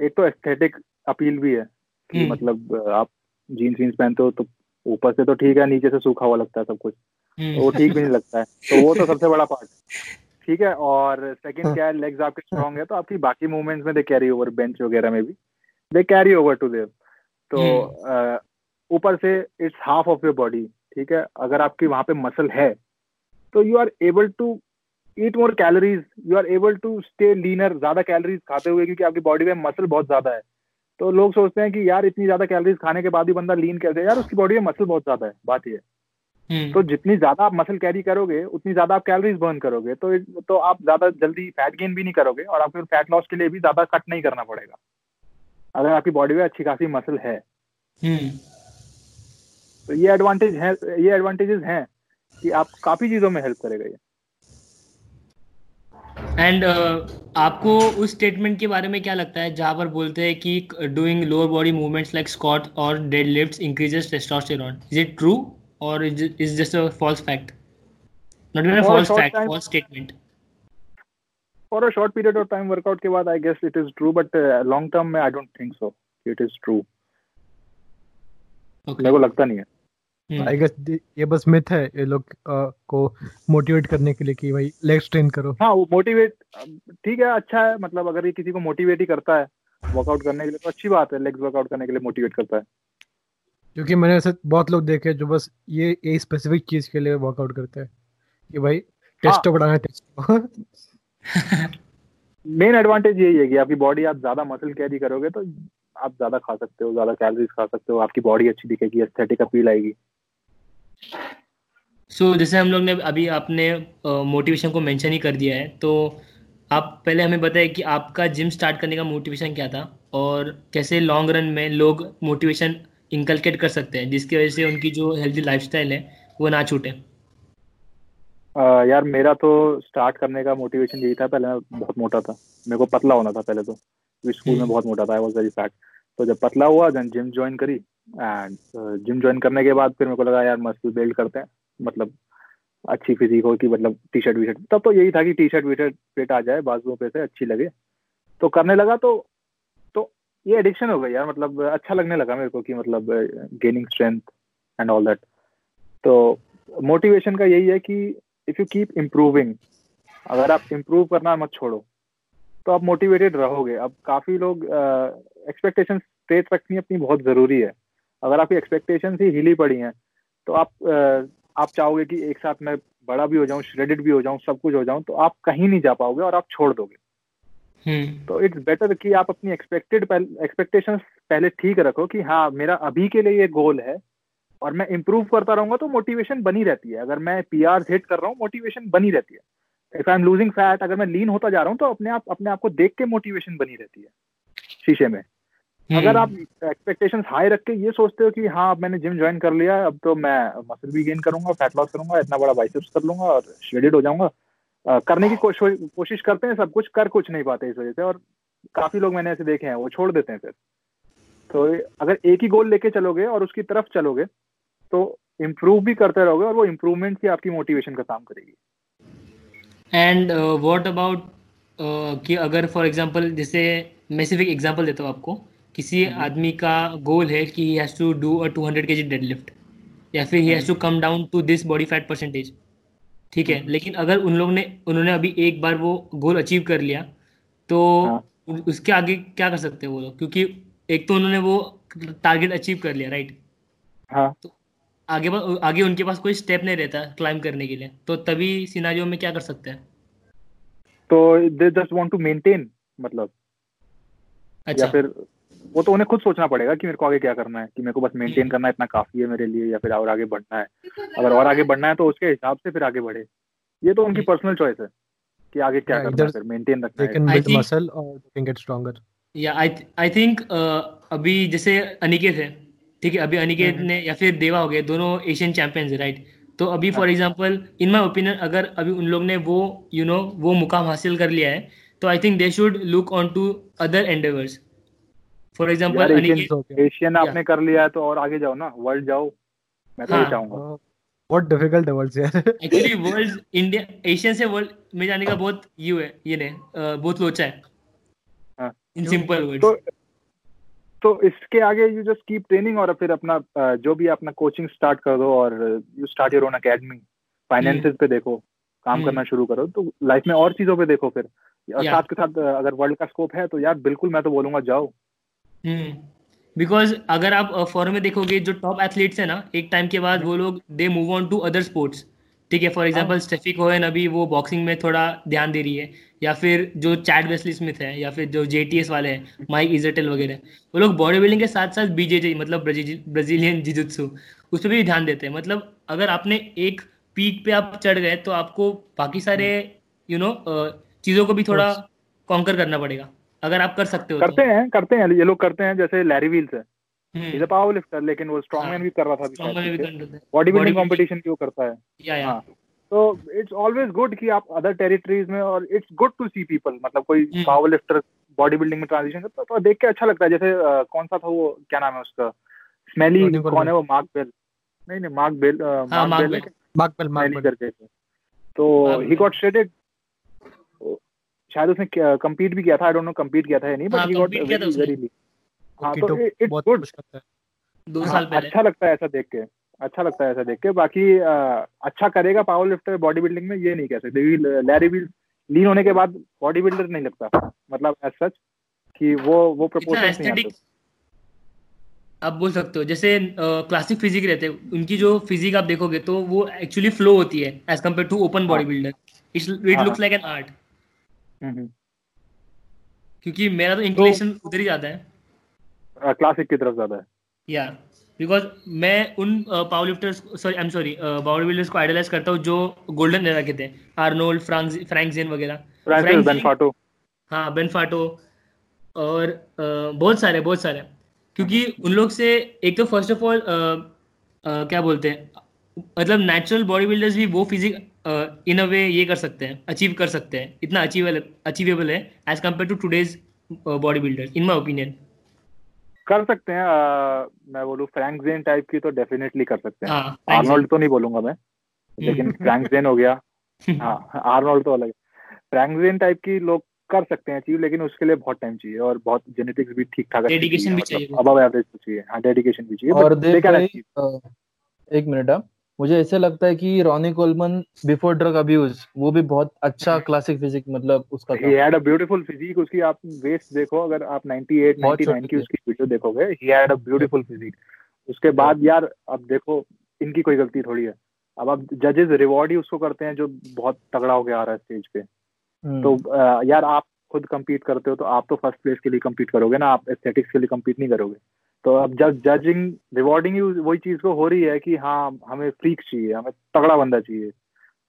एक तो एस्थेटिक अपील भी है कि हम्म। मतलब आप जीन्स वीन्स पहनते हो तो ऊपर से तो ठीक है नीचे से सूखा हुआ लगता है सब कुछ। तो वो ठीक भी नहीं लगता है। तो वो तो सबसे बड़ा पार्ट *laughs* ठीक है और सेकंड क्या है लेग्स आपके स्ट्रांग है तो आपकी बाकी मूवमेंट्स में दे कैरी ओवर बेंच वगैरह में भी। They carry over to Dev तो अ, ऊपर से it's half of your body ठीक है? अगर आपकी वहाँ पे मसल है तो you are able to eat more calories you are able to stay leaner ज़्यादा कैलोरीज खाते हुए क्योंकि आपकी बॉडी में मसल बहुत ज़्यादा है। तो लोग सोचते हैं कि यार इतनी ज़्यादा कैलोरीज खाने के बाद भी बंदा लीन कैसे यार उसकी बॉडी में मसल बहुत ज़्यादा है बात ये हम्म। तो जितनी ज़्यादा आप मसल कैरी करोगे उतनी ज़्यादा आप कैलोरीज बर्न करोगे तो तो आप ज़्यादा जल्दी फैट गेन भी नहीं करोगे और आपको फैट लॉस के लिए भी ज़्यादा कट नहीं करना पड़ेगा। अगर आपकी बॉडी में अच्छी खासी मसल है हम्म। तो ये एडवांटेज है ये एडवांटेजेस हैं कि आप काफ़ी चीज़ों में हेल्प करेगा ये। एंड uh, आपको उस स्टेटमेंट के बारे में क्या लगता है जहाँ पर बोलते हैं कि doing lower body movements like squat और deadlift increases testosterone is it true और is just a false fact not even a false fact false statement for a short period of time workout के बाद I guess it is true but long term में I don't think so it is true मेरे को लगता नहीं है। I guess ये बस मिथ है ये लोग को मोटिवेट करने के लिए कि भाई लेग्स ट्रेन करो। हाँ वो मोटिवेट ठीक है अच्छा है मतलब अगर ये किसी को मोटिवेट ही करता है वर्कआउट करने के लिए तो अच्छी बात है लेग्स वर्कआउट करने के लिए मोटिवेट करता है। क्योंकि मैंने ऐसे बहुत लोग देखे जो बस ये ये स्पेसिफिक चीज़ के लिए वर्कआउट करते हैं कि भाई टेस्ट हाँ, बढ़ाना है टेस्ट *laughs* मेन एडवांटेज यही है कि आपकी बॉडी आप ज़्यादा मसल कैरी करोगे तो आप ज़्यादा खा सकते हो ज़्यादा कैलोरीज खा सकते हो आपकी बॉडी अच्छी दिखेगी एस्थेटिक अपील आएगी। सो so, जैसे हम लोग ने अभी आपने मोटिवेशन को मेंशन ही कर दिया है तो आप पहले हमें बताएँ कि आपका जिम स्टार्ट करने का मोटिवेशन क्या था और कैसे लॉन्ग रन में लोग मोटिवेशन इंकलकेट कर सकते हैं जिसकी वजह से उनकी जो हेल्दी लाइफस्टाइल है वो ना छूटे। अह, यार मेरा तो स्टार्ट करने का मोटिवेशन यही था पहले मैं बहुत मोटा था। मेरे को पतला होना था पहले तो। स्कूल में हम्म। बहुत मोटा था आई वाज वेरी फैट तो जब पतला हुआ देन जिम ज्वाइन करी एंड जिम ज्वाइन करने के बाद फिर मेरे को लगा यार मसल बिल्ड करते हैं। मतलब अच्छी फिजिक हो कि मतलब टी शर्ट वी शर्ट तब तो यही था कि T shirt V shirt fit आ जाए बाजुओं पे से अच्छी लगे। तो करने लगा तो तो ये एडिक्शन हो गई यार मतलब अच्छा लगने लगा मेरे को कि मतलब gaining strength and all that तो मोटिवेशन का यही है कि इफ़ यू कीप इम्प्रूविंग अगर आप इम्प्रूव करना मत छोड़ो तो आप मोटिवेटेड रहोगे। अब काफ़ी लोग एक्सपेक्टेशन स्ट्रेट रखनी अपनी बहुत ज़रूरी है। अगर आपकी एक्सपेक्टेशन ही हिली पड़ी हैं तो आप अ, आप चाहोगे कि एक साथ मैं बड़ा भी हो जाऊँ श्रेडेड भी हो जाऊँ सब कुछ हो जाऊँ तो आप कहीं नहीं जा पाओगे और आप छोड़ दोगे। हम्म। तो इट्स बेटर कि आप अपनी एक्सपेक्टेड एक्सपेक्टेशंस पहले ठीक रखो कि हाँ मेरा अभी के लिए ये गोल है और मैं इम्प्रूव करता रहूँगा तो मोटिवेशन बनी रहती है। अगर मैं पी आर हिट कर रहा हूँ मोटिवेशन बनी रहती है। If I am losing fat अगर मैं लीन होता जा रहा हूँ तो अपने आप अपने आप को देख के मोटिवेशन बनी रहती है शीशे में। अगर आप एक्सपेक्टेशन हाई रख के ये सोचते हो कि हाँ अब मैंने जिम ज्वाइन कर लिया अब तो मैं मसल भी गेन करूँगा फैट लॉस करूँगा इतना बड़ा बाइसेप्स कर लूँगा और श्रेडेड हो जाऊँगा। करने की कोशिश कोशिश करते हैं सब कुछ कर कुछ नहीं पाते इस वजह से और काफ़ी लोग मैंने ऐसे देखे हैं वो छोड़ देते हैं फिर। तो अगर एक ही गोल लेके चलोगे और उसकी तरफ़ चलोगे तो इम्प्रूव भी करते रहोगे और वो इम्प्रूवमेंट ही आपकी मोटिवेशन का काम करेगी। एंड व्हाट अबाउट कि अगर फॉर एग्जांपल जैसे मैं सिर्फ़ एक एग्जांपल देता हूँ आपको किसी आदमी का गोल है कि he has to do a 200 KG deadlift या फिर he has to come down to this body fat percentage ठीक है? लेकिन अगर उन लोग ने उन्होंने अभी एक बार वो गोल अचीव कर लिया तो हाँ। उसके आगे क्या कर सकते हैं वो लोग? क्योंकि एक तो उन्होंने वो टारगेट अचीव कर लिया राइट हाँ। आगे बा- आगे उनके पास कोई स्टेप नहीं रहता क्लाइम करने के लिए। तो तभी सिनारियो में क्या कर सकते हैं? तो they just want to maintain मतलब। अच्छा। या फिर वो तो उन्हें खुद सोचना पड़ेगा कि मेरे को आगे क्या करना है कि मेरे को बस मेंटेन करना इतना काफ़ी है मेरे लिए या फिर और आगे बढ़ना है। अगर और आगे बढ़ना है तो उसके हिसाब से फिर आगे बढ़े। ये तो उनकी पर्सनल चॉइस है कि आगे क्या करना है फिर मेंटेन रखना है। या आई आई थिंक अभी जैसे अनिकेत है ठीक है अभी अनिकेत ने या फिर देवा हो गए दोनों एशियन चैंपियंस है राइट तो अभी for example in my opinion अगर अभी उन लोग ने वो यू you नो know, वो मुकाम हासिल कर लिया है तो I think they should look on to other endeavours for example Aniket. हो एशियन आपने कर लिया है तो और आगे जाओ ना वर्ल्ड जाओ मैं तो हाँ। चाहूँगा। Uh, बहुत डिफ़िकल्ट है वर्ड्स यार। एक्चुअली वर्ल्ड इंडिया एशियन से वर्ल्ड में जाने का बहुत यू है ये ने बहुत लोचा है हाँ। इन सिंपल वर्ड्स तो तो इसके आगे यू जस्ट कीप ट्रेनिंग और फिर अपना जो भी अपना कोचिंग स्टार्ट कर दो और you start your own academy finances पे देखो काम हम्म। करना शुरू करो तो लाइफ में और चीज़ों पे देखो फिर। और साथ के साथ अगर वर्ल्ड का स्कोप है तो यार बिल्कुल मैं तो बोलूँगा जाओ। बिकॉज़ अगर आप फॉरन में देखोगे जो टॉप एथलीट्स है ना एक टाइम के बाद वो लोग they move on to other sports ठीक है फॉर एग्जांपल स्टेफी कोहेन अभी वो बॉक्सिंग में थोड़ा ध्यान दे रही है। या फिर जो चैट वेस्ली स्मिथ है या फिर जो जेटीएस वाले हैं माइक इजटेल वगैरह वो लोग बॉडी बिल्डिंग के साथ साथ बीजेजे मतलब ब्राजीलियन जिजुत्सु उस पर भी ध्यान देते हैं। मतलब अगर आपने एक पीक पे आप चढ़ गए तो आपको बाकी सारे यू नो चीज़ों को भी थोड़ा कॉन्कर करना पड़ेगा अगर आप कर सकते हो तो। करते तो। हैं करते हैं ये लोग करते हैं जैसे लैरी व्हील्स है। इज़ अ पावर लिफ्टर लेकिन वो स्ट्रॉन्ग मैन हाँ। भी कर रहा था बॉडी बिल्डिंग कंपटीशन की वो करता है। या या। तो इट्स ऑलवेज गुड कि आप अदर टेरिटरीज में और it's good to see people मतलब कोई पावर लिफ्टर बॉडी बिल्डिंग में ट्रांजिशन करता तो देख के अच्छा लगता है जैसे कौन सा था वो क्या नाम है उसका? स्मेली कौन है वो? मार्क बेल नहीं नहीं Mark Bell Mark Bell Mark Bell Mark Bell करके तो ही गॉट स्ट्रेटेड शायद उसने कम्पीट भी किया था आई डोंट नो कम्पीट किया था या नहीं बट ही गॉट वेरी हाँ तो इट्स गुड दो हाँ, साल पहले। अच्छा लगता है ऐसा देख के। अच्छा लगता है ऐसा देख के। बाकी आ, अच्छा करेगा पावर लिफ्टर बॉडी बिल्डिंग में ये नहीं कह सकते। लैरी भी लीन होने के बाद बॉडी बिल्डर नहीं लगता। मतलब एज सच कि वो वो प्रोपोर्शन नहीं आते। आप बोल सकते हो जैसे क्लासिक फिजिक रहते हैं उनकी जो फिजिक आप देखोगे तो वो एक्चुअली फ्लो होती है as compare to open body builder it looks like an art क्योंकि मेरा तो इंक्लिनेशन तो, उधर ही जाता है। क्लासिक की तरफ़ ज़्यादा है। या बिकॉज़ मैं उन power lifters sorry I am sorry body builders को आइडलाइज करता हूँ जो गोल्डन एरा के थे। आर्नोल्ड फ्रैंक जेन वगैरह। बेन फाटो हाँ बेन फाटो और uh, बहुत सारे बहुत सारे। क्योंकि उन लोग से एक तो फ़र्स्ट ऑफ़ ऑल क्या बोलते हैं मतलब नेचुरल बॉडी बिल्डर्स भी वो फिजिक इन अ वे ये कर सकते हैं अचीव कर सकते हैं। इतना अचीवेबल अचीवेबल है as compare to today's body builder in my opinion कर सकते हैं आ, मैं बोलूँ फ्रैंक जेन टाइप की तो डेफिनेटली कर सकते हैं। आर्नोल्ड हाँ, तो नहीं बोलूँगा मैं लेकिन *laughs* फ्रैंक जेन हो गया। *laughs* हाँ आर्नोल्ड तो अलग है। फ्रैंक जेन टाइप की लोग कर सकते हैं चीज़ लेकिन उसके लिए बहुत टाइम चाहिए और बहुत जेनेटिक्स भी ठीक ठाक डेडिकेशन भी चाहिए। अब एवरेज तो चाहिए। हाँ डेडिकेशन भी चाहिए और एक मिनट आप मुझे ऐसे लगता है कि Ronnie Coleman before drug abuse वो भी बहुत अच्छा *laughs* क्लासिक फिजिक मतलब उसका he had a beautiful physique उसकी आप वेस्ट देखो अगर आप 98 99 की उसकी वीडियो देखोगे he had a beautiful physique उसके बाद यार अब देखो इनकी कोई गलती थोड़ी है। अब आप जजेस रिवॉर्ड ही उसको करते हैं जो बहुत तगड़ा हो गया आ रहा है स्टेज पे। हम्म। तो यार आप खुद कम्पीट करते हो तो आप तो फ़र्स्ट प्लेस के लिए कम्पीट करोगे ना आप एस्थेटिक्स के लिए कम्पीट नहीं करोगे। तो अब जब जजिंग रिवॉर्डिंग वही चीज़ को हो रही है कि हाँ हमें फ्रीक चाहिए हमें तगड़ा बंदा चाहिए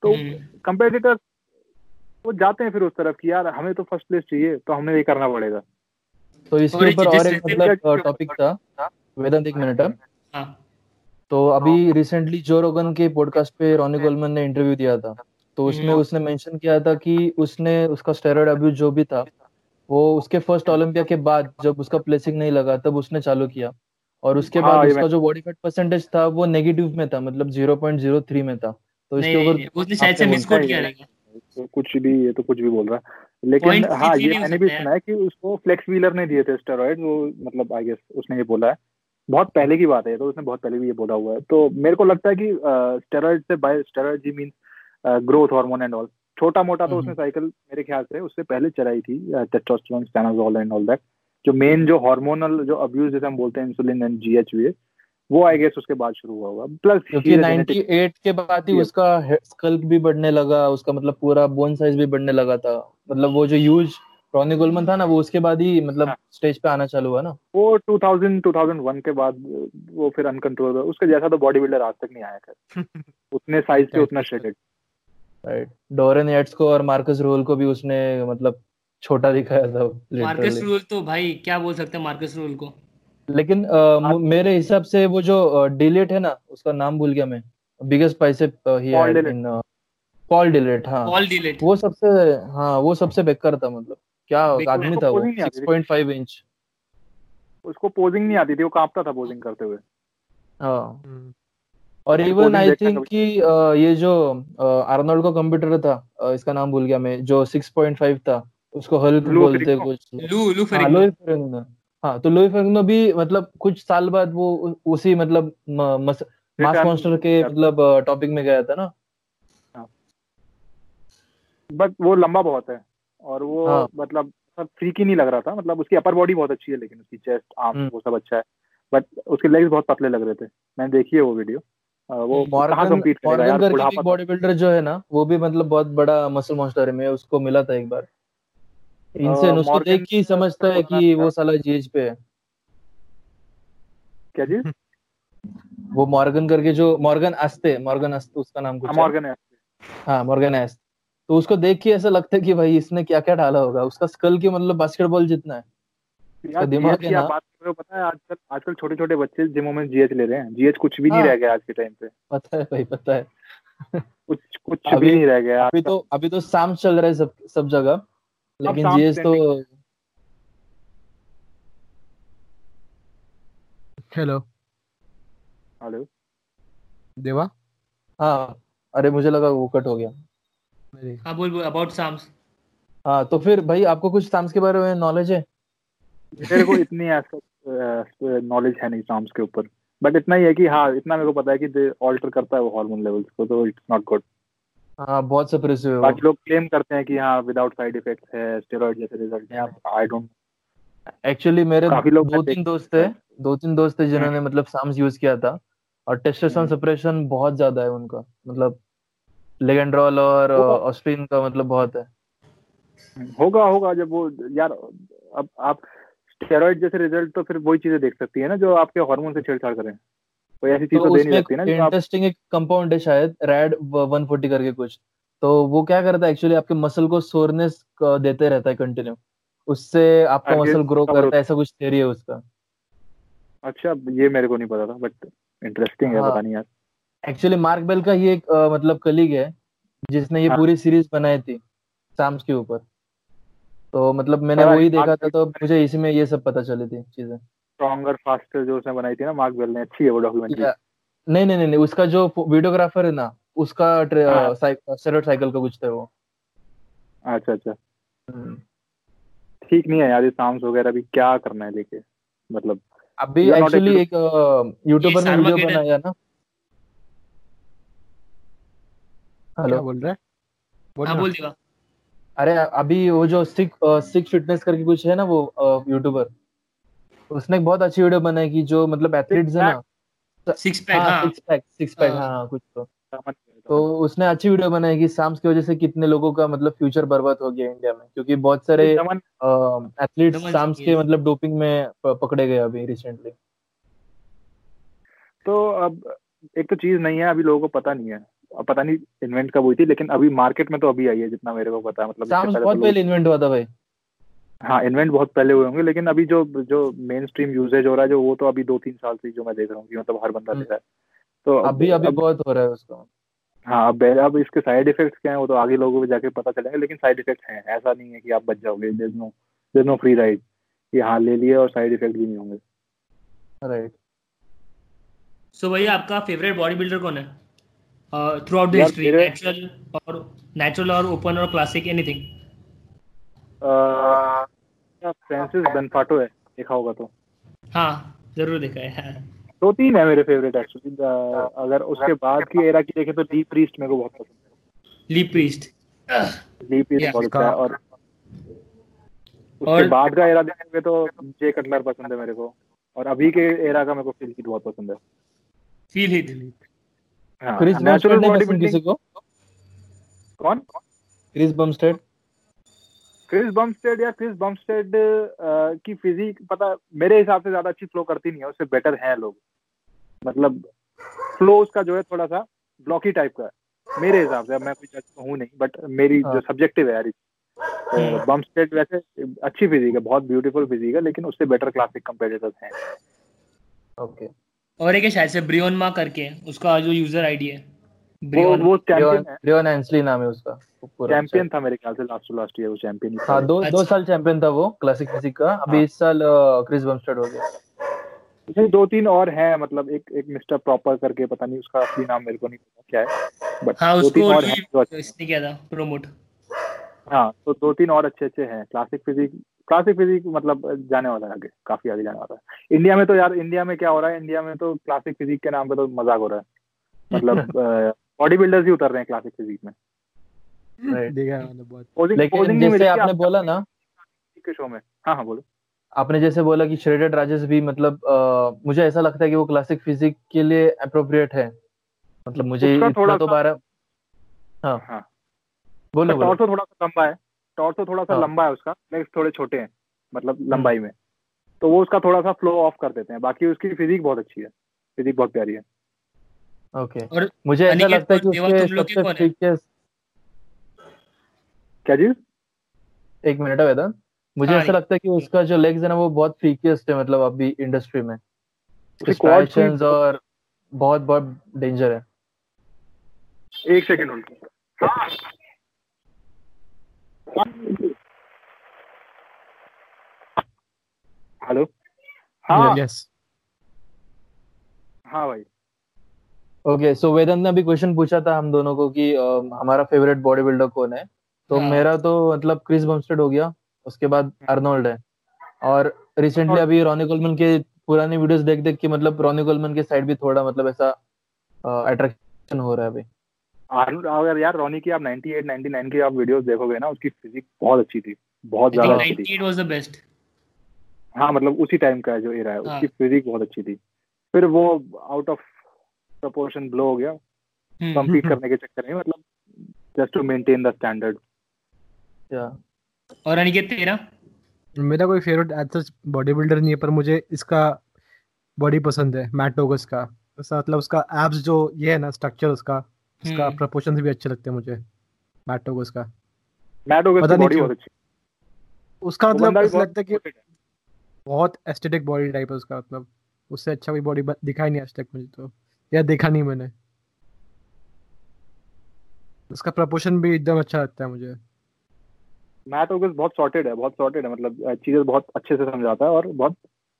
तो कंपेटिटर हम्म। वो जाते हैं फिर उस तरफ़ कि यार हमें तो फ़र्स्ट प्लेस चाहिए तो हमें ये करना पड़ेगा तो इसके ऊपर और एक मतलब टॉपिक था वेदांत एक मिनट हाँ। तो अभी रिसेंटली जो रोगन के पॉडकास्ट पे रोनी गोलमन ने इंटरव्यू दिया था तो उसमें हम्म। उसने मेंशन किया था कि उसने उसका स्टेरॉइड अब्यूज जो भी था वो उसके फ़र्स्ट ओलंपिया के बाद जब उसका प्लेसिंग नहीं लगा तब उसने चालू किया। और उसके हाँ, बाद उसका जो बॉडी फैट परसेंटेज था वो नेगेटिव में था मतलब 0.03 में था। तो इसके ऊपर उसने शायद से मिसकोट किया तो कुछ भी ये तो कुछ भी बोल रहा। है लेकिन हाँ ये मैंने भी सुना है कि उसको फ्लेक्स व्हीलर ने दिए थे स्टेरॉइड वो मतलब आई गेस उसने ये बोला है। बहुत पहले की बात है तो उसने बहुत पहले भी ये बोला हुआ है। तो मेरे को लगता है कि स्टेरॉइड से by steroid ji mean growth hormone and all छोटा मोटा तो उसने साइकिल मेरे ख्याल से उससे पहले चलाई थी testosterone stanozolol and all that जो मेन जो हार्मोनल जो अब्यूज जैसे हम बोलते हैं इंसुलिन एंड जीएचवी वो आई गेस उसके बाद शुरू हुआ होगा। प्लस क्योंकि 98 के बाद ही उसका स्कल्प भी बढ़ने लगा उसका मतलब पूरा बोन साइज़ भी बढ़ने लगा था। मतलब वो जो यूज़ रॉनी गोलमन था ना वो उसके बाद ही मतलब स्टेज हाँ। पे आना चालू हुआ ना। वो 2000 2001 के बाद वो फिर अनकंट्रोल उसके जैसा तो बॉडी बिल्डर आज तक नहीं आया था *laughs* उतने साइज़ पे उतना श्रेडेड राइट डोरेन एट्स को और मार्कस रूल को भी उसने मतलब छोटा दिखाया था मार्कस रूल तो भाई क्या बोल सकते हैं मार्कस रूल को? लेकिन आ, मेरे हिसाब से वो जो डिलेट है ना उसका नाम भूल गया मैं। बिगेस्ट बाइसेप ही इन पॉल डिलेट हाँ। पॉल डिलेट वो सबसे हाँ वो सबसे बेकार था मतलब। क्या आदमी था वो 6.5 इंच उसको पोजिंग नहीं आती थी वो कांपता था पोजिंग करते हुए। हाँ। हम्म। और इवन आई थिंक कि ये जो आर्नोल्ड का कंप्यूटर था इसका नाम भूल गया मैं जो 6.5 था उसको हल्क बोलते कुछ। लू लू फेरिंगनो हाँ तो लुई फेरिंगनो भी मतलब कुछ साल बाद वो उसी मतलब मास मॉन्स्टर के मतलब टॉपिक में गया था ना? बट हाँ। वो लंबा बहुत है और वो हाँ. मतलब सब फ्रीकी नहीं लग रहा था मतलब उसकी अपर बॉडी बहुत अच्छी है लेकिन उसकी चेस्ट आर्म हम्म। वो सब अच्छा है। बट उसके लेग्स बहुत पतले लग रहे थे। मैंने देखी है वो वीडियो वो मॉर्गन मॉर्गन करके बुढ़ापा तो बॉडी बिल्डर जो है ना वो भी मतलब बहुत बड़ा मसल मॉन्स्टर है मैं उसको मिला था एक बार। इनसे उसको देख के समझता है कि वो साला जीएच पे है। क्या चीज़? वो मॉर्गन करके जो मॉर्गन आस्ते मॉर्गन उसका नाम कुछ हाँ, मॉर्गन है हाँ मॉर्गन एस्ट तो उसको देख के ऐसा लगता है कि भाई इसने क्या क्या डाला होगा उसका स्कल की मतलब बास्केटबॉल जितना है। यार दिमाग की आप बात कर रहे हो पता है आजकल आजकल छोटे छोटे बच्चे जिमों में जीएच ले रहे हैं। जीएच कुछ भी नहीं हाँ। रह गया आज के टाइम पे। पता है भाई पता है। कुछ कुछ भी नहीं रह गया अभी तो अभी तो चल रहा है सब सब जगह। लेकिन तो हेलो हेलो देवा? हाँ। अरे मुझे लगा वो कट हो गया। मेरे हाँ बोल बोल अबाउट साम्स हाँ तो फिर भाई आपको कुछ साम्स के बारे में नॉलेज है? मेरे को इतनी नॉलेज है नहीं साम्स के ऊपर। बट इतना ही है कि हाँ इतना मेरे को पता है कि ऑल्टर करता है वो हार्मोन लेवल्स को तो इट्स नॉट गुड हाँ बहुत सप्रेसिव है बाकी लोग क्लेम करते हैं कि हाँ विदाउट साइड इफेक्ट्स है स्टेरॉइड जैसे रिज़ल्ट है आई डोंट एक्चुअली मेरे काफ़ी लोग दो तीन दोस्त थे दो तीन दोस्त थे जिन्होंने मतलब साम्स यूज़ किया था और टेस्टोस्टेरोन हम्म। सप्रेशन बहुत ज़्यादा है उनका। मतलब लेगेंड्रॉल और ऑस्ट्रिन का मतलब बहुत है। होगा होगा जब वो यार अब आप स्टेरॉइड जैसे रिज़ल्ट तो फिर वही चीज़ें देख सकती है ना जो आपके हार्मोन से छेड़छाड़ करें। कोई ऐसी चीज़ तो तो दे नहीं सकती ना जो आप इंटरेस्टिंग एक कंपाउंड है शायद रैड 140 करके कुछ। तो वो क्या करता है एक्चुअली आपके मसल को सोरनेस देते रहता है कंटिन्यू उससे आपका मसल ग्रो करता है ऐसा कुछ थ्योरी है उसका। अच्छा ये मेरे को नहीं पता था बट इंटरेस्टिंग है हाँ। पता नहीं यार। एक्चुअली मार्क बेल का ही एक मतलब कलीग है जिसने ये हाँ। पूरी सीरीज़ बनाई थी साम्स के ऊपर। तो मतलब मैंने पता वही देखा था तो मुझे इसी में ये सब पता चली थी चीज़ें। स्ट्रॉन्गर फास्टर जो उसने बनाई थी ना मार्क बेल ने अच्छी है वो डॉक्यूमेंट्री या नहीं नहीं नहीं नहीं, उसका जो वीडियोग्राफर है ना उसका हाँ। स्टेरॉइड साइकिल का कुछ था वो। अच्छा अच्छा। हम्म। ठीक नहीं है यार ये साम्स वगैरह भी क्या करना है लेके? मतलब अभी एक्चुअली एक यूट्यूबर ने वीडियो बनाया ना। हेलो बोल रहा है? बोल हाँ बोल देगा अरे अभी वो जो सिक सिक फिटनेस करके कुछ है ना वो यूट्यूबर उसने एक बहुत अच्छी वीडियो बनाई कि जो मतलब एथलीट्स है ना सिक्स पैक हाँ सिक्स पैक सिक्स पैक हाँ। कुछ तो। तो उसने अच्छी वीडियो बनाई कि साम्स की वजह से कितने लोगों का मतलब फ्यूचर बर्बाद हो गया इंडिया में क्योंकि बहुत सारे एथलीट्स साम्स के मतलब डोपिंग में पकड़े गए अभी रिसेंटली तो अब एक तो चीज़ नहीं है अभी लोगों को पता नहीं है। पता नहीं इन्वेंट कब हुई थी लेकिन अभी मार्केट में तो अभी आई है जितना मेरे को पता है। मतलब पहले तो बहुत पहले इन्वेंट हुआ था भाई। हाँ इन्वेंट बहुत पहले हुए होंगे लेकिन अभी जो जो मेन स्ट्रीम यूजेज हो रहा है जो वो तो अभी दो तीन साल से जो मैं देख रहा हूँ मतलब हर बंदा ले हम्म, रहा है। तो अभी अभी अब बहुत हो रहा है उसका। हाँ अब अब इसके साइड इफेक्ट्स क्या है वो तो आगे लोगों को जाके पता चलेंगे लेकिन साइड इफेक्ट्स हैं। ऐसा नहीं है कि आप बच जाओगे there no there no free ride कि हाँ ले लिए और साइड इफ़ेक्ट भी नहीं होंगे। राइट सो भैया आपका फेवरेट बॉडी बिल्डर कौन है? Throughout the history natural और नेचुरल और ओपन और क्लासिक एनीथिंग फ्रांसिस बेनफाटो है देखा होगा तो। हाँ ज़रूर देखा है हाँ। दो तीन है मेरे फेवरेट एक्चुअली अगर उसके बाद की एरा की देखें तो ली प्रीस्ट मेरे को बहुत पसंद है। ली प्रीस्ट ली प्रीस्ट बहुत अच्छा है और उसके बाद का एरा देखेंगे तो जे कटलर पसंद है मेरे को और अभी के एरा का मेरे को फिल बहुत पसंद है। Phil Heath Chris natural Bumstead नहीं बॉडी पसंद किसी को? कौन? क्रिस बमस्टेड क्रिस बमस्टेड या क्रिस बमस्टेड की फिजिक पता मेरे हिसाब से ज़्यादा अच्छी फ्लो करती नहीं है उससे बेटर हैं लोग। मतलब फ्लो उसका जो है थोड़ा सा ब्लॉकी टाइप का है। मेरे हिसाब से मैं कोई जज हूँ नहीं बट मेरी हाँ। जो सब्जेक्टिव है यार तो बमस्टेड वैसे अच्छी फिजिक है बहुत ब्यूटीफुल फिजिक है लेकिन उससे बेटर क्लासिक कंपेटिटर्स हैं। ओके और एक है शायद से ब्रियोन मा करके उसका जो यूज़र आईडी है। वो ब्रियोन वो है। लियोन एंसली नाम है उसका वो पूरा शायद। चैंपियन था मेरे ख्याल से लास्ट लास्ट ईयर वो चैंपियन था। हाँ दो दो अच्छा। साल चैंपियन था वो क्लासिक फिजिक का। अभी हाँ इस साल क्रिस बमस्टेड हो गया। नहीं दो तीन और हैं मतलब एक एक मिस्टर प्रॉपर करके पता नहीं उसका असली नाम मेरे को नहीं पता क्या है बट हाँ दो तीन उसको और हैं अच्छे हैं। इसने किया था प्रोमोट हाँ तो दो तीन और अच्छे अच्छे हैं। क्लासिक फिजिक क्लासिक फिजिक मतलब जाने वाला है आगे काफ़ी आगे जाने वाला है। इंडिया में तो यार इंडिया में क्या हो रहा है? इंडिया में तो क्लासिक फिजिक के नाम पे तो मज़ाक हो रहा है। मतलब बॉडी बिल्डर्स ही उतर रहे हैं क्लासिक फिजिक में। राइट देखा है मैंने बहुत। पोजिंग लेकिन जैसे आपने बोला ना शो में। हाँ हाँ बोलो। आपने जैसे बोला कि श्रेडेड राजेश भी मतलब अ, मुझे ऐसा लगता है कि वो क्लासिक फिजिक के लिए अप्रोप्रिएट है। मतलब मुझे इतना थोड़ा तो बारह हाँ। हाँ। बोलो बोलो। थोड़ा सा लंबा है टॉर्सो थोड़ा सा हाँ। लंबा है उसका लेग्स थोड़े छोटे हैं मतलब लंबाई में। तो वो उसका थोड़ा सा फ्लो ऑफ़ कर देते हैं। बाकी उसकी फिजिक बहुत अच्छी है। फिजिक बहुत प्यारी है। ओके। और मुझे ऐसा लगता है कि उसके तुम लोग के सबसे है? फ्रीकियस्ट क्या चीज़? एक मिनट है वेदांत। मुझे हाँ, ऐसा लगता है कि उसका जो लेग्स है ना वो बहुत फ्रीकियस्ट है मतलब अभी इंडस्ट्री में। उसकी sweep- और बहुत बहुत डेंजर है। एक सेकंड होल्ड हेलो हाँ। यस हाँ भाई। ओके सो वेदांत ने अभी क्वेश्चन पूछा था हम दोनों को कि अ, हमारा फेवरेट बॉडी बिल्डर कौन है? तो हाँ। मेरा तो मतलब क्रिस बमस्टेड हो गया उसके बाद अर्नोल्ड है। और रिसेंटली अभी रॉनी कोलमन के पुरानी वीडियोस देख देख के मतलब रॉनी कोलमन के साइड भी थोड़ा मतलब ऐसा अट्रैक्शन हो रहा है अभी। अगर यार रोनी की आप 98 99 की आप वीडियोस देखोगे ना उसकी फिजिक बहुत अच्छी थी। बहुत ज़्यादा अच्छी थी। 98 वाज द बेस्ट हाँ मतलब उसी टाइम का है जो एरा है हाँ। उसकी फिजिक बहुत अच्छी थी। फिर वो आउट ऑफ़ प्रपोर्शन ब्लो हो गया। हम्म। कम्पीट करने के चक्कर में मतलब just to maintain the standard या। और अनिकेत तेरा? मेरा कोई फेवरेट सच बॉडी बिल्डर नहीं है पर मुझे इसका बॉडी पसंद है मैट टोगस का। मतलब उसका एब्स जो ये है ना स्ट्रक्चर उसका उसका हम्म। प्रपोर्शन भी अच्छे लगते हैं मुझे। मैट टोगस का। मैट होगा पता बॉडी बहुत अच्छी उसका मतलब ऐसा लगता है कि बहुत एस्थेटिक बॉडी टाइप है उसका मतलब। उससे अच्छा कोई बॉडी दिखा ही नहीं आज तक मुझे तो। या देखा नहीं मैंने। उसका प्रपोर्शन भी एकदम अच्छा लगता है मुझे। मैट ओगस बहुत सॉर्टेड है बहुत सॉर्टेड है। मतलब चीज़ें बहुत अच्छे से समझाता है और बहुत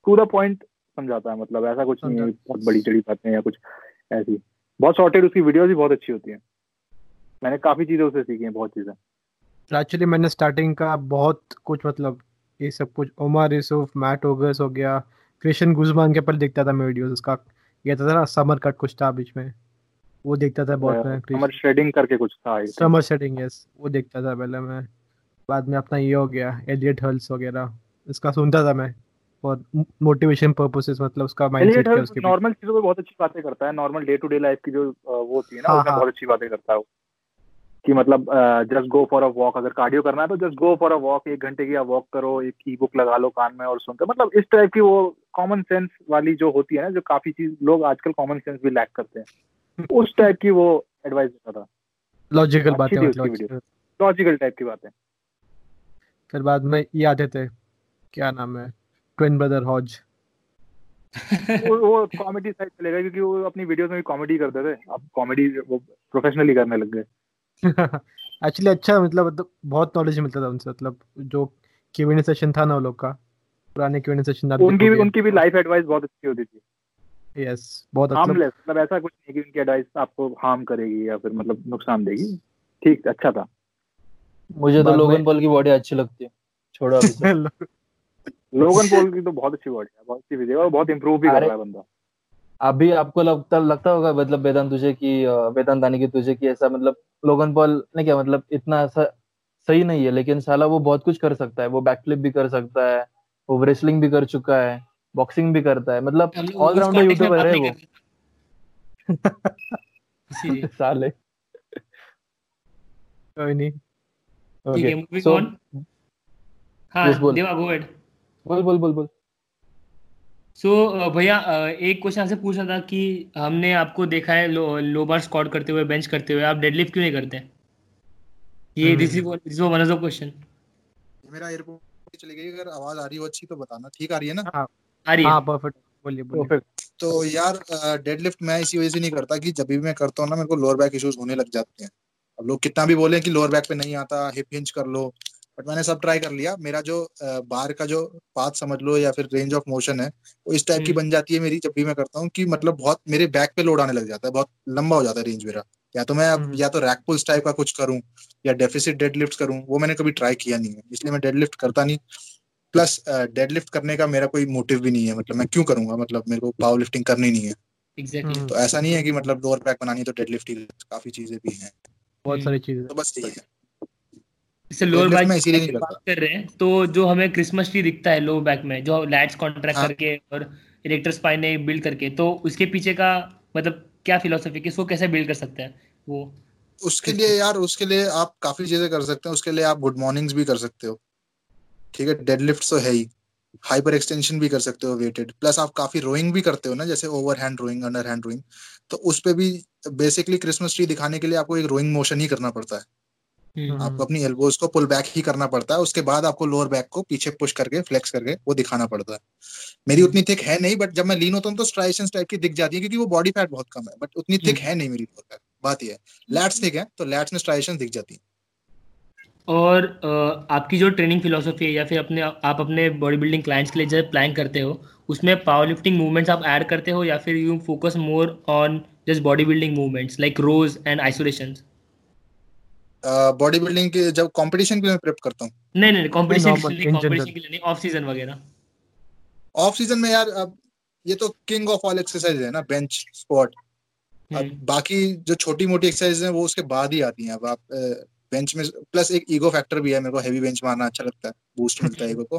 टू द पॉइंट समझाता है। मतलब ऐसा कुछ नहीं है बहुत बड़ी चढ़ी बातें या कुछ ऐसी। बहुत सॉर्टेड उसकी वीडियोस भी बहुत अच्छी होती हैं। मैंने काफ़ी चीज़ें उससे सीखी हैं बहुत चीज़ें। एक्चुअली मैंने स्टार्टिंग का बहुत कुछ मतलब ये सब कुछ ओमर यूसुफ मैट ओगस हो गया क्रिश्चियन गुजमान के पहले देखता था मैं वीडियोस उसका ये था ना समर कट कुछ था बीच में। वो देखता था बहुत मैं समर शेडिंग करके कुछ था समर सेटिंग यस वो देखता था पहले मैं। बाद में अपना ये हो गया एलियट हल्स वगैरह इसका सुनता था मैं। और मोटिवेशन पर्पसेस मतलब उसका माइंडसेट क्या उसके नॉर्मल चीज़ों पे बहुत अच्छी बातें करता है। Normal day to day life की जो वो होती है ना हाँ, उसमें हाँ। बहुत अच्छी बातें करता है वो। कि मतलब just go for a walk अगर कार्डियो करना है तो just go for a walk एक घंटे की आप वॉक करो एक ई बुक लगा लो कान में और सुनते मतलब इस टाइप की वो कॉमन सेंस वाली जो होती है ना जो काफ़ी चीज़ लोग आजकल कॉमन सेंस भी लैक करते हैं। उस टाइप की वो एडवाइस देता था। लॉजिकल बातें उसकी मतलब। लॉजिकल टाइप की बातें। फिर बाद में ये आते थे क्या नाम है? ट्विन ब्रदर हॉज वो वो कॉमेडी साइड चले गए क्योंकि वो अपनी वीडियोस में भी कॉमेडी करते थे। अब कॉमेडी वो प्रोफेशनली करने लग गए। *laughs* एक्चुअली अच्छा मतलब मतलब बहुत नॉलेज मिलता था उनसे मतलब जो क्यूएनए सेशन था ना वो लोग का पुराने क्यूएनए सेशन था उनकी भी उनकी भी लाइफ एडवाइस बहुत अच्छी होती थी। यस बहुत मतलब हार्मलेस मतलब ऐसा कुछ नहीं कि उनकी एडवाइस आपको हार्म करेगी या फिर मतलब नुकसान देगी। ठीक अच्छा था। मुझे तो लोगन पॉल की बॉडी अच्छी लगती है। छोड़ो। *laughs* लोगन *laughs* पॉल की तो बहुत अच्छी बॉडी है बहुत अच्छी है और बहुत इंप्रूव भी कर रहा है बंदा। अभी आपको लगता लगता होगा मतलब वेदांत तुझे कि वेदांत आने की तुझे कि ऐसा मतलब लोगन पॉल ने क्या मतलब इतना ऐसा सही नहीं है लेकिन साला वो बहुत कुछ कर सकता है वो बैकफ्लिप भी कर सकता है वो रेसलिंग भी कर चुका है बॉक्सिंग भी करता है मतलब ऑलराउंडर यूट्यूबर है वो। *laughs* साले। *laughs* कोई नहीं। ओके मूविंग सो ऑन हाँ देवा गो अहेड बोल बोल बोल बोल। सो so, भैया एक क्वेश्चन आपसे पूछना था कि हमने आपको देखा है लो, लो बार स्क्वाट करते हुए बेंच करते हुए आप डेडलिफ्ट क्यों नहीं करते? ये। This is this one of the question मेरा एयरपोर्ट चली गई अगर आवाज़ आ रही हो अच्छी तो बताना ठीक आ रही है ना? हाँ। आ रही है। हाँ परफेक्ट बोलिए बोलिए। तो यार डेडलिफ्ट मैं इसी वजह से नहीं करता कि जब भी मैं करता हूँ ना मेरे को लोअर बैक इश्यूज़ होने लग जाते हैं। अब लोग कितना भी बोले कि लोअर बैक पे नहीं आता हिप हिंज कर लो बट मैंने सब ट्राई कर लिया। मेरा जो बार का जो पाथ समझ लो या फिर रेंज ऑफ़ मोशन है वो इस टाइप की हम्म। बन जाती है मेरी जब भी मैं करता हूँ कि मतलब बहुत मेरे बैक पे लोड आने लग जाता है बहुत लंबा हो जाता है रेंज मेरा। या तो मैं अब हम्म। या तो रैक पुल्स टाइप का कुछ करूँ या डेफिसिट डेडलिफ्ट करूँ वो मैंने कभी ट्राई किया नहीं है इसलिए मैं डेडलिफ्ट करता नहीं। प्लस डेडलिफ्ट करने का मेरा कोई मोटिव भी नहीं है मतलब मैं क्यों करूँगा? मतलब मेरे को पावर लिफ्टिंग करनी नहीं है। एग्जैक्टली हम्म, तो ऐसा नहीं है कि मतलब लोअर बैक बनानी है तो डेडलिफ्ट ही काफ़ी चीज़ें भी हैं। बहुत सारी चीज़ें। तो बस यही है। इससे लोअर बैक में इसीलिए नहीं बात कर रहे हैं तो जो हमें क्रिसमस ट्री दिखता है लो बैक में जो लैट्स कॉन्ट्रैक्ट हाँ। करके और इलेक्टर स्पाइन बिल्ड करके तो उसके पीछे का मतलब क्या फिलोसफी किसको कैसे बिल्ड कर सकते हैं वो? उसके लिए यार उसके लिए आप काफ़ी चीज़ें कर सकते हैं उसके लिए आप गुड मॉर्निंग्स भी कर सकते हो। ठीक है डेडलिफ्ट तो है ही। हाइपर एक्सटेंशन भी कर सकते हो वेटेड प्लस आप काफ़ी रोइंग भी करते हो ना जैसे over hand rowing under hand rowing तो उस पे भी बेसिकली क्रिसमस ट्री दिखाने के लिए आपको एक रोइंग मोशन ही करना पड़ता है। आपको अपनी एल्बोज को पुल बैक ही करना पड़ता है उसके बाद आपको लोअर बैक को पीछे पुश करके फ्लेक्स करके वो दिखाना पड़ता है। मेरी उतनी थिक है नहीं बट जब मैं लीन होता हूँ तो स्ट्राइशंस टाइप की दिख जाती है क्योंकि वो बॉडी फैट बहुत कम है बट उतनी थिक है नहीं मेरी बात ये है। लैट्स थिक है तो लैट्स में स्ट्राइशंस दिख जाती है। और आपकी जो ट्रेनिंग फिलोसफी है या फिर अपने आप अपने बॉडी बिल्डिंग क्लाइंट्स के लिए जब प्लान करते हो उसमें पावर लिफ्टिंग मूवमेंट्स आप ऐड करते हो या फिर you focus more on just body building movements like rows and isolations body building के जब कंपटीशन के लिए प्रेप करता हूँ। नहीं नहीं कंपटीशन के लिए कंपटीशन के लिए नहीं ऑफ़ सीज़न वगैरह। ऑफ़ सीज़न में यार अब ये तो किंग ऑफ़ ऑल एक्सरसाइज है ना बेंच स्क्वाट अब हम्म, बाकी जो छोटी मोटी एक्सरसाइज हैं वो उसके बाद ही आती हैं। अब आप बेंच में प्लस एक ईगो फैक्टर भी है मेरे को हैवी बेंच मारना अच्छा लगता है बूस्ट मिलता है *laughs* ईगो को।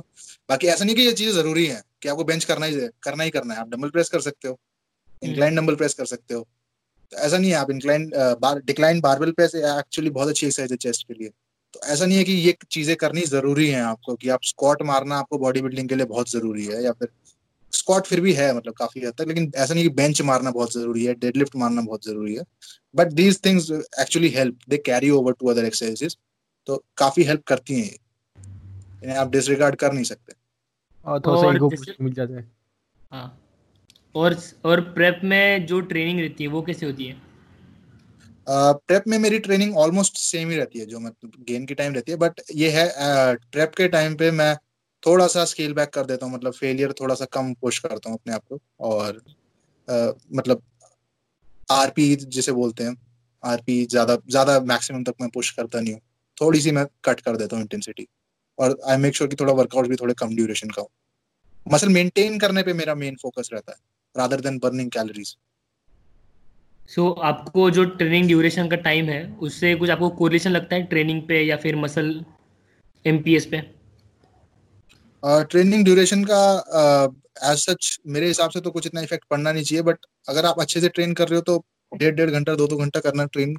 बाकी ऐसा नहीं कि ये चीज़ ज़रूरी है कि आपको बेंच करना ही करना ही करना है। आप डंबल प्रेस कर सकते हो इंक्लाइन डंबल प्रेस कर सकते हो। ऐसा नहीं है आप incline bar decline barbell press actually बहुत अच्छी एक्सरसाइज है चेस्ट के लिए। तो ऐसा नहीं है कि ये चीज़ें करनी ज़रूरी है आपको कि आप स्क्वाट मारना आपको बॉडी बिल्डिंग के लिए बहुत ज़रूरी है या फिर स्क्वाट फिर भी है मतलब काफ़ी हद तक लेकिन ऐसा नहीं कि बेंच मारना बहुत ज़रूरी है डेडलिफ्ट मारना बहुत ज़रूरी है। But these things actually help they carry over to other exercises तो काफ़ी हेल्प करती हैं ये। इन्हें आप डिसरिगार्ड कर नहीं सकते। और थोड़ा सा और ईगो मिल जाता है। हाँ। और और प्रेप में जो ट्रेनिंग रहती है वो कैसे होती है? प्रेप में मेरी ट्रेनिंग ऑलमोस्ट सेम ही रहती है जो मतलब गेन की टाइम रहती है बट ये है प्रेप के टाइम पे मैं थोड़ा सा स्केल बैक कर देता हूँ मतलब फेलियर थोड़ा सा कम पुश करता हूँ अपने आप को और अ, मतलब आरपी जिसे बोलते हैं आरपी ज़्यादा ज़्यादा मैक्सिमम तक मैं पुश करता नहीं हूँ थोड़ी सी मैं कट कर देता हूँ इंटेंसिटी और आई मेक श्योर कि थोड़ा वर्कआउट भी थोड़े कम ड्यूरेशन का हो। मसल मेंटेन करने पे मेरा मेन फोकस रहता है। Rather than burning calories so आपको जो ट्रेनिंग ड्यूरेशन का टाइम है उससे कुछ आपको कोरिलेशन लगता है ट्रेनिंग पे या फिर मसल एमपीएस पे? ट्रेनिंग ड्यूरेशन का एज सच मेरे हिसाब से तो कुछ इतना इफ़ेक्ट पड़ना नहीं चाहिए बट अगर आप अच्छे से ट्रेन कर रहे हो तो डेढ़ डेढ़ घंटा दो दो घंटा करना ट्रेन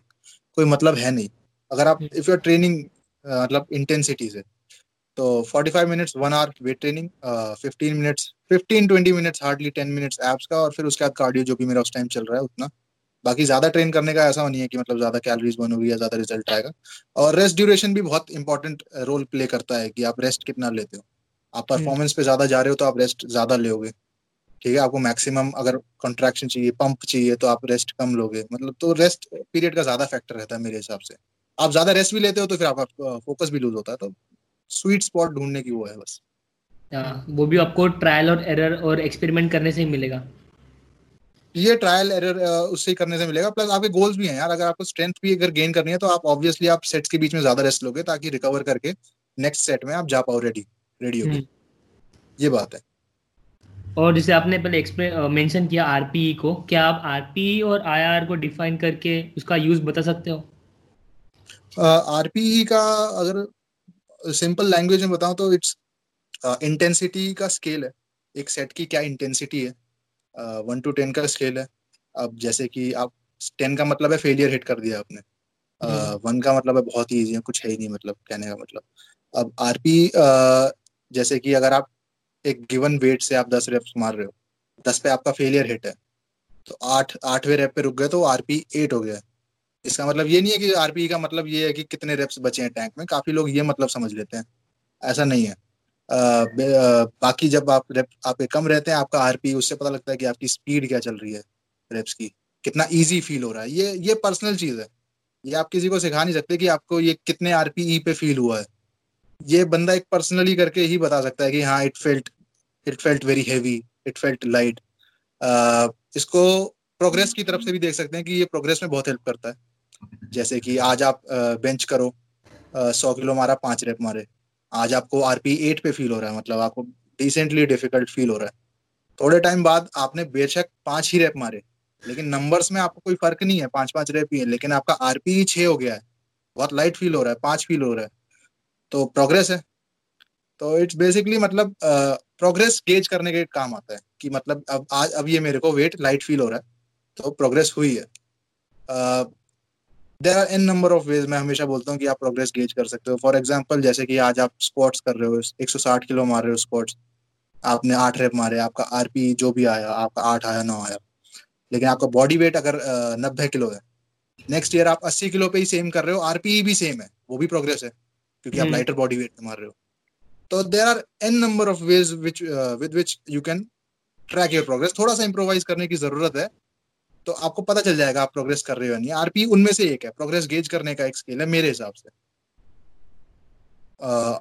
कोई मतलब है नहीं। अगर आप इफ़ यू आर ट्रेनिंग मतलब इंटेंसिटी से तो 45 minutes one hour weight training 15 minutes 15 20 minutes hardly 10 minutes abs का और फिर उसके बाद कार्डियो जो भी मेरा उस टाइम चल रहा है उतना। बाकी ज़्यादा ट्रेन करने का ऐसा नहीं है कि मतलब ज़्यादा कैलोरीज बर्न होगी या ज़्यादा रिज़ल्ट आएगा। और रेस्ट ड्यूरेशन भी बहुत इंपॉर्टेंट रोल प्ले करता है कि आप रेस्ट कितना लेते हो। आप परफॉर्मेंस पे ज़्यादा जा रहे हो तो आप रेस्ट ज़्यादा लोगे। ठीक है आपको मैक्सिमम अगर कॉन्ट्रैक्शन चाहिए पंप चाहिए तो आप रेस्ट कम लोगे। मतलब तो रेस्ट पीरियड का ज़्यादा फैक्टर रहता है मेरे हिसाब से। आप ज़्यादा रेस्ट भी लेते हो तो फिर आप फोकस भी लूज होता है। तो स्वीट स्पॉट ढूँढने की वो है बस। वो भी आपको ट्रायल और एरर और एक्सपेरिमेंट करने से ही मिलेगा। ये ट्रायल एरर उससे ही करने से मिलेगा। प्लस आपके गोल्स भी हैं यार। अगर आपको स्ट्रेंथ भी अगर गेन करनी है तो आप ऑब्वियसली आप सेट्स के बीच में ज़्यादा रेस्ट लोगे ताकि रिकवर करके नेक्स्ट सेट में आप जा पाओ रेडी रेडी होगे। ये बात है। और जैसे आपने पहले मेंशन किया आरपीई को क्या आप आरपीई और आईआर को डिफाइन करके उसका यूज़ बता सकते हो? आरपीई का अगर सिंपल लैंग्वेज में बताऊँ तो इट्स इंटेंसिटी का स्केल है। एक सेट की क्या इंटेंसिटी है? वन टू टेन का स्केल है। अब जैसे कि आप टेन का मतलब है फेलियर हिट कर दिया आपने। वन uh, का मतलब है बहुत ही ईजी है कुछ है ही नहीं मतलब कहने का मतलब। अब आरपी जैसे कि अगर आप एक गिवन वेट से आप दस रेप्स मार रहे हो दस पे आपका फेलियर हिट है। तो आठ आठवें रेप पे रुक गए तो आरपी एट हो गया इसका मतलब ये नहीं है कि आरपी का मतलब ये है कि कितने रेप्स बचे हैं टैंक में। काफ़ी लोग ये मतलब समझ लेते हैं। ऐसा नहीं है। बाकी जब आप रेप आपके कम रहते हैं, आपका आरपी उससे पता लगता है कि आपकी स्पीड क्या चल रही है रेप्स की। कितना इजी फील हो रहा है। ये ये पर्सनल चीज़ है। ये आप किसी को सिखा नहीं सकते कि आपको ये कितने आरपीई पे फील हुआ है। ये बंदा एक पर्सनली करके ही बता सकता है कि हाँ it felt it felt very heavy it felt light इसको प्रोग्रेस की तरफ़ से भी देख सकते हैं कि ये प्रोग्रेस में बहुत हेल्प करता है। जैसे कि आज आप बेंच करो। सौ किलो मारा, पाँच रेप मारे। आज आपको आरपी एट पे फील हो रहा है मतलब आपको डिसेंटली डिफ़िकल्ट फील हो रहा है। थोड़े टाइम बाद आपने बेशक पाँच ही रेप मारे, लेकिन नंबर्स में आपको कोई फ़र्क नहीं है पाँच पाँच रेप ही है, लेकिन आपका आरपी छह हो गया है। बहुत लाइट फील हो रहा है, पाँच फील हो रहा है। तो प्रोग्रेस है। तो इट्स बेसिकली मतलब प्रोग्रेस गेज करने के काम आता है कि मतलब अब, आज, अब ये मेरे को वेट लाइट फील हो रहा है तो प्रोग्रेस हुई है। There are an number of ways मैं हमेशा बोलता हूँ कि आप प्रोग्रेस गेज कर सकते हो। फॉर एग्ज़ाम्पल जैसे कि आज आप स्क्वाट्स कर रहे हो 160 किलो मार रहे हो स्क्वाट्स आपने आठ रेप मारे आपका आरपी जो भी आया आपका आठ आया नौ आया। लेकिन आपका बॉडी वेट अगर नब्बे किलो है नेक्स्ट ईयर आप अस्सी किलो पे ही सेम कर रहे हो आरपी भी सेम है वो भी प्रोग्रेस है क्योंकि आप लाइटर बॉडी वेट मार रहे हो। तो there are n number of ways which with which you can track your progress थोड़ा सा इम्प्रोवाइज करने की ज़रूरत है तो आपको पता चल जाएगा आप प्रोग्रेस कर रहे हो नहीं। आरपी उनमें से एक है प्रोग्रेस गेज करने का एक स्केल है मेरे हिसाब से।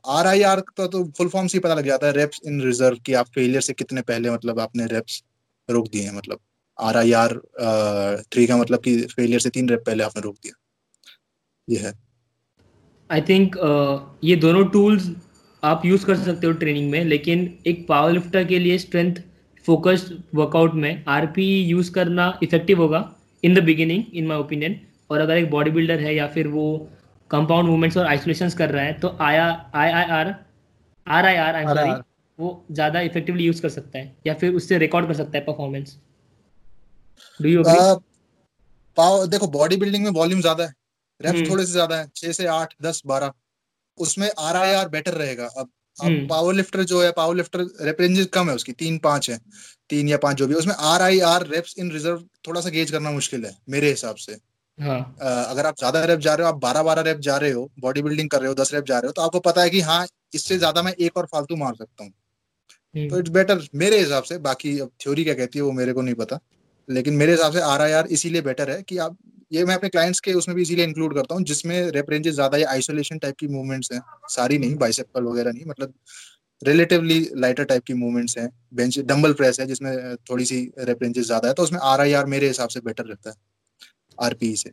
आर आई आर का तो फुल फॉर्म से पता लग जाता है रेप्स इन रिज़र्व की आप फेलियर से कितने पहले मतलब आपने रेप्स रोक दिए हैं मतलब आर आई आर थ्री का मतलब कि फेलियर से तीन रेप पहले आपने रोक दिया। ये है। आई थिंक uh, ये दोनों टूल्स आप यूज़ कर सकते हो ट्रेनिंग में लेकिन एक पावर लिफ्टर के लिए स्ट्रेंथ फोकस्ड वर्कआउट में आरपी यूज़ करना इफ़ेक्टिव होगा in the beginning in my opinion और अगर एक बॉडी बिल्डर है या फिर वो कंपाउंड मूवमेंट्स और आइसोलेशन कर रहा है तो आया I I R R I R I sorry वो ज़्यादा इफेक्टिवली यूज़ कर सकता है या फिर उससे रिकॉर्ड कर सकता है परफॉर्मेंस डू यू पावर देखो बॉडी बिल्डिंग में वॉल्यूम ज़्यादा है। Reps hmm. थोड़े से ज़्यादा है छह से आठ दस बारह। उसमें आर आई आर बेटर रहेगा। अब अब पावर लिफ्टर जो है पावर लिफ्टर रेप रेंजेस कम है उसकी तीन पाँच है तीन या पाँच जो भी उसमें R I R reps in reserve थोड़ा सा गेज करना मुश्किल है मेरे हिसाब से। हाँ. अगर आप ज़्यादा रेप जा रहे हो आप बारह बारह रेप जा रहे हो बॉडी बिल्डिंग कर रहे हो दस रेप जा रहे हो तो आपको पता है कि हाँ इससे ज़्यादा मैं एक और फालतू मार सकता हूँ। तो इट्स बेटर मेरे हिसाब से बाकी अब थ्योरी क्या कहती है वो मेरे को नहीं पता। लेकिन मेरे हिसाब से आर आई आर इसीलिए बेटर है कि आप ये मैं अपने क्लाइंट्स के उसमें भी इसीलिए इंक्लूड करता हूँ जिसमें रेप रेंजेस ज़्यादा या आइसोलेशन टाइप की मूवमेंट्स हैं। सारी नहीं बाइसेप्पल वगैरह नहीं मतलब रिलेटिवली लाइटर टाइप की मूवमेंट्स हैं। बेंच डंबल प्रेस है जिसमें थोड़ी सी रेप रेंजेस ज़्यादा है तो उसमें आर आई आर मेरे हिसाब से बेटर रहता है आरपी से।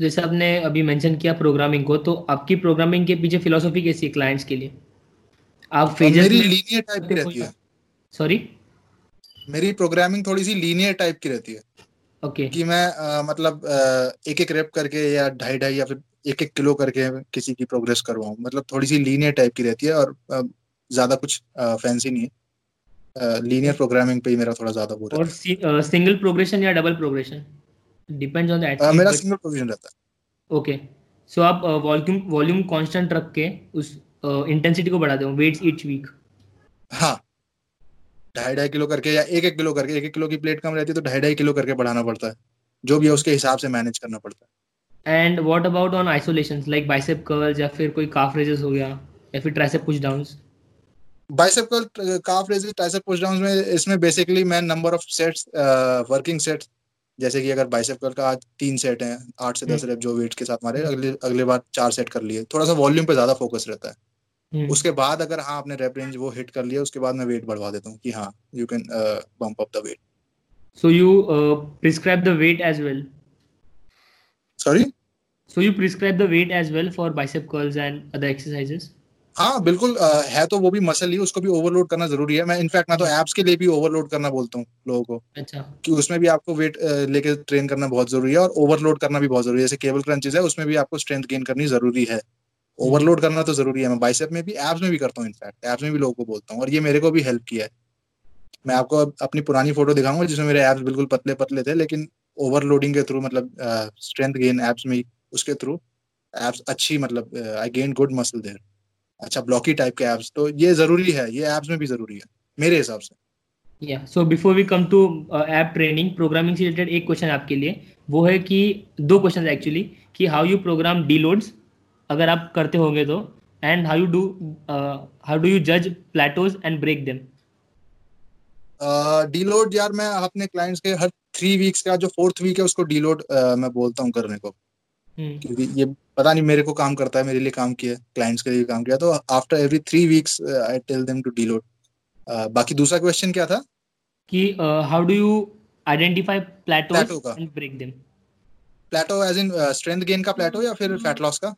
जैसे आपने अभी मेंशन किया प्रोग्रामिंग को तो आपकी प्रोग्रामिंग के पीछे फिलोसॉफी कैसी है क्लाइंट्स के लिए? आप फेजेस मेरी लीनियर टाइप की रहती है। सॉरी मेरी प्रोग्रामिंग थोड़ी सी लीनियर टाइप की रहती है। Okay okay. कि मैं आ, मतलब एक एक रेप करके या ढाई ढाई या फिर एक एक किलो करके किसी की प्रोग्रेस करवाऊं। मतलब थोड़ी सी लीनियर टाइप की रहती है और ज़्यादा कुछ फैंसी नहीं है। लीनियर प्रोग्रामिंग पे ही मेरा थोड़ा ज़्यादा वो और सिंगल प्रोग्रेशन या double progression depends on the मेरा सिंगल प्रोग्रेशन रहता है। ओके सो आप वॉल्यूम वॉल्यूम कांस्टेंट रख के उस इंटेंसिटी को बढ़ा दो वेट्स ईच वीक हाँ। ढाई ढाई किलो करके या एक एक किलो करके एक एक किलो की प्लेट कम रहती है तो ढाई ढाई किलो करके बढ़ाना पड़ता है जो भी है उसके हिसाब से मैनेज करना पड़ता है and what about on isolation like bicep curls या फिर कोई काफ रेजेस हो गया या फिर tricep push downs bicep curl calf raises tricep push downs में इसमें बेसिकली मैं number of sets working sets जैसे कि अगर बाइसेप कर्ल का आज तीन सेट हैं आठ से दस रेप हम्म। जो वेट के साथ मारे अगले अगले बार चार सेट कर लिए थोड़ा सा वॉल्यूम पे ज़्यादा फोकस रहता है। उसके बाद अगर हाँ आपने रेप रेंज वो हिट कर लिया उसके बाद मैं वेट बढ़वा देता हूँ कि हाँ you can bump up the weight so you uh, prescribe the weight as well? Sorry? So you prescribe the weight as well for bicep curls and other exercises? हाँ बिल्कुल आ, है तो वो भी मसल ही उसको भी ओवरलोड करना ज़रूरी है। मैं इनफैक्ट मैं तो एप्स के लिए भी ओवरलोड करना बोलता हूँ लोगों को। अच्छा। कि उसमें भी आपको वेट लेके ट्रेन करना बहुत ज़रूरी है और ओवरलोड करना भी बहुत ज़रूरी है। जैसे केबल क्रंचेस है उसमें भी आपको स्ट्रेंथ गेन करनी ज़रूरी है। ओवरलोड करना तो ज़रूरी है। मैं बाइसेप में भी एप्स में भी करता हूँ इनफैक्ट एप्स में भी लोगों को बोलता हूँ और ये मेरे को भी हेल्प किया है। मैं आपको अपनी पुरानी फ़ोटो दिखाऊँगा जिसमें मेरे एप्स बिल्कुल पतले पतले थे लेकिन ओवरलोडिंग के थ्रू मतलब स्ट्रेंथ गेन एप्स में उसके थ्रू एप्स अच्छी मतलब I gain good muscle there अच्छा ब्लॉकी टाइप के एप्स तो ये ज़रूरी है ये एप्स में भी ज़रूरी है मेरे हिसाब से। या so before we come to app training programming से रिलेटेड एक क्वेश्चन आपके लिए वो है कि दो क्वेश्चन एक्चुअली कि how you program deloads अगर आप करते होंगे तो and how you do how do you जज plateaus and break them deload यार मैं अपने क्लाइंट्स के हर थ्री वीक्स का जो फोर्थ वीक है उसको डीलोड uh, मैं बोलता हूँ करने को। hmm. क्योंकि ये पता नहीं मेरे को काम करता है मेरे लिए काम किया क्लाइंट्स के लिए काम किया तो after every three weeks I tell them to deload बाकी दूसरा क्वेश्चन क्या था? कि how do you identify plateau and break them plateau as in strength gain का प्लेटो या फिर फैट लॉस का?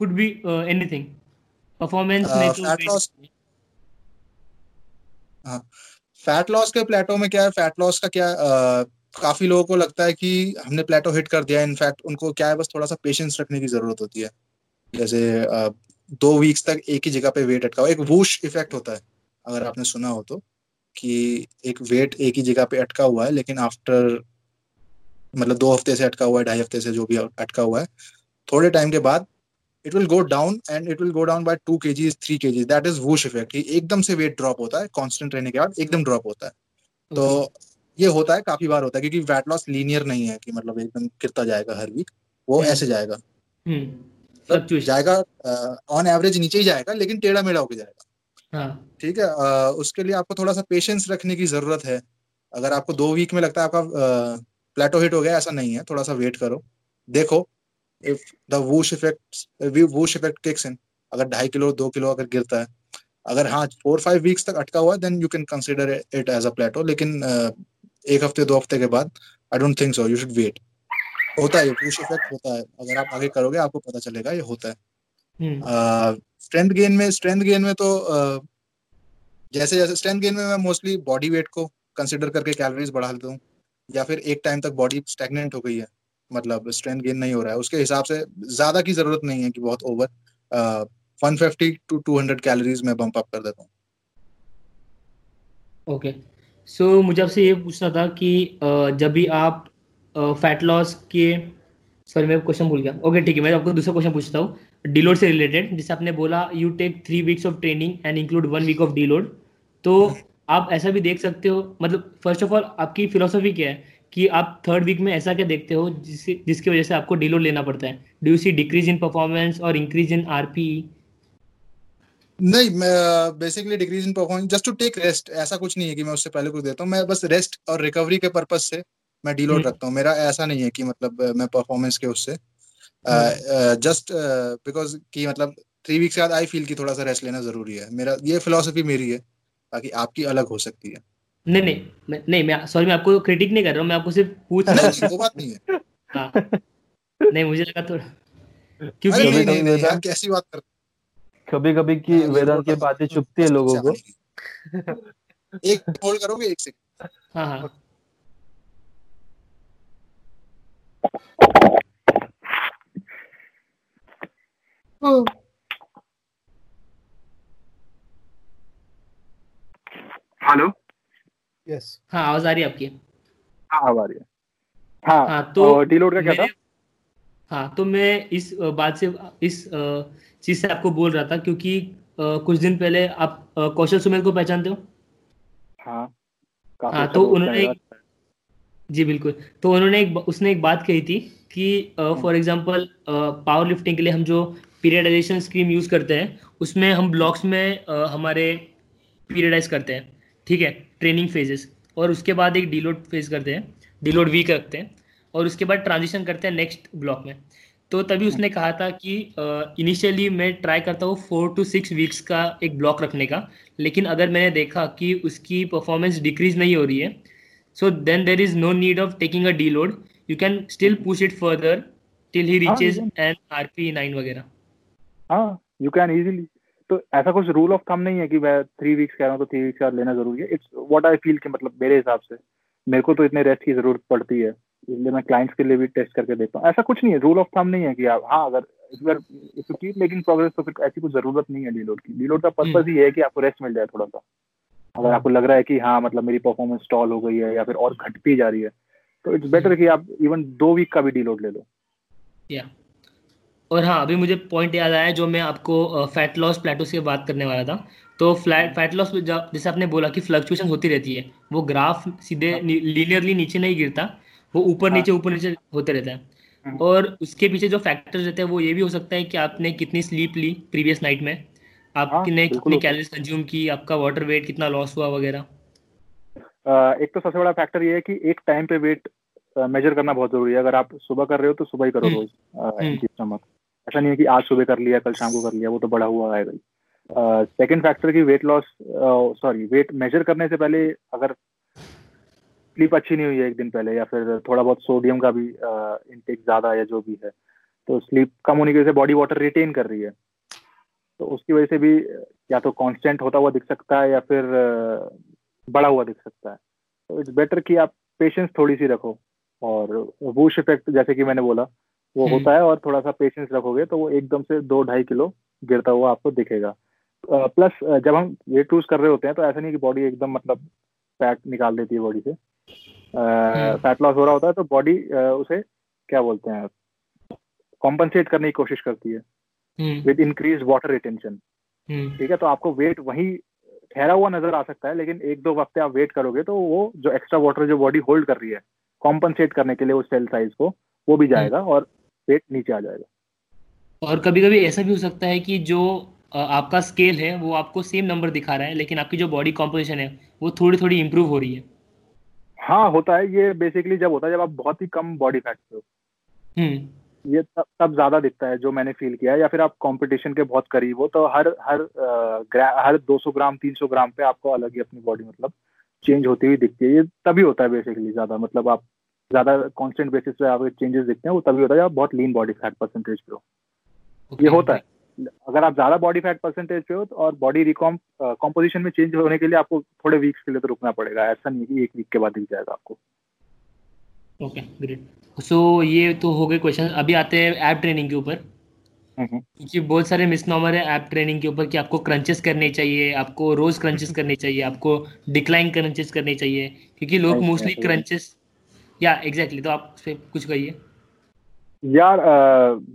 Could be uh, anything. Performance uh, fat loss हाँ। फैट लॉस के प्लेटो में क्या है? फैट लॉस का क्या uh, काफ़ी लोगों को लगता है कि हमने प्लेटो हिट कर दिया इनफैक्ट उनको क्या है? बस थोड़ा सा पेशेंस रखने की ज़रूरत होती है। जैसे uh, दो वीक्स तक एक ही जगह पे वेट अटका एक वूश इफ़ेक्ट होता है अगर आपने सुना हो तो कि एक वेट एक ही जगह पे अटका हुआ है लेकिन आफ्टर मतलब दो हफ़्ते से अटका हुआ है ढाई हफ़्ते से जो भी अटका हुआ है थोड़े टाइम के बाद it will go down and it will go down by two K G three K G that is whoosh effect एकदम से वेट ड्रॉप होता है कॉन्स्टेंट रहने के बाद एकदम ड्रॉप होता है तो ये होता है काफ़ी बार होता है क्योंकि वेट लॉस लीनियर नहीं है कि मतलब एकदम गिरता जाएगा हर वीक वो। ऐसे जाएगा तो जाएगा ऑन एवरेज नीचे ही जाएगा लेकिन टेढ़ा मेढ़ा होकर जाएगा। ठीक है उसके लिए आपको थोड़ा सा पेशेंस रखने की ज़रूरत है। अगर आपको दो वीक में लगता है आपका प्लेटो हिट हो गया ऐसा नहीं है थोड़ा सा वेट करो। देखो if the whoosh effect whoosh effect kicks in अगर ढाई किलो दो किलो अगर गिरता है अगर हाँ फोर फाइव वीक्स तक अटका हुआ है then you can consider it as a plateau लेकिन एक हफ़्ते दो हफ़्ते के बाद I don't think so you should wait होता है पुश इफ़ेक्ट होता है अगर आप आगे करोगे आपको पता चलेगा ये होता है स्ट्रेंथ हम्म। गेन में स्ट्रेंथ गेन में तो uh, जैसे जैसे स्ट्रेंथ गेन में मैं मोस्टली बॉडी वेट को कंसिडर करके कैलोरीज बढ़ा देता हूँ या फिर एक टाइम तक बॉडी स्टेगनेंट हो गई है मतलब स्ट्रेंथ गेन नहीं हो रहा है। उसके हिसाब से ज़्यादा की ज़रूरत नहीं है कि बहुत over one fifty two two hundred calories में बम्प अप कर देता हूँ। ओके सो मुझे आपसे ये पूछना था कि जब भी आप फैट लॉस के सॉरी मैं क्वेश्चन भूल गया। ओके ठीक है मैं आपको दूसरा क्वेश्चन पूछता हूँ। डीलोड से रिलेटेड जैसे आपने बोला you take three weeks of training and include one week of deload तो *laughs* आप ऐसा भी देख सकते हो? मतलब फ़र्स्ट ऑफ़ ऑल आपकी फिलोसफी क्या है? कि आप थर्ड वीक में ऐसा क्या देखते हो जिससे जिसकी वजह से आपको डीलोड लेना पड़ता है? Do you see decrease in performance और इंक्रीज इन आरपीई नहीं मैं basically decrease in performance just to take rest ऐसा कुछ नहीं है कि मैं उससे पहले कुछ देता हूँ। मैं बस रेस्ट और रिकवरी के पर्पज से मैं डीलोड हम्म। रखता हूँ। मेरा ऐसा नहीं है कि मतलब मैं परफॉर्मेंस के उससे जस्ट बिकॉज़ कि मतलब थ्री वीक्स के बाद आई फील कि थोड़ा सा रेस्ट लेना ज़रूरी है। मेरा ये फिलोसफी मेरी है ताकि आपकी अलग हो सकती है। नहीं नहीं मैं नहीं मैं सॉरी मैं आपको क्रिटिक नहीं कर रहा हूँ मैं आपको सिर्फ़ पूछ रहा हूँ। वो बात नहीं है। हाँ। नहीं मुझे लगा थोड़ा क्योंकि नहीं, नहीं, नहीं, नहीं, कैसी बात कर कभी कभी की हाँ, वेदांत की बातें चुपती है लोगों को। *laughs* एक होल्ड करोगे एक सेकंड हाँ हाँ। हेलो यस हाँ आवाज़ आ रही है आपकी? हाँ आ रही है। हाँ, हाँ तो डीलोड का क्या था? हाँ तो मैं इस बात से इस चीज़ से आपको बोल रहा था क्योंकि कुछ दिन पहले आप कौशल सुमेर को पहचानते हो? हाँ हाँ तो उन्होंने जी बिल्कुल। तो उन्होंने एक उसने एक बात कही थी कि फॉर एग्जांपल पावर लिफ्टिंग के लिए हम जो पीरियडाइजेशन स्कीम यूज़ करते हैं उसमें हम ब्लॉक्स में uh, हमारे पीरियडाइज करते हैं। ठीक है ट्रेनिंग फेजेस और उसके बाद एक डीलोड फ़ेज़ करते हैं डीलोड वीक रखते हैं और उसके बाद ट्रांजिशन करते हैं नेक्स्ट ब्लॉक में. तो तभी उसने कहा था कि इनिशियली मैं ट्राई करता हूँ फोर टू सिक्स वीक्स का एक ब्लॉक रखने का लेकिन अगर मैंने देखा कि उसकी परफॉर्मेंस डिक्रीज नहीं हो रही है so then there is no need of taking a deload you can still push it further till he reaches N R P nine वगैरह. हाँ यू कैन इजीली तो ऐसा कुछ रूल ऑफ़ थम नहीं है कि मैं थ्री वीक्स कह रहा हूँ तो थ्री वीक्स का लेना ज़रूरी है। इट्स व्हाट आई फील कि मतलब मेरे हिसाब से मेरे को तो इतने रेस्ट की ज़रूरत पड़ती है इसलिए मैं क्लाइंट्स के लिए भी टेस्ट करके देखता हूँ। ऐसा कुछ नहीं है रूल ऑफ़ थम नहीं है कि आप हाँ अगर अगर if you keep making progress तो फिर ऐसी कुछ ज़रूरत नहीं है डीलोड की। डीलोड का पर्पज हम्म। ही है कि आपको रेस्ट मिल जाए थोड़ा सा। अगर आपको लग रहा है कि हाँ मतलब मेरी परफॉर्मेंस स्टॉल हो गई है या फिर और घटती जा रही है तो इट्स बेटर कि आप इवन दो वीक का भी डीलोड ले लो। या और हाँ अभी मुझे पॉइंट याद आया जो मैं आपको फैट लॉस प्लेटो से बात करने वाला था तो फ्लैट फैट लॉस जैसे आपने बोला कि फ्लक्चुएशन होती रहती है वो ग्राफ सीधे हाँ। लीनियरली नीचे नहीं गिरता वो ऊपर हाँ। नीचे ऊपर नीचे होते रहता है हाँ। और उसके पीछे जो फैक्टर्स रहते हैं वो ये भी हो सकता है कि आपने कितनी स्लीप ली प्रीवियस नाइट में आपने कितनी कैलोरीज कंज्यूम की आपका वाटर वेट कितना लॉस हुआ वगैरह एक तो सबसे बड़ा फैक्टर ये है कि एक टाइम पे वेट मेजर करना बहुत ज़रूरी है अगर आप सुबह कर रहे हो तो सुबह ही करो हम्म। रोज स्टमक ऐसा नहीं है कि आज सुबह कर लिया, कल शाम को कर लिया, वो तो बड़ा हुआ आएगा सेकेंड फैक्टर की weight loss sorry weight measure करने से पहले अगर स्लीप अच्छी नहीं हुई है एक दिन पहले या फिर थोड़ा बहुत सोडियम का भी इनटेक ज़्यादा है जो भी है तो स्लीप कम होने की वजह से बॉडी वाटर रिटेन कर रही है। तो उसकी वजह से भी या तो कांस्टेंट होता हुआ दिख सकता है या फिर बड़ा हुआ दिख सकता है। तो इट्स बेटर कि आप पेशेंस थोड़ी सी रखो और वूश इफ़ेक्ट जैसे कि मैंने बोला वो हम्म। होता है और थोड़ा सा पेशेंस रखोगे तो वो एकदम से दो ढाई किलो गिरता हुआ आपको दिखेगा। प्लस जब हम वेट लूज कर रहे होते हैं तो ऐसा नहीं कि बॉडी एकदम मतलब फैट निकाल देती है बॉडी से। हम्म। फैट लॉस हो रहा होता है तो बॉडी उसे क्या बोलते हैं कॉम्पनसेट करने की कोशिश करती है। हम्म। With increase water retention hmm. ठीक है तो आपको वेट वही ठहरा हुआ नज़र आ सकता है लेकिन एक दो हफ़्ते आप वेट करोगे तो वो जो एक्स्ट्रा वाटर जो बॉडी होल्ड कर रही है कॉम्पनसेट करने के लिए उस सेल साइज़ को वो भी जाएगा और वेट नीचे आ जाएगा। और कभी कभी ऐसा भी हो सकता है कि जो आपका स्केल है वो आपको सेम नंबर दिखा रहा है लेकिन आपकी जो बॉडी कॉम्पोजिशन है वो थोड़ी थोड़ी इंप्रूव हो रही है। हाँ होता है। ये बेसिकली जब होता है जब आप बहुत ही कम बॉडी फैट पे हो हम्म। ये तब तब ज़्यादा दिखता है जो मैंने फील किया है। या फिर आप कंपटीशन के बहुत करीब हो तो हर हर हर 200 ग्राम 300 ग्राम पे आपको अलग ही अपनी बॉडी मतलब चेंज होती हुई दिखती है। ये तभी होता है बेसिकली ज़्यादा मतलब आप ज़्यादा कांस्टेंट बेसिस पे आपके चेंजेस दिखते हैं वो तभी होता है जब आप बहुत लीन बॉडी फैट परसेंटेज पे हो। Okay, ये होता है। अगर आप ज़्यादा बॉडी फैट परसेंटेज पे हो तो और बॉडी रिकॉम कॉम्पोजिशन में चेंज होने के लिए आपको थोड़े वीक्स के लिए तो रुकना पड़ेगा। ऐसा नहीं है कि एक वीक के बाद दिख जाएगा आपको। ओके ग्रेट सो ये तो हो गए क्वेश्चन अभी आते हैं ऐप ट्रेनिंग के ऊपर। हम्म, क्योंकि बहुत सारे मिसनॉमर है ऐप ट्रेनिंग के ऊपर कि आपको क्रंचेस करने चाहिए आपको रोज क्रंचेस करने चाहिए आपको डिक्लाइन क्रंचेस करने चाहिए। क्योंकि लोग मोस्टली. क्रंचेस या एग्जैक्टली तो आप उस पे कुछ कहिए। यार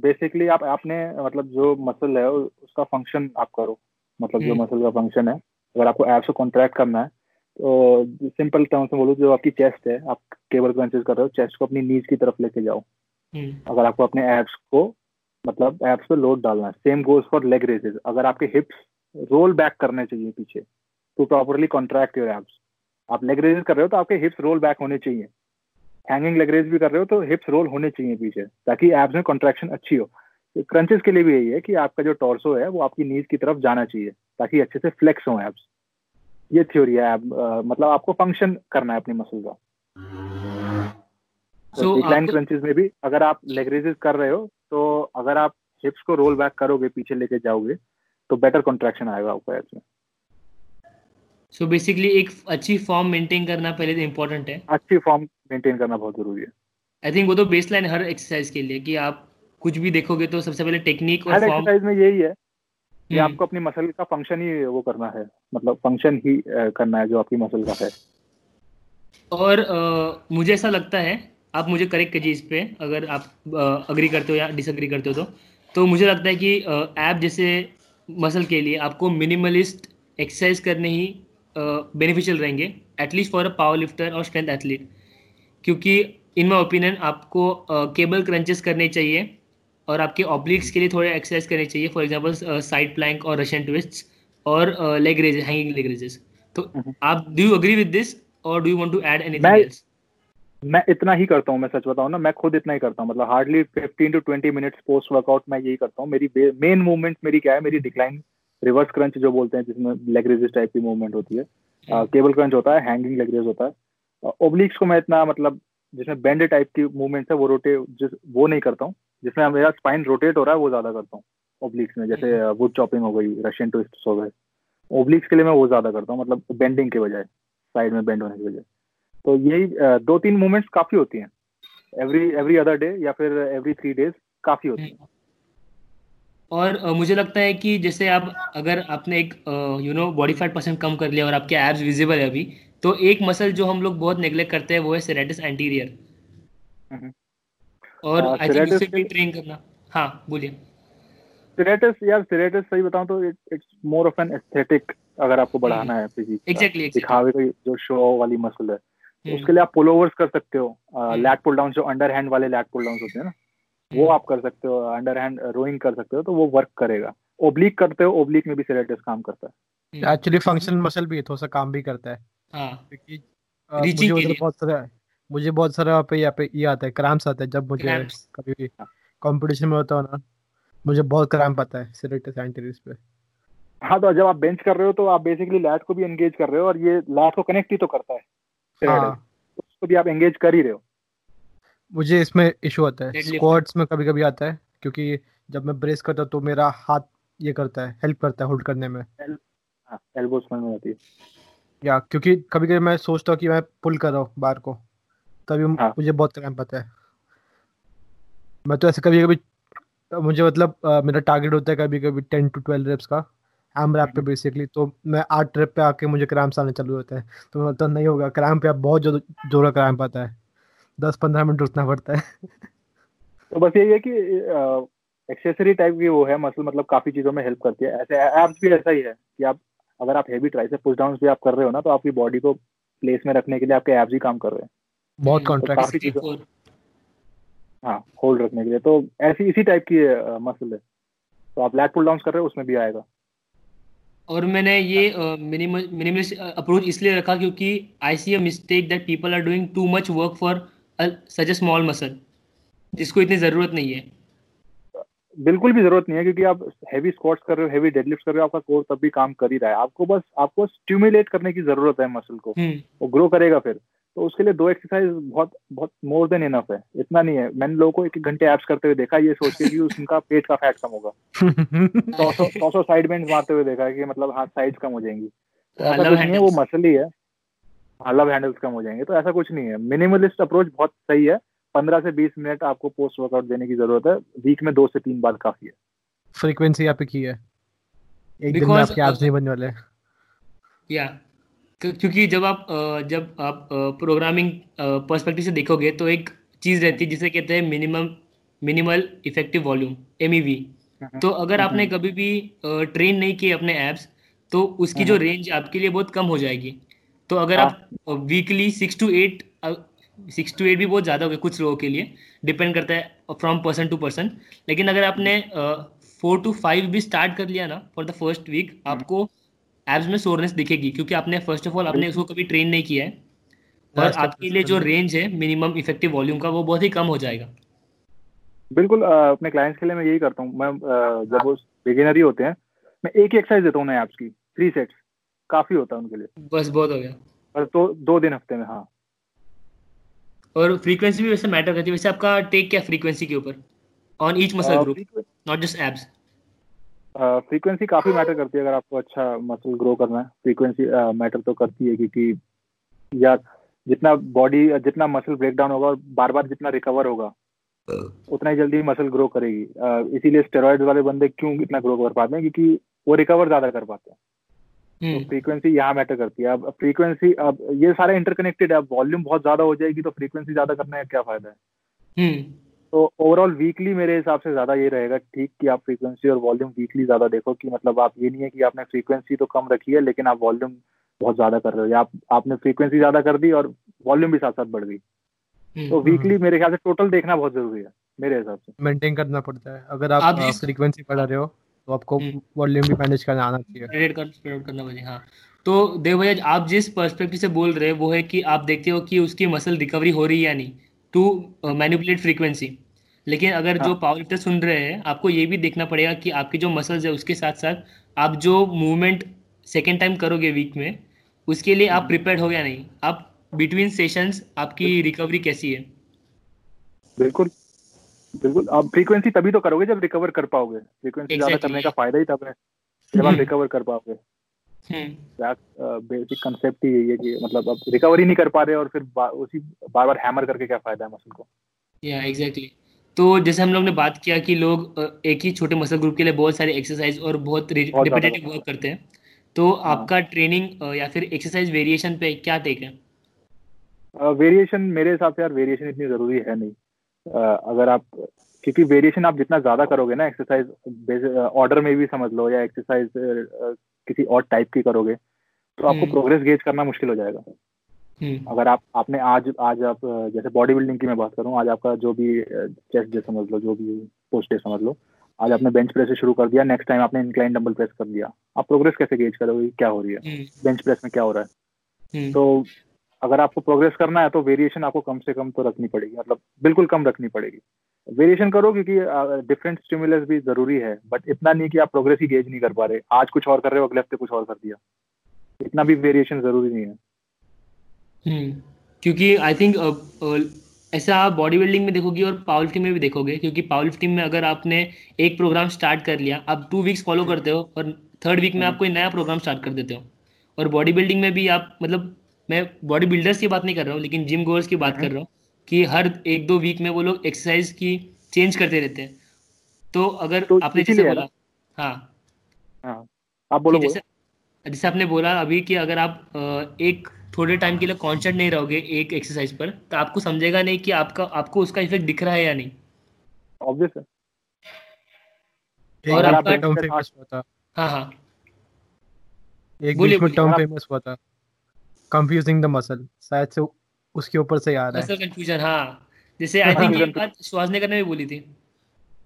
बेसिकली आप आपने मतलब जो मसल है उसका फ़ंक्शन आप करो। मतलब जो हम्म। मसल का फ़ंक्शन है अगर आपको एब्स को कॉन्ट्रैक्ट करना है तो सिंपल टर्म्स में बोलूँ जो आपकी चेस्ट है आप केबल क्रंचेस कर रहे हो चेस्ट को अपनी नीज की तरफ़ लेके जाओ। हम्म। अगर आपको अपने एब्स को मतलब एब्स पे लोड डालना है same goes for leg raises अगर आपके हिप्स रोल बैक करने चाहिए पीछे to properly contract your abs आप लेग रेजेस कर रहे हो तो आपके हिप्स रोल बैक होने चाहिए। हैंगिंग लेग रेज भी कर रहे हो तो हिप्स रोल होने चाहिए पीछे ताकि एब्स में कॉन्ट्रैक्शन अच्छी हो। क्रंचेस के लिए भी यही है कि आपका जो टॉर्सो है वो आपकी नीज की तरफ़ जाना चाहिए ताकि अच्छे से फ्लेक्स हो एब्स ये थ्योरी है ab- अ, मतलब आपको फ़ंक्शन करना है अपनी मसल का। So, तो डिक्लाइन आपको- क्रंचेस में भी अगर आप लेग रेजेस कर रहे हो तो अगर आप हिप्स को रोल बैक करोगे पीछे लेके जाओगे तो बेटर कॉन्ट्रैक्शन आएगा आपको एब्स में। सो बेसिकली एक अच्छी फॉर्म मेंटेन करना पहले तो इम्पोर्टेंट है। अच्छी फॉर्म मेंटेन करना बहुत ज़रूरी है। आई थिंक वो तो बेसलाइन हर एक्सरसाइज के लिए कि आप कुछ भी देखोगे तो सबसे पहले टेक्निक और फॉर्म एक्सरसाइज में यही है कि हम्म। आपको अपनी मसल का फ़ंक्शन ही वो करना है। मतलब फ़ंक्शन ही करना है जो आपकी मसल का है। और अ, मुझे ऐसा लगता है आप मुझे करेक्ट कीजिए इस पे अगर आप अग्री करते हो या डिसअग्री करते हो तो। तो मुझे लगता है कि ऐप जैसे मसल के लिए आपको मिनिमलिस्ट एक्सरसाइज करने ही बेनिफिशियल रहेंगे at least for a power lifter और स्ट्रेंथ एथलीट क्योंकि इन माई ओपिनियन आपको केबल क्रंचेस करने चाहिए और आपके ऑब्लिक्स के लिए थोड़े एक्सरसाइज करने चाहिए फॉर एग्जांपल साइड प्लैंक और रशियन ट्विस्ट और leg raises hanging leg raises तो हम्म। आप do you agree with this और do you want to add anything मैं- एल्स मैं इतना ही करता हूँ मैं सच बताऊँ ना मैं खुद इतना ही करता हूँ। मतलब hardly fifteen to twenty minutes post workout मैं यही करता हूँ। मेरी मेन मूवमेंट मेरी क्या है मेरी डिक्लाइन रिवर्स क्रंच जो बोलते हैं जिसमें लेग रेजिस टाइप की मूवमेंट होती है। केबल क्रंच होता है हैंगिंग लेग रेज होता है। ओब्लिक्स को मैं इतना मतलब जिसमें बेंड टाइप की मूवमेंट है वो रोटेट जिस वो नहीं करता हूँ। जिसमें मेरा स्पाइन रोटेट हो रहा है वो ज़्यादा करता हूँ ओब्लिक्स में। जैसे वुड चॉपिंग हो गई रशियन ट्विस्ट हो गए। ओब्लिक्स के लिए मैं वो ज़्यादा करता हूँ मतलब बेंडिंग के बजाय साइड में बेंड होने की बजाय। तो यही दो तीन मूवमेंट्स काफ़ी होती हैं। एवरी एवरी अदर डे या फिर एवरी थ्री डेज़ काफ़ी होती हैं। और मुझे लगता है कि जैसे आप अगर आपने एक you know body fat percent कम कर लिया और आपके एब्स विजिबल है अभी तो एक मसल जो हम लोग बहुत नेग्लेक्ट करते हैं वो है सेरेटिस एंटीरियर हम्म। और हाँ, आई थिंक serratus उसे भी ट्रेन करना। हाँ बोलिए। सिरेटस यार सिरेटस सही बताऊँ तो it's more of an aesthetic अगर आपको बढ़ाना है फिजिक एग्जैक्टली दिखावे की जो शो वाली मसल है। तो हम्म। उसके लिए आप पुल ओवर्स कर सकते हो। हम्म। लैट पुल डाउन जो अंडर हैंड वाले लैट पुल डाउन होते हैं ना। वो आप कर सकते हो अंडर हैंड रोइंग कर सकते हो तो वो वर्क करेगा। ओब्लिक करते हो ओब्लिक में भी सिरेटस काम करता है। एक्चुअली फंक्शनल मसल भी थोड़ा सा काम भी करता है। हाँ। क्योंकि मुझे के उधर लिए। बहुत सारा मुझे बहुत सारा वहाँ पे यहाँ पे ये आता है क्रैम्प्स आता है। जब मुझे कभी भी कंपटीशन में होता हो ना मुझे बहुत क्रैम्प आता है सिरेटस एंटीरियस पे। हाँ तो जब आप बेंच कर रहे हो तो आप बेसिकली लैट को भी एंगेज कर रहे हो और ये लैट को कनेक्ट ही तो करता है। हाँ। तो उसको भी आप एंगेज कर ही रहे हो। मुझे इसमें इशू आता है. स्क्वाट्स में कभी कभी आता है क्योंकि जब मैं ब्रेस करता हूँ तो मेरा हाथ ये करता है हेल्प करता है होल्ड करने में। हाँ एल्बो में जाती है। या क्योंकि कभी कभी मैं सोचता हूँ कि मैं पुल कर रहा हूँ बार को तभी हाँ। मुझे बहुत क्रैम्प आता है। मैं तो ऐसे कभी कभी मुझे मतलब अ, मेरा टारगेट होता है कभी कभी टेन टू ट्वेल्व रेप्स का एम रैप पे बेसिकली तो मैं आठ ट्रिप पे आके मुझे क्रैम्प्स आने चालू होते हैं। तो मतलब नहीं होगा क्रैम्प पे बहुत जो जोरा क्रैम्प आता है। दस पंद्रह मिनट रुकना पड़ता है। तो बस यही है कि एक्सेसरी टाइप की वो है मसल मतलब काफ़ी चीज़ों में हेल्प करती है। ऐसे एप्स भी ऐसा ही है कि आप अगर आप हेवी ट्राई से पुश डाउन भी आप कर रहे हो ना तो आपकी बॉडी को प्लेस में रखने के लिए आपके एप्स ही काम कर रहे हैं। बहुत कॉन्ट्रैक्ट तो काफ़ी चीज़ों हाँ होल्ड रखने के लिए। तो ऐसी इसी टाइप की मसल है। तो आप लैट पुल डाउन कर रहे हो उसमें भी आएगा। और मैंने ये मिनिमलिस्ट अप्रोच इसलिए रखा क्योंकि I see a mistake that people are doing too much work for such a small muscle जिसको इतनी ज़रूरत नहीं है। बिल्कुल भी ज़रूरत नहीं है क्योंकि आप हैवी स्क्वाट्स कर रहे हो हैवी डेडलिफ्ट कर रहे हो आपका कोर तब भी काम कर ही रहा है। आपको बस आपको स्टिमुलेट करने की ज़रूरत है मसल को। हम्म। वो ग्रो करेगा फिर। तो उसके लिए दो एक्सरसाइज बहुत बहुत मोर देन इनफ है। इतना नहीं है। मैंने लोगों को एक एक घंटे एप्स करते हुए देखा ये सोच के कि उनका पेट का फैट कम होगा। सौ सौ साइड बेंड मारते हुए देखा है कि मतलब हाँ साइड कम हो जाएँगी। तो ऐसा कुछ नहीं है वो मसल ही है। हाँ लव हैंडल्स कम हो जाएँगे तो ऐसा कुछ नहीं है। मिनिमलिस्ट अप्रोच बहुत सही है। पंद्रह से बीस मिनट आपको पोस्ट वर्कआउट देने की ज़रूरत है। वीक में दो से तीन बार काफ़ी है। फ्रीक्वेंसी यहाँ पे की है? एक दिन में आपके एप्स नहीं बनने वाले। या क्योंकि जब आप जब आप प्रोग्रामिंग पर्सपेक्टिव से देखोगे तो एक चीज़ रहती है जिसे कहते हैं minimum minimal effective volume M तो अगर आपने कभी भी ट्रेन नहीं किए अपने एप्स तो उसकी जो रेंज आपके लिए बहुत कम हो जाएगी। तो अगर आप weekly six to eight six to eight भी बहुत ज़्यादा हो गया कुछ लोगों के लिए डिपेंड करता है फ्रॉम पर्सन टू पर्सन लेकिन अगर आपने फोर टू फाइव भी स्टार्ट कर लिया ना फॉर द फ़र्स्ट वीक आपको एब्स में सोरनेस दिखेगी क्योंकि आपने फ़र्स्ट ऑफ़ ऑल आपने उसको कभी ट्रेन नहीं किया है। और आपके लिए जो रेंज है मिनिमम इफ़ेक्टिव वॉल्यूम का वो बहुत ही कम हो जाएगा। बिल्कुल अपने क्लाइंट्स के लिए मैं यही करता हूँ। मैं जब वो बिगिनर ही होते हैं मैं एक ही एक्सरसाइज देता हूँ एप्स की थ्री सेट्स काफ़ी होता है उनके लिए। बस बहुत हो गया। और तो दो दिन हफ़्ते में हाँ। और फ्रीक्वेंसी भी वैसे मैटर करती है। वैसे आपका टेक क्या फ्रीक्वेंसी के ऊपर? On each muscle group not just abs frequency काफ़ी मैटर करती है अगर आपको अच्छा मसल ग्रो करना है। फ्रीक्वेंसी मैटर तो करती है क्योंकि या जितना बॉडी जितना मसल ब्रेक डाउन होगा और बार बार जितना रिकवर होगा उतना ही जल्दी मसल ग्रो करेगी। अ, इसीलिए स्टेरॉइड वाले बंदे क्यों इतना ग्रो कर पाते हैं? क्योंकि वो रिकवर ज़्यादा कर पाते हैं। तो फ्रीक्वेंसी यहाँ मैटर करती है। अब फ्रीक्वेंसी अब ये सारे इंटरकनेक्टेड है। अब वॉल्यूम बहुत ज़्यादा हो जाएगी तो फ्रीक्वेंसी ज़्यादा करने का क्या फ़ायदा है? हम्म। तो ओवरऑल वीकली मेरे हिसाब से ज़्यादा ये रहेगा ठीक कि आप फ्रीक्वेंसी और वॉल्यूम वीकली ज़्यादा देखो कि मतलब आप ये नहीं है कि आपने फ्रीक्वेंसी तो कम रखी है लेकिन आप वॉल्यूम बहुत ज़्यादा कर रहे हो। या आप आपने फ्रीक्वेंसी ज़्यादा कर दी और वॉल्यूम भी साथ साथ बढ़ गई। हम्म। तो वीकली मेरे ख्याल से टोटल देखना बहुत ज़रूरी है मेरे हिसाब से। मेंटेन करना पड़ता है। अगर आप आप फ्रीक्वेंसी बढ़ा रहे हो तो आपको हम्म। वॉल्यूम भी मैनेज करना आना चाहिए। स्प्रेड कर स्प्रेड आउट करना पड़ेगा हाँ। तो देव भैया आप जिस पर्सपेक्टिव से बोल रहे हैं वो है कि आप देखते हो कि उसकी मसल रिकवरी हो रही है या नहीं टू मैनिपुलेट फ्रीक्वेंसी लेकिन अगर जो हाँ। पावर लिफ्टर सुन रहे हैं आपको ये भी देखना पड़ेगा कि आपकी जो मसल्स है उसके साथ साथ आप जो मूवमेंट सेकेंड टाइम करोगे वीक में उसके लिए आप प्रिपेयर हो या नहीं? आप बिटवीन सेशंस आपकी रिकवरी कैसी है? बिल्कुल। बिल्कुल आप फ्रीक्वेंसी तभी तो करोगे जब रिकवर कर पाओगे। फ्रीक्वेंसी ज़्यादा Exactly. करने का फ़ायदा ही तब है जब आप हम्म। रिकवर कर पाओगे। हम्म। बेसिक कंसेप्ट ही यही है कि मतलब आप रिकवरी नहीं कर पा रहे और फिर बा, उसी बार बार हैमर करके क्या फ़ायदा है मसल को? या एग्जैक्टली तो जैसे हम लोग ने बात किया कि लोग एक ही छोटे मसल ग्रुप के लिए बहुत सारे एक्सरसाइज और बहुत रिपीटेटिव वर्क करते हैं। तो आपका ट्रेनिंग या फिर एक्सरसाइज वेरिएशन पे क्या टेक है? वेरिएशन मेरे हिसाब से यार वेरिएशन इतनी ज़रूरी है नहीं। अगर आप क्योंकि वेरिएशन आप जितना ज़्यादा करोगे ना एक्सरसाइज ऑर्डर में भी समझ लो या एक्सरसाइज किसी और टाइप की करोगे तो आपको हम्म। प्रोग्रेस गेज करना मुश्किल हो जाएगा। हम्म। अगर आप आपने आज आज आप जैसे बॉडी बिल्डिंग की मैं बात करूँ आज आपका जो भी चेस्ट डे समझ लो जो भी पोस्ट डे समझ लो आज आपने बेंच प्रेस से शुरू कर दिया नेक्स्ट टाइम आपने इंक्लाइन डबल प्रेस कर दिया आप प्रोग्रेस कैसे गेज करोगे क्या हो रही है? हम्म। बेंच प्रेस में क्या हो रहा है? हम्म। तो अगर आपको प्रोग्रेस करना है तो वेरिएशन आपको कम से कम तो रखनी पड़ेगी। मतलब बिल्कुल कम रखनी पड़ेगी। वेरिएशन करो क्योंकि डिफरेंट स्टिमुलस भी ज़रूरी है बट इतना नहीं कि आप प्रोग्रेस ही गेज नहीं कर पा रहे। आज कुछ और कर रहे हो अगले हफ़्ते कुछ और कर दिया। इतना भी वेरिएशन ज़रूरी नहीं है। हम्म क्योंकि आई थिंक ऐसा आप बॉडी बिल्डिंग में देखोगे और पावर लिफ्टिंग में भी देखोगे क्योंकि पावर लिफ्टिंग में अगर आपने एक प्रोग्राम स्टार्ट कर लिया आप टू वीक्स फॉलो करते हो और थर्ड वीक में आप कोई नया प्रोग्राम स्टार्ट कर देते हो। और बॉडी बिल्डिंग में भी आप मतलब मैं बॉडी बिल्डर्स की बात नहीं कर रहा हूँ लेकिन जिम गोअर्स की बात कर रहा हूँ कि हर एक दो वीक में वो लोग एक्सरसाइज की चेंज करते रहते हैं। तो अगर तो आपने जैसे बोला हाँ। हाँ आप बोलो जैसे जैसे आपने बोला अभी कि अगर आप एक थोड़े टाइम के लिए कॉन्स्टेंट नहीं रहोगे एक एक्सरसाइज पर तो आपको समझेगा नहीं कि आपका आपको उसका इफ़ेक्ट दिख रहा है या नहीं। ऑब्वियस है। और आपका- टर्म फ़ेमस हुआ था। हाँ हाँ। एक बीच में टर्म फ़ेमस हुआ था। कंफ्यूजिंग द मसल शायद से उसके ऊपर से याद है मसल कंफ्यूजन हाँ। जैसे आई थिंक ये बात श्वासनेकर ने भी बोली थी।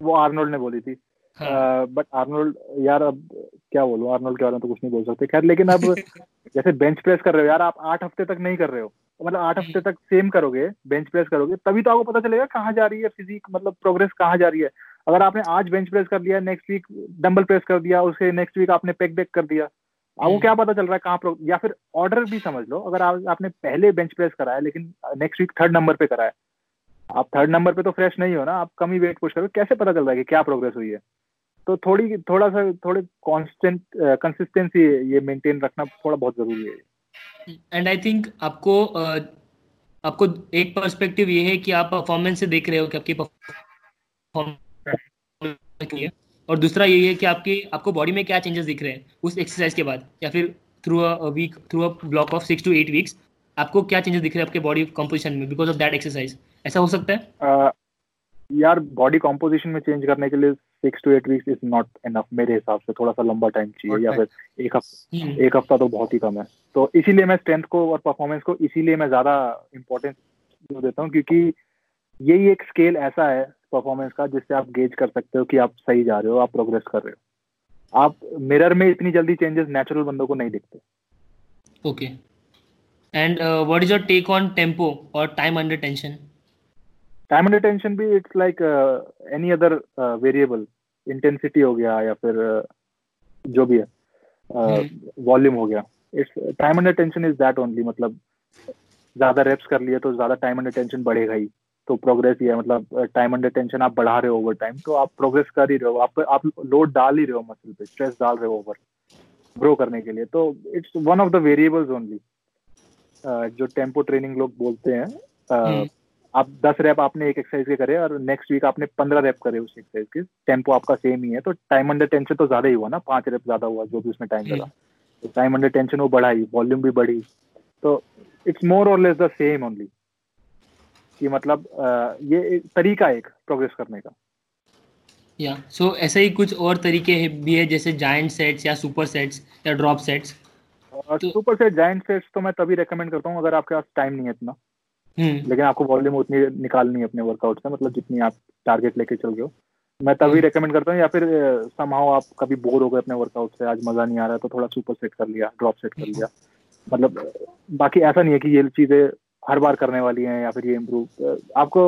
वो आर्नोल्ड ने बोली थी। हाँ। बट आर्नोल्ड यार अब क्या बोलूँ आर्नोल्ड के बारे में तो कुछ नहीं बोल सकते। खैर लेकिन अब *laughs* जैसे बेंच प्रेस कर रहे हो यार आप आठ हफ़्ते तक नहीं कर रहे हो। मतलब आठ हफ़्ते तक सेम करोगे बेंच प्रेस करोगे तभी तो आपको पता चलेगा कहाँ जा रही है फिजिक मतलब प्रोग्रेस कहाँ जा रही है। अगर आपने आज बेंच प्रेस कर लिया नेक्स्ट वीक डंबल प्रेस कर दिया उसके नेक्स्ट वीक आपने पेक डेक कर दिया आपको हम्म। क्या पता चल रहा है कहाँ प्रो- या फिर ऑर्डर भी समझ लो अगर आप, आपने पहले बेंच प्रेस कराया लेकिन नेक्स्ट वीक थर्ड नंबर पे कराया। आप थर्ड नंबर पे तो फ्रेश नहीं हो ना आप कम ही वेट पुश करो कैसे पता चल रहा है कि क्या प्रोग्रेस हुई है? तो थोड़ी थोड़ा सा थोड़े कांस्टेंट कंसिस्टेंसी ये मेंटेन रखना थोड़ा बहुत ज़रूरी है। एंड आई थिंक आपको अ, आपको एक पर्सपेक्टिव ये है कि आप परफॉर्मेंस से देख रहे हो कि आपकी परफॉर्मेंस है। और दूसरा ये है कि आपकी आपको बॉडी में क्या चेंजेस दिख रहे हैं? उस एक्सरसाइज के बाद या फिर through a week through a block of six to eight weeks आपको क्या चेंजेस दिख रहे हैं आपके बॉडी कंपोजिशन में बिकॉज़ ऑफ़ दैट एक्सरसाइज ऐसा हो सकता है? अह, यार बॉडी कॉम्पोजिशन में चेंज करने के लिए six to eight weeks is not enough मेरे हिसाब से। थोड़ा सा लंबा टाइम चाहिए या फिर एक हफ़्ता हम्म, एक हफ़्ता तो बहुत ही कम है। तो इसीलिए मैं स्ट्रेंथ को और परफॉर्मेंस को इसीलिए मैं ज़्यादा इम्पोर्टेंस देता हूँ क्योंकि यही एक स्केल ऐसा है परफॉर्मेंस का जिससे आप गेज कर सकते हो कि आप सही जा रहे हो आप प्रोग्रेस कर रहे हो। आप मिरर में इतनी जल्दी चेंजेस नेचुरल बंदों को नहीं दिखते। Okay and what is your take on tempo और time under tension time under tension भी it's like any other variable intensity हो गया या फिर uh, जो भी है वॉल्यूम uh, हो गया। It's time under tension is that only मतलब ज़्यादा रेप्स कर लिए तो ज़्यादा टाइम अंडर टेंशन बढ़ेगा ही। तो प्रोग्रेस ही है मतलब टाइम अंडर टेंशन आप बढ़ा रहे हो ओवर टाइम तो आप प्रोग्रेस कर ही रहे हो। आप आप लोड डाल ही रहे हो मसल पे स्ट्रेस डाल रहे हो ओवर ग्रो करने के लिए। तो it's one of the variables only जो टेंपो ट्रेनिंग लोग बोलते हैं। uh। आप दस रैप आपने एक एक्सरसाइज के करे और नेक्स्ट वीक आपने पंद्रह रैप करे उस एक्सरसाइज के। टेंपो आपका सेम ही है तो टाइम अंडर टेंशन तो ज़्यादा ही हुआ ना पाँच रैप ज़्यादा हुआ जो भी उसमें टाइम लगा। तो टाइम अंडर टेंशन वो बढ़ाई वॉल्यूम भी बढ़ी। तो इट्स मोर और लेस द सेम ओनली कि मतलब ये तरीका एक प्रोग्रेस करने का। या सो ऐसे ही कुछ और तरीके हैं- भी है जैसे जायंट सेट्स या सुपर सेट्स या ड्रॉप सेट्स और तो- सुपर सेट जाइंट सेट्स तो मैं तभी रेकमेंड करता हूँ अगर आपके पास टाइम नहीं है इतना। हम्म। लेकिन आपको वॉल्यूम उतनी निकालनी है अपने वर्कआउट से मतलब जितनी आप टारगेट लेके चल रहे हो। मैं तभी हम्म। रेकमेंड करता हूँ या फिर समहाउ आप कभी बोर हो गए अपने वर्कआउट से आज मज़ा नहीं आ रहा तो थोड़ा सुपर सेट कर लिया ड्रॉप सेट कर लिया। मतलब बाकी ऐसा नहीं है कि ये चीज़ें हर बार करने वाली हैं या फिर ये इम्प्रूव आपको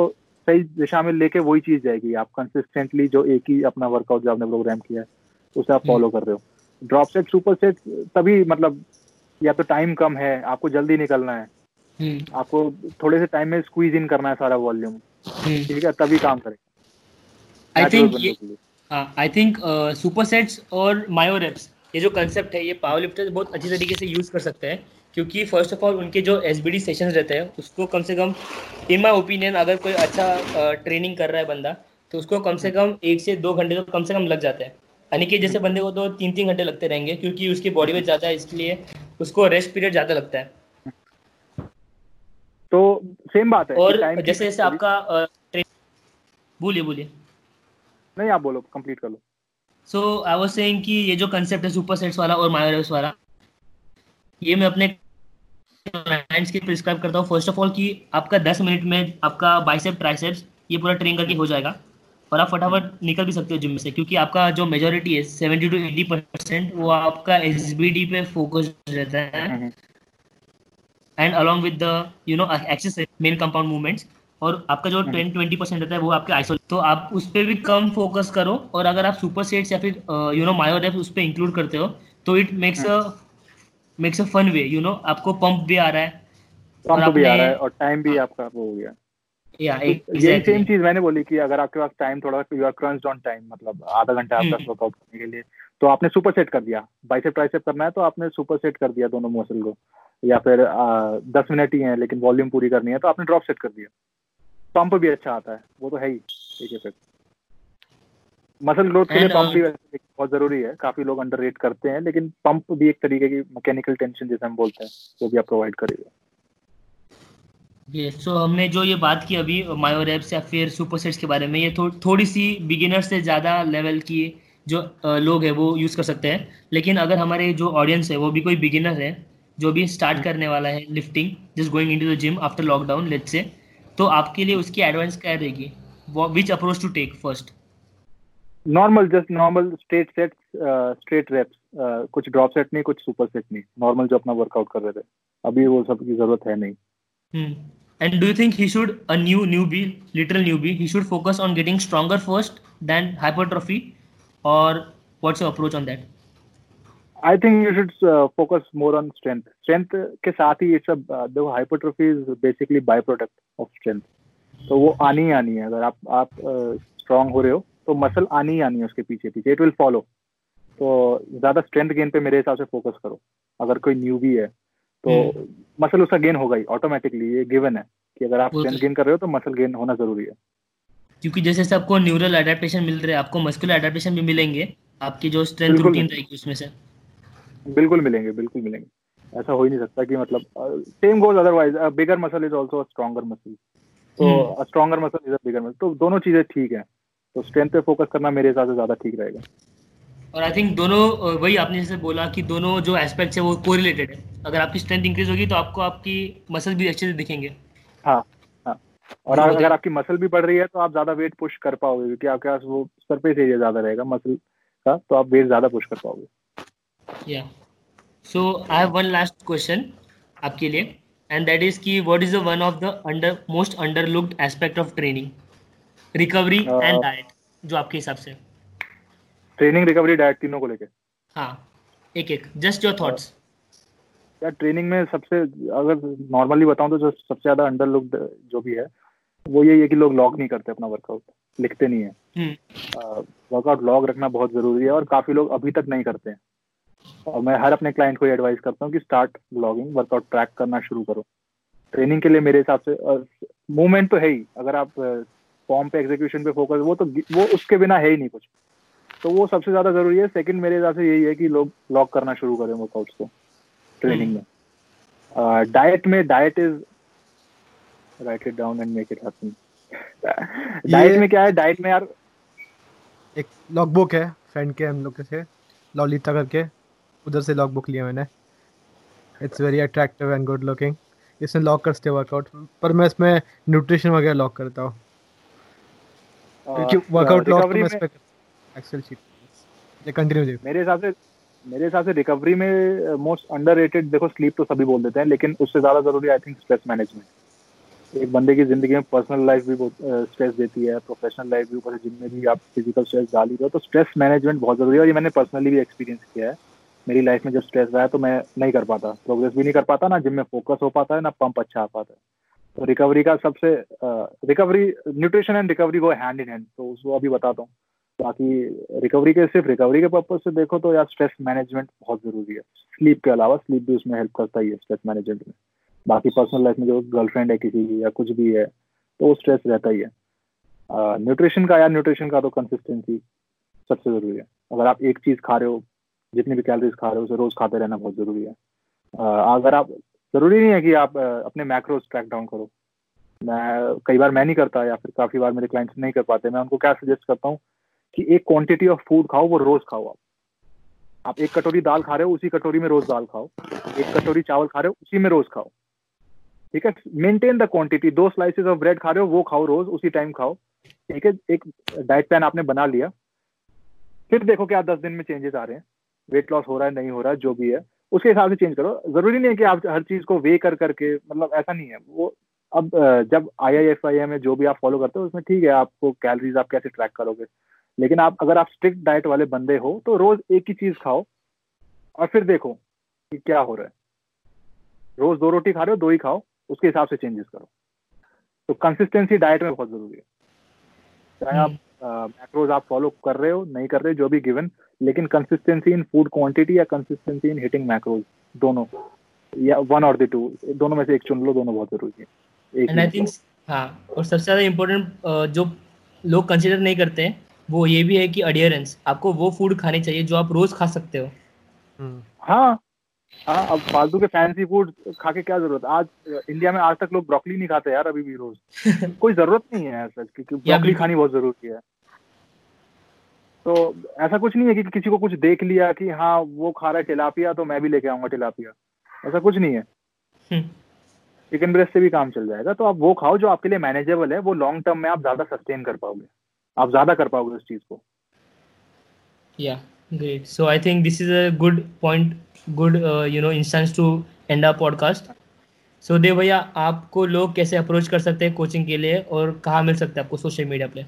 सही दिशा में लेके वही चीज़ जाएगी। आप कंसिस्टेंटली जो एक ही अपना वर्कआउट जो आपने प्रोग्राम किया है उसे आप फॉलो कर रहे हो। ड्रॉप सेट सुपर सेट तभी मतलब या तो टाइम कम है आपको जल्दी निकलना है। हम्म। आपको थोड़े से टाइम में स्क्वीज इन करना है सारा वॉल्यूम हम्म। ठीक है तभी काम करेगा। I think I think super sets और मायो रेप्स ये जो कंसेप्ट है ये पावर लिफ्टर बहुत अच्छी तरीके से यूज़ कर सकते हैं। क्योंकि फ़र्स्ट ऑफ़ ऑल उनके जो एस बी डी सेशन रहते हैं उसको कम से कम इन माई ओपिनियन अगर कोई अच्छा ट्रेनिंग कर रहा है बंदा तो उसको कम से कम एक से दो घंटे तो कम से कम लग जाते हैं। अनिकेत जैसे बंदे को तो तीन तीन घंटे लगते रहेंगे क्योंकि उसकी बॉडी वेट ज़्यादा है इसलिए उसको रेस्ट पीरियड ज़्यादा लगता है। तो सेम बात है और जैसे जैसे आपका बोलिए बोलिए। नहीं आप बोलो कंप्लीट कर लो। सो आई वाज सेइंग कि ये जो कंसेप्ट है सुपर सेट्स वाला और मायोरेस वाला ये मैं अपने क्लाइंट्स के प्रिस्क्राइब करता हूँ। फ़र्स्ट ऑफ़ ऑल कि आपका 10 मिनट में आपका बाइसेप ट्राइसेप्स ये पूरा ट्रेन करके हो जाएगा और आप फटाफट निकल भी सकते हो जिम से क्योंकि आपका जो मेजोरिटी है 70 टू 80 परसेंट वो आपका एस पे फोकस रहता है। And along with the you know access main compound movements और आपका जो टेन ट्वेंटी परसेंट रहता है वो आपके आइसोल तो आप उस पर भी कम फोकस करो और अगर आप सुपर सेट्स या फिर यू नो मायो रेप्स उस पर इंक्लूड करते हो तो it makes a makes a fun way you know आपको पंप भी आ रहा है पंप भी आ रहा है और टाइम भी आपका वो हो गया। या यही सेम चीज़ मैंने बोली कि अगर आपके पास टाइम थोड़ा you are crunched on time मतलब आधा घंटा आपका हम्म। वर्कआउट करने के लिए तो आपने सुपर सेट कर दिया। बाइसेप ट्राइसेप करना है तो आपने सुपर सेट कर दिया दोनों मसल को। या फिर आ, दस मिनट ही है लेकिन वॉल्यूम पूरी करनी है तो आपने ड्रॉप सेट कर दिया। पंप भी अच्छा आता है वो तो है ही ठीक है फिर। मसल ग्रोथ के लिए पंप uh, भी वैसे बहुत ज़रूरी है। काफ़ी लोग अंडर रेट करते हैं लेकिन पंप भी एक तरीके की मैकेनिकल टेंशन जैसे हम बोलते हैं वो भी आप प्रोवाइड करेगा। ये सो हमने जो ये बात की अभी मायोरेप्स या फिर सुपर सेट्स के बारे में ये थो, थोड़ी सी बिगिनर से ज़्यादा लेवल की जो लोग हैं वो यूज़ कर सकते हैं। लेकिन अगर हमारे जो ऑडियंस है वो भी कोई बिगिनर है जो भी स्टार्ट करने वाला है lifting just going into the gym after lockdown let's say आपके लिए उसकी एडवाइस क्या रहेगी? Which approach to take first normal just normal straight set straight reps कुछ ड्रॉप सेट नहीं कुछ सुपर सेट नहीं। नॉर्मल जो अपना वर्कआउट कर रहे थे। अभी वो सब की ज़रूरत है नहीं। And do you think he should a new newbie little newbie he should focus on getting stronger first then hypertrophy? और what's your approach on that I think you should focus more on strength strength के साथ ही ये सब देखो hypertrophy is basically by product of strength तो वो आनी ही आनी है। अगर आप आप स्ट्रांग uh, हो रहे हो तो मसल आनी ही आनी है उसके पीछे पीछे। इट विल फॉलो तो ज़्यादा स्ट्रेंथ गेन पे मेरे हिसाब से फोकस करो। अगर कोई न्यू भी है तो मसल उसका गेन होगा ही ऑटोमेटिकली ये गिवन है कि अगर आप स्ट्रेंथ गेन कर रहे हो तो मसल गेन होना ज़रूरी है। क्योंकि जैसे जैसे आपको न्यूरल अडेप्टेशन मिल रहे हैं आपको मस्कुलर अडेप्टेशन भी मिलेंगे आपकी जो स्ट्रेंथ। रूटीन रहेगी उसमें से। बिल्कुल मिलेंगे बिल्कुल मिलेंगे। ऐसा हो ही नहीं सकता कि मतलब same goes otherwise bigger muscle is also stronger muscle तो stronger muscle is a bigger muscle तो दोनों चीज़ें ठीक है। तो स्ट्रेंथ पे फोकस करना मेरे हिसाब से ज़्यादा ठीक रहेगा। और आई थिंक दोनों वही आपने जैसे बोला कि दोनों जो एस्पेक्ट्स है वो कोरिलेटेड है। अगर आपकी स्ट्रेंथ इंक्रीज होगी तो आपको आपकी मसल भी अच्छे से दिखेंगे। हाँ हाँ। और तो अगर मतलब- अगर आपकी मसल भी बढ़ रही है तो आप ज़्यादा वेट पुश कर पाओगे क्योंकि आपके पास वो सरफेस एरिया ज़्यादा रहेगा मसल का तो आप वेट ज़्यादा पुश कर पाओगे। या so I have one last question आपके लिए एंड दैट इज़ कि what is the one of the under most underlooked aspect of training recovery and diet जो आपके हिसाब से। ट्रेनिंग रिकवरी डाइट तीनों को लेके। हाँ एक एक जस्ट योर थॉट्स यार ट्रेनिंग में सबसे अगर नॉर्मली बताऊँ तो जो सबसे ज़्यादा अंडर लुक्ड जो भी है वो यही है कि लोग लॉग नहीं करते अपना वर्कआउट लिखते नहीं है। हम्म। वर्कआउट लॉग रखना बहुत ज़रूरी है और काफ़ी लोग अभी तक नहीं करते हैं। और मैं हर अपने क्लाइंट को ये एडवाइस करता हूँ कि स्टार्ट लॉगिंग वर्कआउट ट्रैक करना शुरू करो। ट्रेनिंग के लिए मेरे हिसाब से मूवमेंट तो है ही अगर आप फॉर्म पे एग्जीक्यूशन पे फोकस वो तो वो उसके बिना है ही नहीं कुछ। तो वो सबसे ज़्यादा ज़रूरी है। सेकंड मेरे हिसाब से यही है कि लोग लॉक करना शुरू करें वर्कआउट्स को ट्रेनिंग में। डाइट में diet is right it down and make it happen diet में क्या है? डाइट में यार एक लॉग बुक है फ्रेंड के हम लोग के से लॉलिता करके। उधर से लॉग बुक लिया मैंने। It's very attractive and good looking इसमें लॉक करते वर्कआउट पर मैं इसमें न्यूट्रिशन वगैरह लॉक करता हूँ। क्योंकि वर्कआउट लॉक तो रिकवरी में एक्सेल शीट ये कंटिन्यू मेरे हिसाब से मेरे हिसाब से रिकवरी में मोस्ट अंडररेटेड देखो स्लीप तो सभी बोल देते हैं लेकिन उससे ज़्यादा ज़रूरी आई थिंक स्ट्रेस मैनेजमेंट एक बंदे की ज़िंदगी में पर्सनल लाइफ भी बहुत स्ट्रेस देती है प्रोफेशनल लाइफ भी ऊपर से जिम में भी आप फ़िज़िकल स्ट्रेस डाल ही रहे हो तो स्ट्रेस मैनेजमेंट बहुत ज़रूरी है और ये मैंने पर्सनली भी एक्सपीरियंस किया है। मेरी लाइफ में जब स्ट्रेस रहा है तो मैं नहीं कर पाता। प्रोग्रेस भी नहीं कर पाता ना जिम में फोकस हो पाता है ना पंप अच्छा आ पाता है। तो रिकवरी का सबसे recovery, nutrition and recovery go hand in hand तो उसको अभी बताता हूँ। बाकी रिकवरी के, सिर्फ़ रिकवरी के पर्पज से देखो तो यार स्ट्रेस मैनेजमेंट बहुत ज़रूरी है। स्लीप के अलावा स्लीप भी उसमें हेल्प करता ही है स्ट्रेस मैनेजमेंट में। बाकी पर्सनल लाइफ में जो गर्लफ्रेंड है किसी की या कुछ भी है तो वो स्ट्रेस रहता ही है। न्यूट्रिशन का यार न्यूट्रिशन का तो कंसिस्टेंसी सबसे ज़रूरी है। अगर आप एक चीज़ खा रहे हो, जितनी भी कैलोरीज खा रहे हो, उसे रोज खाते रहना बहुत ज़रूरी है। अगर आप ज़रूरी नहीं है कि आप अपने मैक्रोज ट्रैक डाउन करो। मैं, कई बार मैं नहीं करता या फिर काफ़ी बार मेरे क्लाइंट्स नहीं कर पाते। मैं उनको क्या सजेस्ट करता हूँ कि एक क्वांटिटी ऑफ़ फ़ूड खाओ, वो रोज खाओ आप। आप एक कटोरी दाल खा रहे हो, उसी कटोरी में रोज दाल खाओ। एक कटोरी चावल खा रहे हो, उसी में रोज खाओ। ठीक है? मेंटेन द क्वांटिटी दो स्लाइसेस ऑफ़ ब्रेड खा रहे हो, वो खाओ रोज, उसी टाइम खाओ। ठीक है? एक डाइट प्लान आपने बना लिया। फिर देखो क्या दस दिन में चेंजेस आ रहे हैं। वेट लॉस हो रहा है, नहीं हो रहा है जो भी है। उसके हिसाब से चेंज करो। ज़रूरी नहीं है कि आप हर चीज़ को वे कर करके मतलब ऐसा नहीं है। वो अब जब आई आई एफ़ आई एम है, जो भी आप फॉलो करते हो, उसमें ठीक है, आपको कैलोरीज आप कैसे ट्रैक करोगे। लेकिन आप, अगर आप स्ट्रिक्ट डाइट वाले बंदे हो तो रोज एक ही चीज़ खाओ और फिर देखो कि क्या हो रहा है। रोज दो रोटी खा रहे हो, दो ही खाओ, उसके हिसाब से चेंजेस करो। तो कंसिस्टेंसी डाइट में बहुत ज़रूरी है। चाहे आप मैक्रोज आप फॉलो कर रहे हो नहीं कर रहे हो जो भी गिवन लेकिन कंसिस्टेंसी इन फ़ूड क्वांटिटी या कंसिस्टेंसी इन हिटिंग मैक्रोज दोनों या वन और द टू दोनों में से एक चुन लो दोनों बहुत ज़रूरी है। एंड आई थिंक हाँ और सबसे ज़्यादा इम्पोर्टेंट जो लोग कंसिडर नहीं करते हैं वो ये भी है कि अडियरेंस आपको वो फ़ूड खानी चाहिए जो आप रोज खा सकते हो। हम्म, हाँ हाँ अब फालतू के फैंसी फ़ूड खा के क्या ज़रूरत? आज इंडिया में आज तक लोग ब्रोकली नहीं खाते यार अभी भी रोज। *laughs* कोई ज़रूरत नहीं है ऐसा क्योंकि ब्रोकली खानी बहुत ज़रूरी है। तो ऐसा कुछ नहीं है कि किसी को कुछ देख लिया कि हाँ वो खा रहा है टिलापिया तो मैं भी लेके आऊँगा टिलापिया ऐसा कुछ नहीं है। हम्म, चिकन ब्रेस्ट से भी काम चल जाएगा तो आप वो खाओ जो आपके लिए मैनेजेबल है वो लॉन्ग टर्म में आप ज़्यादा सस्टेन कर पाओगे। आप ज़्यादा कर पाओगे उस चीज़ को। या Yeah, great. So I think this is a good point, good uh, you know instance to end our podcast. So देव भैया आपको लोग कैसे अप्रोच कर सकते हैं कोचिंग के लिए और कहाँ मिल सकते हैं आपको सोशल मीडिया पे?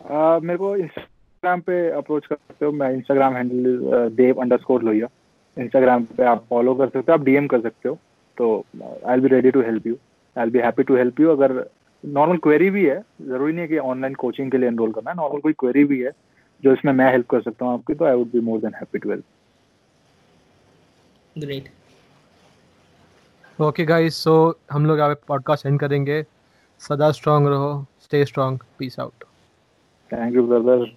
आ, मेरे को इंस्टाग्राम पे अप्रोच कर सकते हो। मैं Instagram handle Dev underscore Lohiya. Instagram पे आप फॉलो कर सकते हो आप डीएम कर सकते हो। तो I'll be ready to help you I will be happy to help you अगर नॉर्मल क्वेरी भी है ज़रूरी नहीं है कि ऑनलाइन कोचिंग के लिए एनरोल करना है। नॉर्मल कोई क्वेरी भी है जो इसमें मैं हेल्प कर सकता हूँ आपकी तो I would be more than happy to help great okay guys so हम लोग यहाँ पे पॉडकास्ट एंड करेंगे। सदा स्ट्रांग रहो stay strong peace out thank you brother